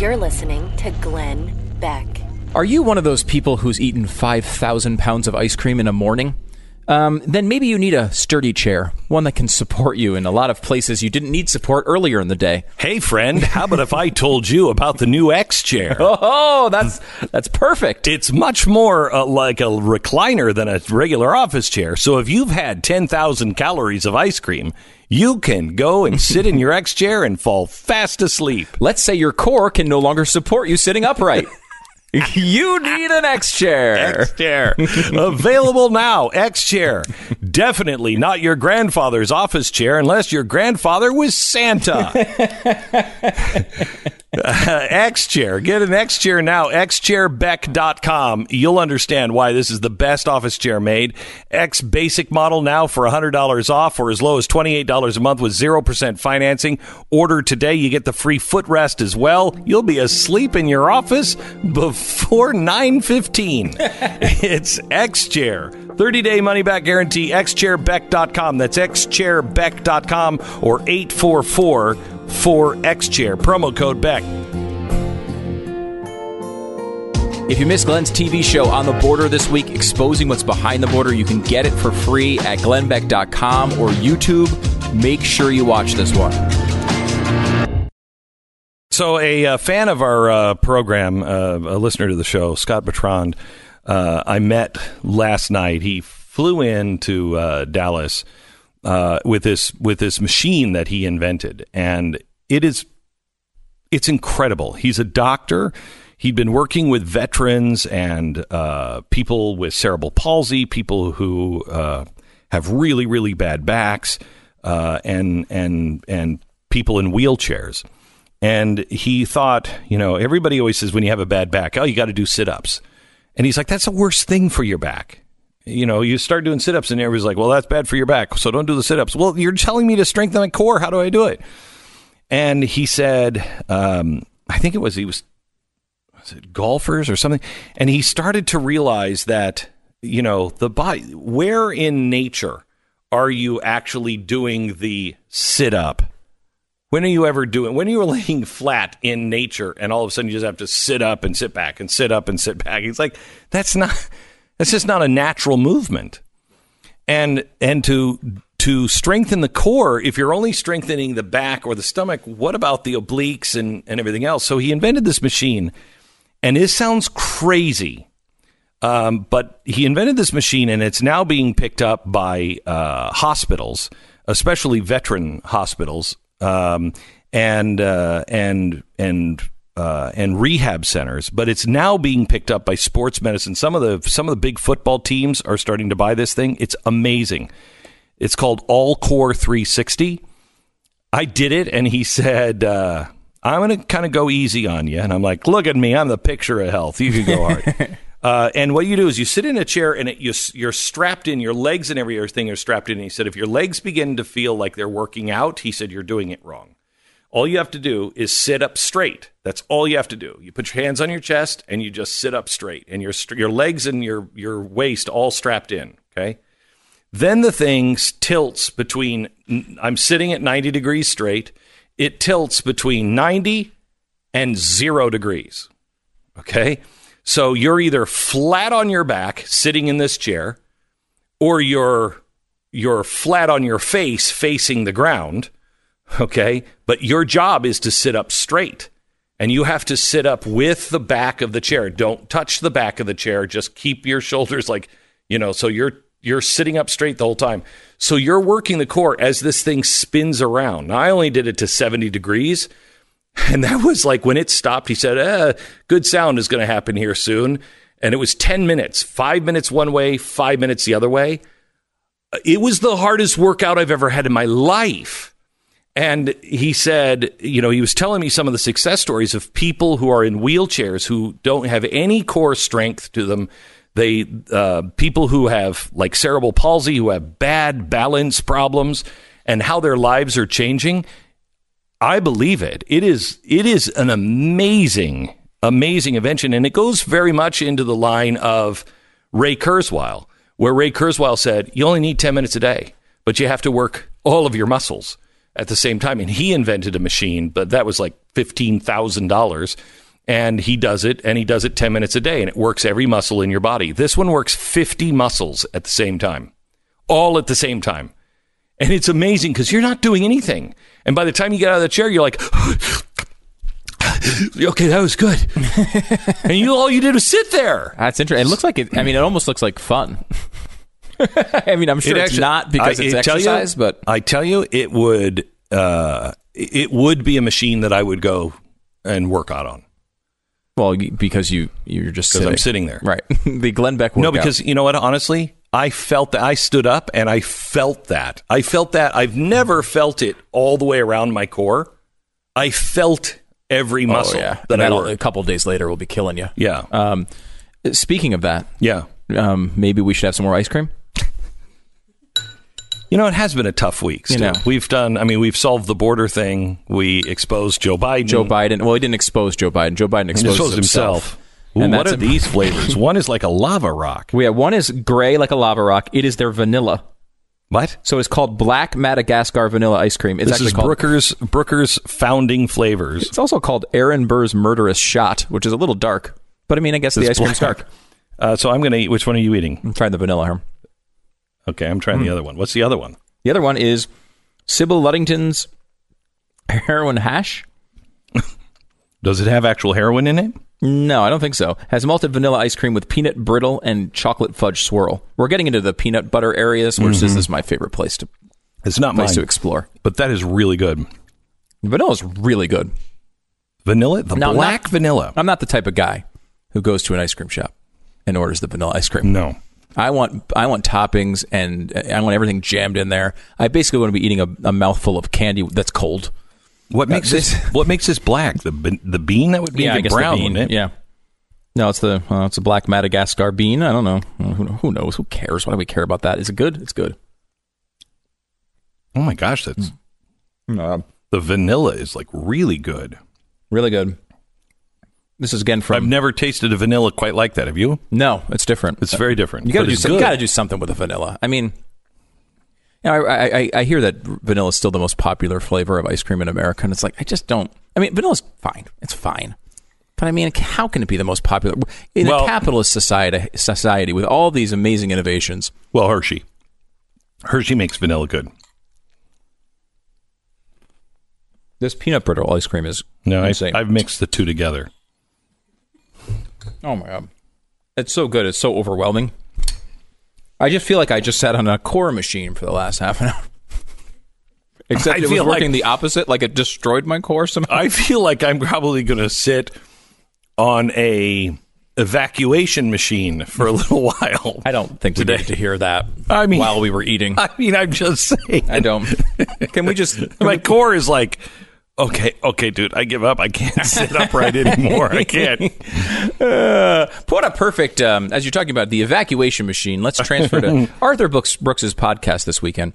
You're listening to Glenn Beck. Are you one of those people who's eaten 5,000 pounds of ice cream in a morning? Um, then maybe you need a sturdy chair, one that can support you in a lot of places you didn't need support earlier in the day. Hey, friend, how about if I told you about the new X chair? Oh, that's that's perfect. It's much more uh, like a recliner than a regular office chair. So if you've had 10,000 calories of ice cream, you can go and sit in your X chair and fall fast asleep. Let's say your core can no longer support you sitting upright. you need an X chair. X chair. Available now. X chair. Definitely not your grandfather's office chair unless your grandfather was Santa. Uh, X chair. Get an X chair now. XChairBeck.com. You'll understand why this is the best office chair made. X basic model now for $100 off or as low as $28 a month with 0% financing. Order today. You get the free footrest as well. You'll be asleep in your office before 915. it's X chair. 30 day money back guarantee. XChairBeck.com. That's XChairBeck.com or 844 4 X chair. Promo code Beck. If you missed Glenn's TV show On the Border this week, exposing what's behind the border, you can get it for free at glennbeck.com or YouTube. Make sure you watch this one. So, a, uh fan of our uh, program, uh, a listener to the show, Scott Bertrand, uh, I met last night. He flew in to uh, Dallas uh, with this with this machine that he invented, and it is it's incredible. He's a doctor. He'd been working with veterans and people with cerebral palsy, people who have really, really bad backs, and and and people in wheelchairs. And he thought, you know, everybody always says when you have a bad back, oh, you got to do sit ups. And he's like, that's the worst thing for your back. You know, you start doing sit ups, and everybody's like, well, that's bad for your back. So don't do the sit ups. Well, you're telling me to strengthen my core. How do I do it? And he said, um, I think it was, he was, was it golfers or something? And he started to realize that, you know, the body, where in nature are you actually doing the sit up? When are you ever doing? When are you laying flat in nature, and all of a sudden you just have to sit up and sit back and sit up and sit back? He's like, that's not. That's just not a natural movement. And and to to strengthen the core, if you're only strengthening the back or the stomach, what about the obliques and, and everything else? So he invented this machine, and it sounds crazy. Um, but he invented this machine, and it's now being picked up by uh, hospitals, especially veteran hospitals, um, and uh, and and uh, and rehab centers. But it's now being picked up by sports medicine. Some of the some of the big football teams are starting to buy this thing. It's amazing. It's called All Core 360. I did it, and he said. Uh, I'm going to kind of go easy on you. And I'm like, look at me. I'm the picture of health. You can go hard. Uh, and what you do is you sit in a chair and it, you, you're strapped in, your legs and everything are strapped in. And he said, if your legs begin to feel like they're working out, he said, you're doing it wrong. All you have to do is sit up straight. That's all you have to do. You put your hands on your chest and you just sit up straight, and your your legs and your your waist all strapped in. Okay. Then the thing tilts between. I'm sitting at 90 degrees straight. It tilts between 90 and zero degrees. Okay. So you're either flat on your back sitting in this chair, or you're you're flat on your face facing the ground. Okay, but your job is to sit up straight, and you have to sit up with the back of the chair. Don't touch the back of the chair. Just keep your shoulders like you know. So you're you're sitting up straight the whole time. So you're working the core as this thing spins around. Now I only did it to 70 degrees. And that was like when it stopped, he said, eh, good sound is going to happen here soon. And it was 10 minutes, five minutes one way, five minutes the other way. It was the hardest workout I've ever had in my life. And he said, you know, he was telling me some of the success stories of people who are in wheelchairs who don't have any core strength to them. They, uh, people who have like cerebral palsy, who have bad balance problems, and how their lives are changing. I believe it. It is it is an amazing, amazing invention, and it goes very much into the line of Ray Kurzweil, where Ray Kurzweil said, "You only need ten minutes a day, but you have to work all of your muscles at the same time." And he invented a machine, but that was like fifteen thousand dollars, and he does it, and he does it ten minutes a day, and it works every muscle in your body. This one works fifty muscles at the same time, all at the same time. And it's amazing because you're not doing anything. And by the time you get out of the chair, you're like, okay, that was good. and you all you did was sit there. That's interesting. It looks like it. I mean, it almost looks like fun. I mean, I'm sure It it's actually- not because I- it's tell you- exercise, but I tell you, it would uh, it would be a machine that I would go and work out on. Well, because you you're just because. I'm sitting there. Right. the Glenn Beck. No, because you know what? Honestly, I felt that. I stood up and I felt that. I felt that. I've never felt it all the way around my core. I felt every oh muscle yeah, that and I that'll- worked. a couple days later will be killing you. Yeah. Um, speaking of that, yeah. um, maybe we should have some more ice cream. You know, it has been a tough week. You know. We've done. I mean, we've solved the border thing. We exposed Joe Biden. Joe Biden. Well, he didn't expose Joe Biden. Joe Biden exposed, exposed himself. himself. Ooh, And what are these flavors? One is like a lava rock. We have one is gray like a lava rock. It is their vanilla. What? So it's called Black Madagascar Vanilla Ice Cream. It's This actually is called. Brooker's Brooker's founding flavors. It's also called Aaron Burr's Murderous Shot, which is a little dark. But I mean, I guess the ice It's cream's black. dark. Uh, so I'm going to eat. Which one are you eating? I'm trying the vanilla here. Okay, I'm trying Hmm. the other one. What's the other one? The other one is Sybil Ludington's heroin hash. Does it have actual heroin in it? No, I don't think so. Has malted vanilla ice cream with peanut brittle and chocolate fudge swirl. We're getting into the peanut butter areas, which this mm-hmm. is my favorite place to It's not place mine, to explore. but that is really good. Vanilla is really good. Vanilla, the No, black not- vanilla. I'm not the type of guy who goes to an ice cream shop and orders the vanilla ice cream. No, I want I want toppings and I want everything jammed in there. I basically want to be eating a, a mouthful of candy that's cold. What makes this- this? What makes this black? The the bean that would be yeah, I guess brown, the bean. it? Yeah. No, it's the uh, it's a black Madagascar bean. I don't know. Who, who knows? Who cares? Why do we care about that? Is it good? It's good. Oh my gosh, that's Uh, the vanilla is like really good. really good. This is again from. I've never tasted a vanilla quite like that. Have you? no. It's different. It's very different. You got to do it's some, you got to do something with the vanilla. I mean, know, I, I, I- I hear that vanilla is still the most popular flavor of ice cream in America, and it's like I just don't. I mean, vanilla's fine. It's fine, but I mean, how can it be the most popular in Well- a capitalist society? Society with all these amazing innovations. Well, Hershey. Hershey makes vanilla good. This peanut brittle ice cream is No, I. I've mixed the two together. oh my god, it's so good. It's so overwhelming. I just feel like I just sat on a core machine for the last half an hour. Except I it was working like- the opposite, like it destroyed my core somehow. I feel like I'm probably going to sit on a evacuation machine for a little while. I don't think we Today. needed to hear that. I mean- while we were eating, I mean, I'm just saying. I don't. Can we just? Can My we, core is like, okay, okay, dude, I give up. I can't sit upright anymore. I can't. uh, what a perfect. Um, as you're talking about the evacuation machine, let's transfer to Arthur Brooks Brooks's podcast this weekend.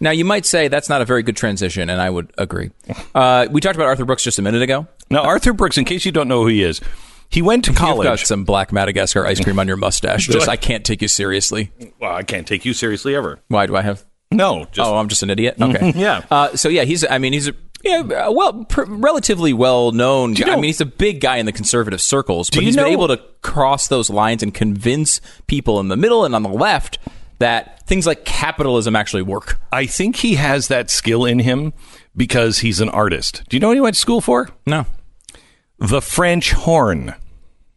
Now, you might say that's not a very good transition, and I would agree. Uh, we talked about Arthur Brooks just a minute ago. Now, Arthur Brooks, in case you don't know who he is, he went to You've got some black Madagascar ice cream on your mustache. Just I can't take you seriously. Well, I can't take you seriously ever. Why do I have? No, just oh, I'm just an idiot. Okay, Yeah. Uh, so yeah, he's. I mean, he's a yeah, well, pr- relatively well known. you guy. I mean, he's a big guy in the conservative circles, but he's know- been able to cross those lines and convince people in the middle and on the left that things like capitalism actually work. I think he has that skill in him because he's an artist. Do you know what he went to school for? No, The French horn.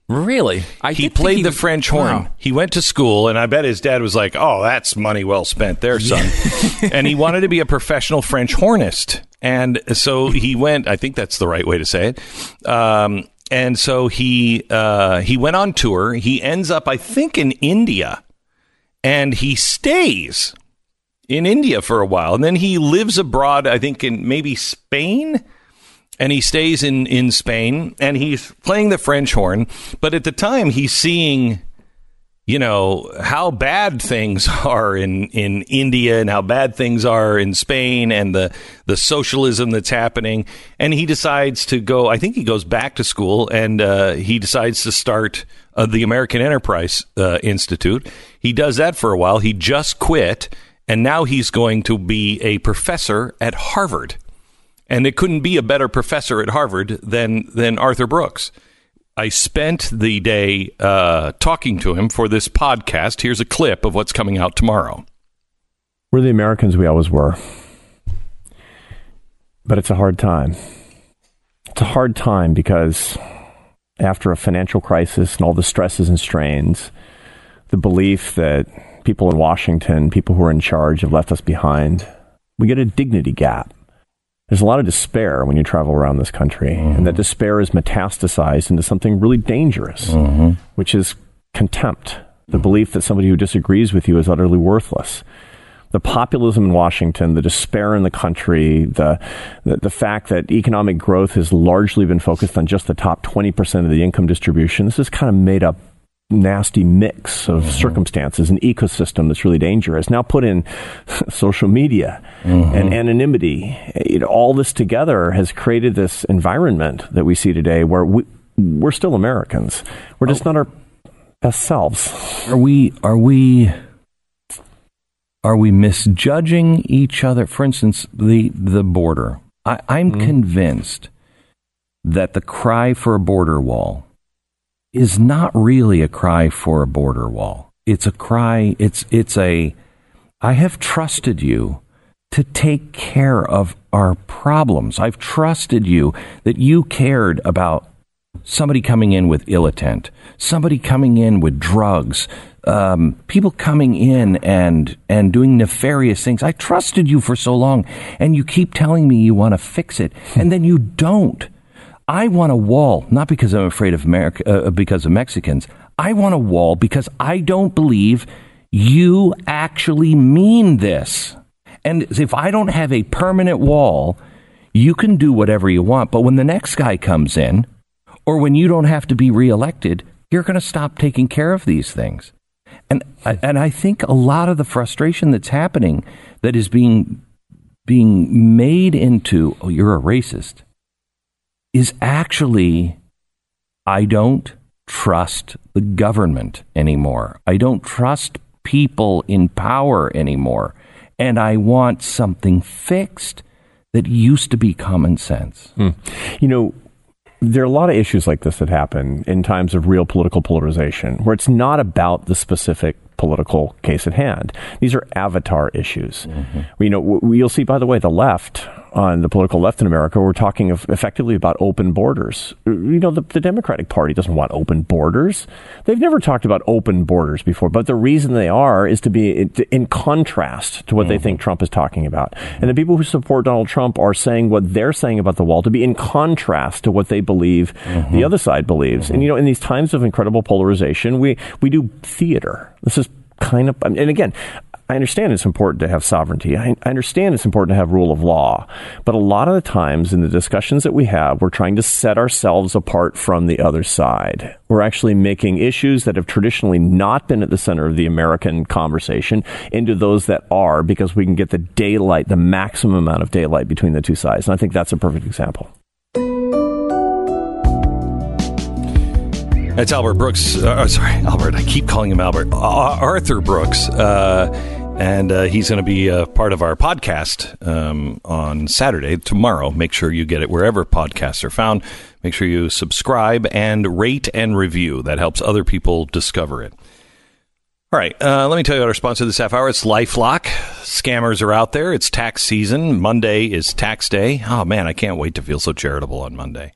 Really, I He played he the was- French horn. Wow. He went to school, and I bet his dad was like, "Oh, that's money well spent, there, son." and he wanted to be a professional French hornist, and so he went. I think that's the right way to say it. Um, and so he uh, he went on tour. He ends up, I think, in India, and he stays in India for a while, and then he lives abroad. I think in maybe Spain and he stays in in Spain and he's playing the French horn. But at the time, he's seeing, you know, how bad things are in in India and how bad things are in Spain and the the socialism that's happening. And he decides to go. I think he goes back to school and uh, he decides to start uh, the American Enterprise uh, Institute. He does that for a while. He just quit. And now he's going to be a professor at Harvard and it couldn't be a better professor at Harvard than than Arthur Brooks. I spent the day uh, talking to him for this podcast. Here's a clip of what's coming out tomorrow. We're the Americans we always were. But it's a hard time. It's a hard time because after a financial crisis and all the stresses and strains, the belief that people in Washington, people who are in charge, have left us behind, we get a dignity gap. There's a lot of despair when you travel around this country, and that mm-hmm. despair is metastasized into something really dangerous, mm-hmm. which is contempt, the mm. belief that somebody who disagrees with you is utterly worthless. The populism in Washington, the despair in the country, the, the the fact that economic growth has largely been focused on just the top 20% of the income distribution. This is kind of made up nasty mix of mm-hmm. circumstances, an ecosystem that's really dangerous. Now put in social media and mm-hmm. anonymity. Know, all this together has created this environment that we see today where we, we're still Americans. We're just not our best selves. Are we are we are we misjudging each other? For instance, the the border. I, I'm mm-hmm. convinced that the cry for a border wall is not really a cry for a border wall. It's a cry. It's it's a. I have trusted you to take care of our problems. I've trusted you that you cared about somebody coming in with ill intent, somebody coming in with drugs, um, people coming in and and doing nefarious things. I trusted you for so long, and you keep telling me you want to fix it, and then you don't. I want a wall, not because I'm afraid of America, uh, because of Mexicans. I want a wall because I don't believe you actually mean this. And if I don't have a permanent wall, you can do whatever you want. But when the next guy comes in, or when you don't have to be reelected, you're going to stop taking care of these things. And and I think a lot of the frustration that's happening that is being being made into oh you're a racist is actually I don't trust the government anymore. I don't trust people in power anymore. And I want something fixed that used to be common sense. Hmm. You know, there are a lot of issues like this that happen in times of real political polarization where it's not about the specific political case at hand. These are avatar issues. Mm-hmm. You know, you'll see, by the way, the left on the political left in America, we're talking of effectively about open borders. You know, the, the Democratic Party doesn't want open borders. They've never talked about open borders before, but the reason they are is to be in, in contrast to what they mm-hmm. think Trump is talking about. And the people who support Donald Trump are saying what they're saying about the wall to be in contrast to what they believe mm-hmm. the other side believes. And mm-hmm. you know, in these times of incredible polarization, we we do theater. This is kind of, and again, I understand it's important to have sovereignty. I, I understand it's important to have rule of law. But a lot of the times in the discussions that we have, we're trying to set ourselves apart from the other side. We're actually making issues that have traditionally not been at the center of the American conversation into those that are because we can get the daylight, the maximum amount of daylight between the two sides. And I think that's a perfect example. That's Albert Brooks. Uh, uh, sorry, Albert. I keep calling him Albert. Uh, Arthur Brooks. Uh, and uh, he's going to be a part of our podcast um, on Saturday, tomorrow. Make sure you get it wherever podcasts are found. Make sure you subscribe and rate and review. That helps other people discover it. All right, uh, let me tell you about our sponsor this half hour. It's LifeLock. Scammers are out there. It's tax season. Monday is tax day. Oh man, I can't wait to feel so charitable on Monday.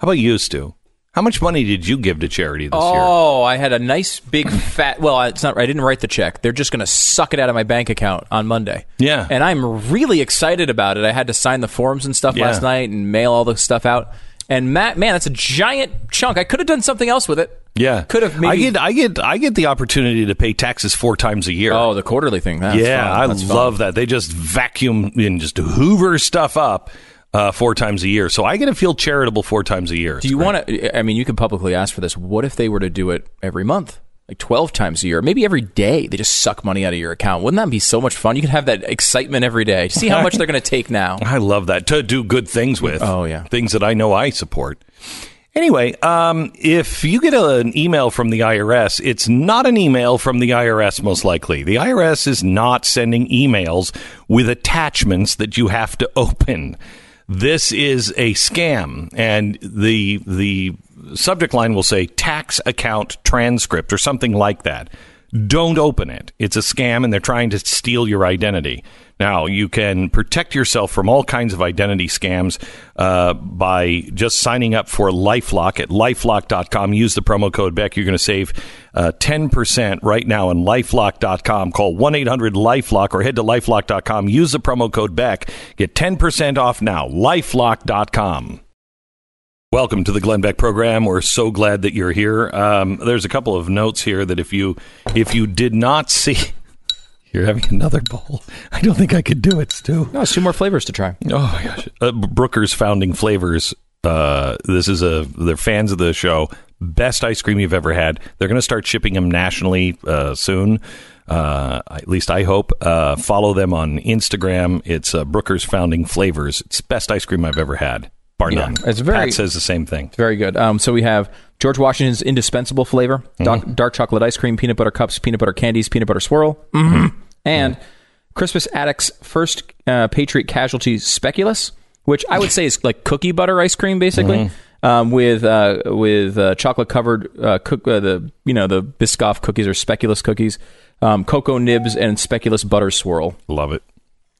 How about you, Stu? How much money did you give to charity this year? Oh, I had a nice big fat. Well, it's not. I didn't write the check. They're just going to suck it out of my bank account on Monday. Yeah. and I'm really excited about it. I had to sign the forms and stuff Yeah. last night and mail all the stuff out. And Matt, man, that's a giant chunk. I could have done something else with it. Yeah, Could have I get, I get, I get the opportunity to pay taxes four times a year. Oh, the quarterly thing. That's yeah, fun. I That's fun. love that. They just vacuum and just hoover stuff up uh, four times a year. So I get to feel charitable four times a year. Do you want to? I mean, you could publicly ask for this. What if they were to do it every month, like twelve times a year, maybe every day? They just suck money out of your account. Wouldn't that be so much fun? You could have that excitement every day. See how much they're going to take now. I love that to do good things with. Oh, yeah. things that I know I support. Anyway, um, if you get a- an email from the IRS, it's not an email from the IRS, most likely. The IRS is not sending emails with attachments that you have to open. This is a scam, and the the subject line will say tax account transcript or something like that. Don't open it. It's a scam and they're trying to steal your identity. Now, you can protect yourself from all kinds of identity scams uh, by just signing up for Lifelock at lifelock.com. Use the promo code Beck. You're going to save uh, 10% right now on lifelock.com. Call 1 800 Lifelock or head to lifelock.com. Use the promo code Beck. Get 10% off now. Lifelock.com. Welcome to the Glenn Beck program. We're so glad that you're here. Um, there's a couple of notes here that if you if you did not see, you're having another bowl. I don't think I could do it, Stu. No, it's two more flavors to try. Oh my gosh, uh, Brooker's Founding Flavors. Uh, this is a they're fans of the show. Best ice cream you've ever had. They're going to start shipping them nationally uh, soon. Uh, at least I hope. Uh, follow them on Instagram. It's uh, Brooker's Founding Flavors. It's best ice cream I've ever had, bar Yeah, none. it's very- Pat says the same thing. Very good. Um, so we have George Washington's indispensable flavor, dark, dark chocolate ice cream, peanut butter cups, peanut butter candies, peanut butter swirl, and Crispus Attucks' first uh, Patriot Casualty speculoos, which I would say is like cookie butter ice cream, basically, um, with uh, with uh, chocolate covered uh, cook uh, the you know the Biscoff cookies or speculoos cookies, um, cocoa nibs, and speculoos butter swirl Love it.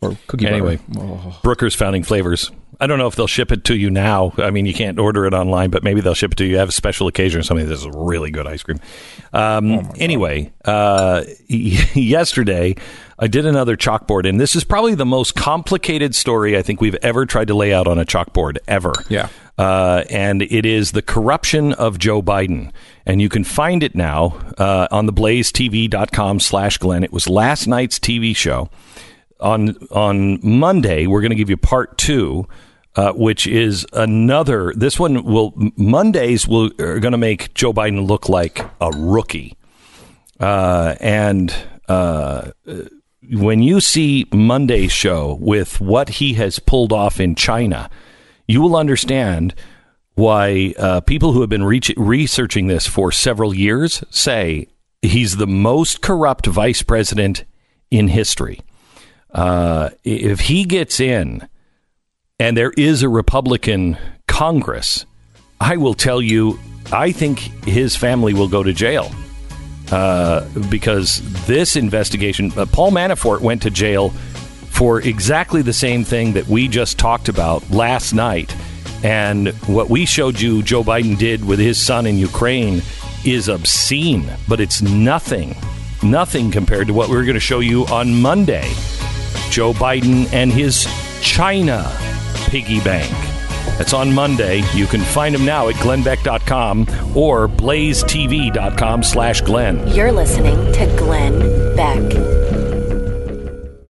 Or cookie Anyway, butter. Brooker's Founding Flavors. I don't know if they'll ship it to you now. I mean, you can't order it online, but maybe they'll ship it to you. You have a special occasion or something. This is really good ice cream. Um, anyway, uh, yesterday I did another chalkboard, and this is probably the most complicated story I think we've ever tried to lay out on a chalkboard ever. Yeah. Uh, and it is the corruption of Joe Biden. And you can find it now uh, on the blazetv.com slash Glenn. It was last night's TV show on on Monday, we're going to give you part two, uh, which is another. This one will Mondays will are going to make Joe Biden look like a rookie, uh, and uh, when you see Monday's show with what he has pulled off in China, you will understand why uh, people who have been researching this for several years say he's the most corrupt vice president in history. Uh, if he gets in and there is a Republican Congress, I will tell you, I think his family will go to jail. Uh, because this investigation, uh, Paul Manafort went to jail for exactly the same thing that we just talked about last night. And what we showed you Joe Biden did with his son in Ukraine is obscene, but it's nothing, nothing compared to what we were going to show you on Monday. Joe Biden and his China piggy bank. That's on Monday. You can find him now at glennbeck.com or blazetv.com slash Glenn. You're listening to Glenn Beck.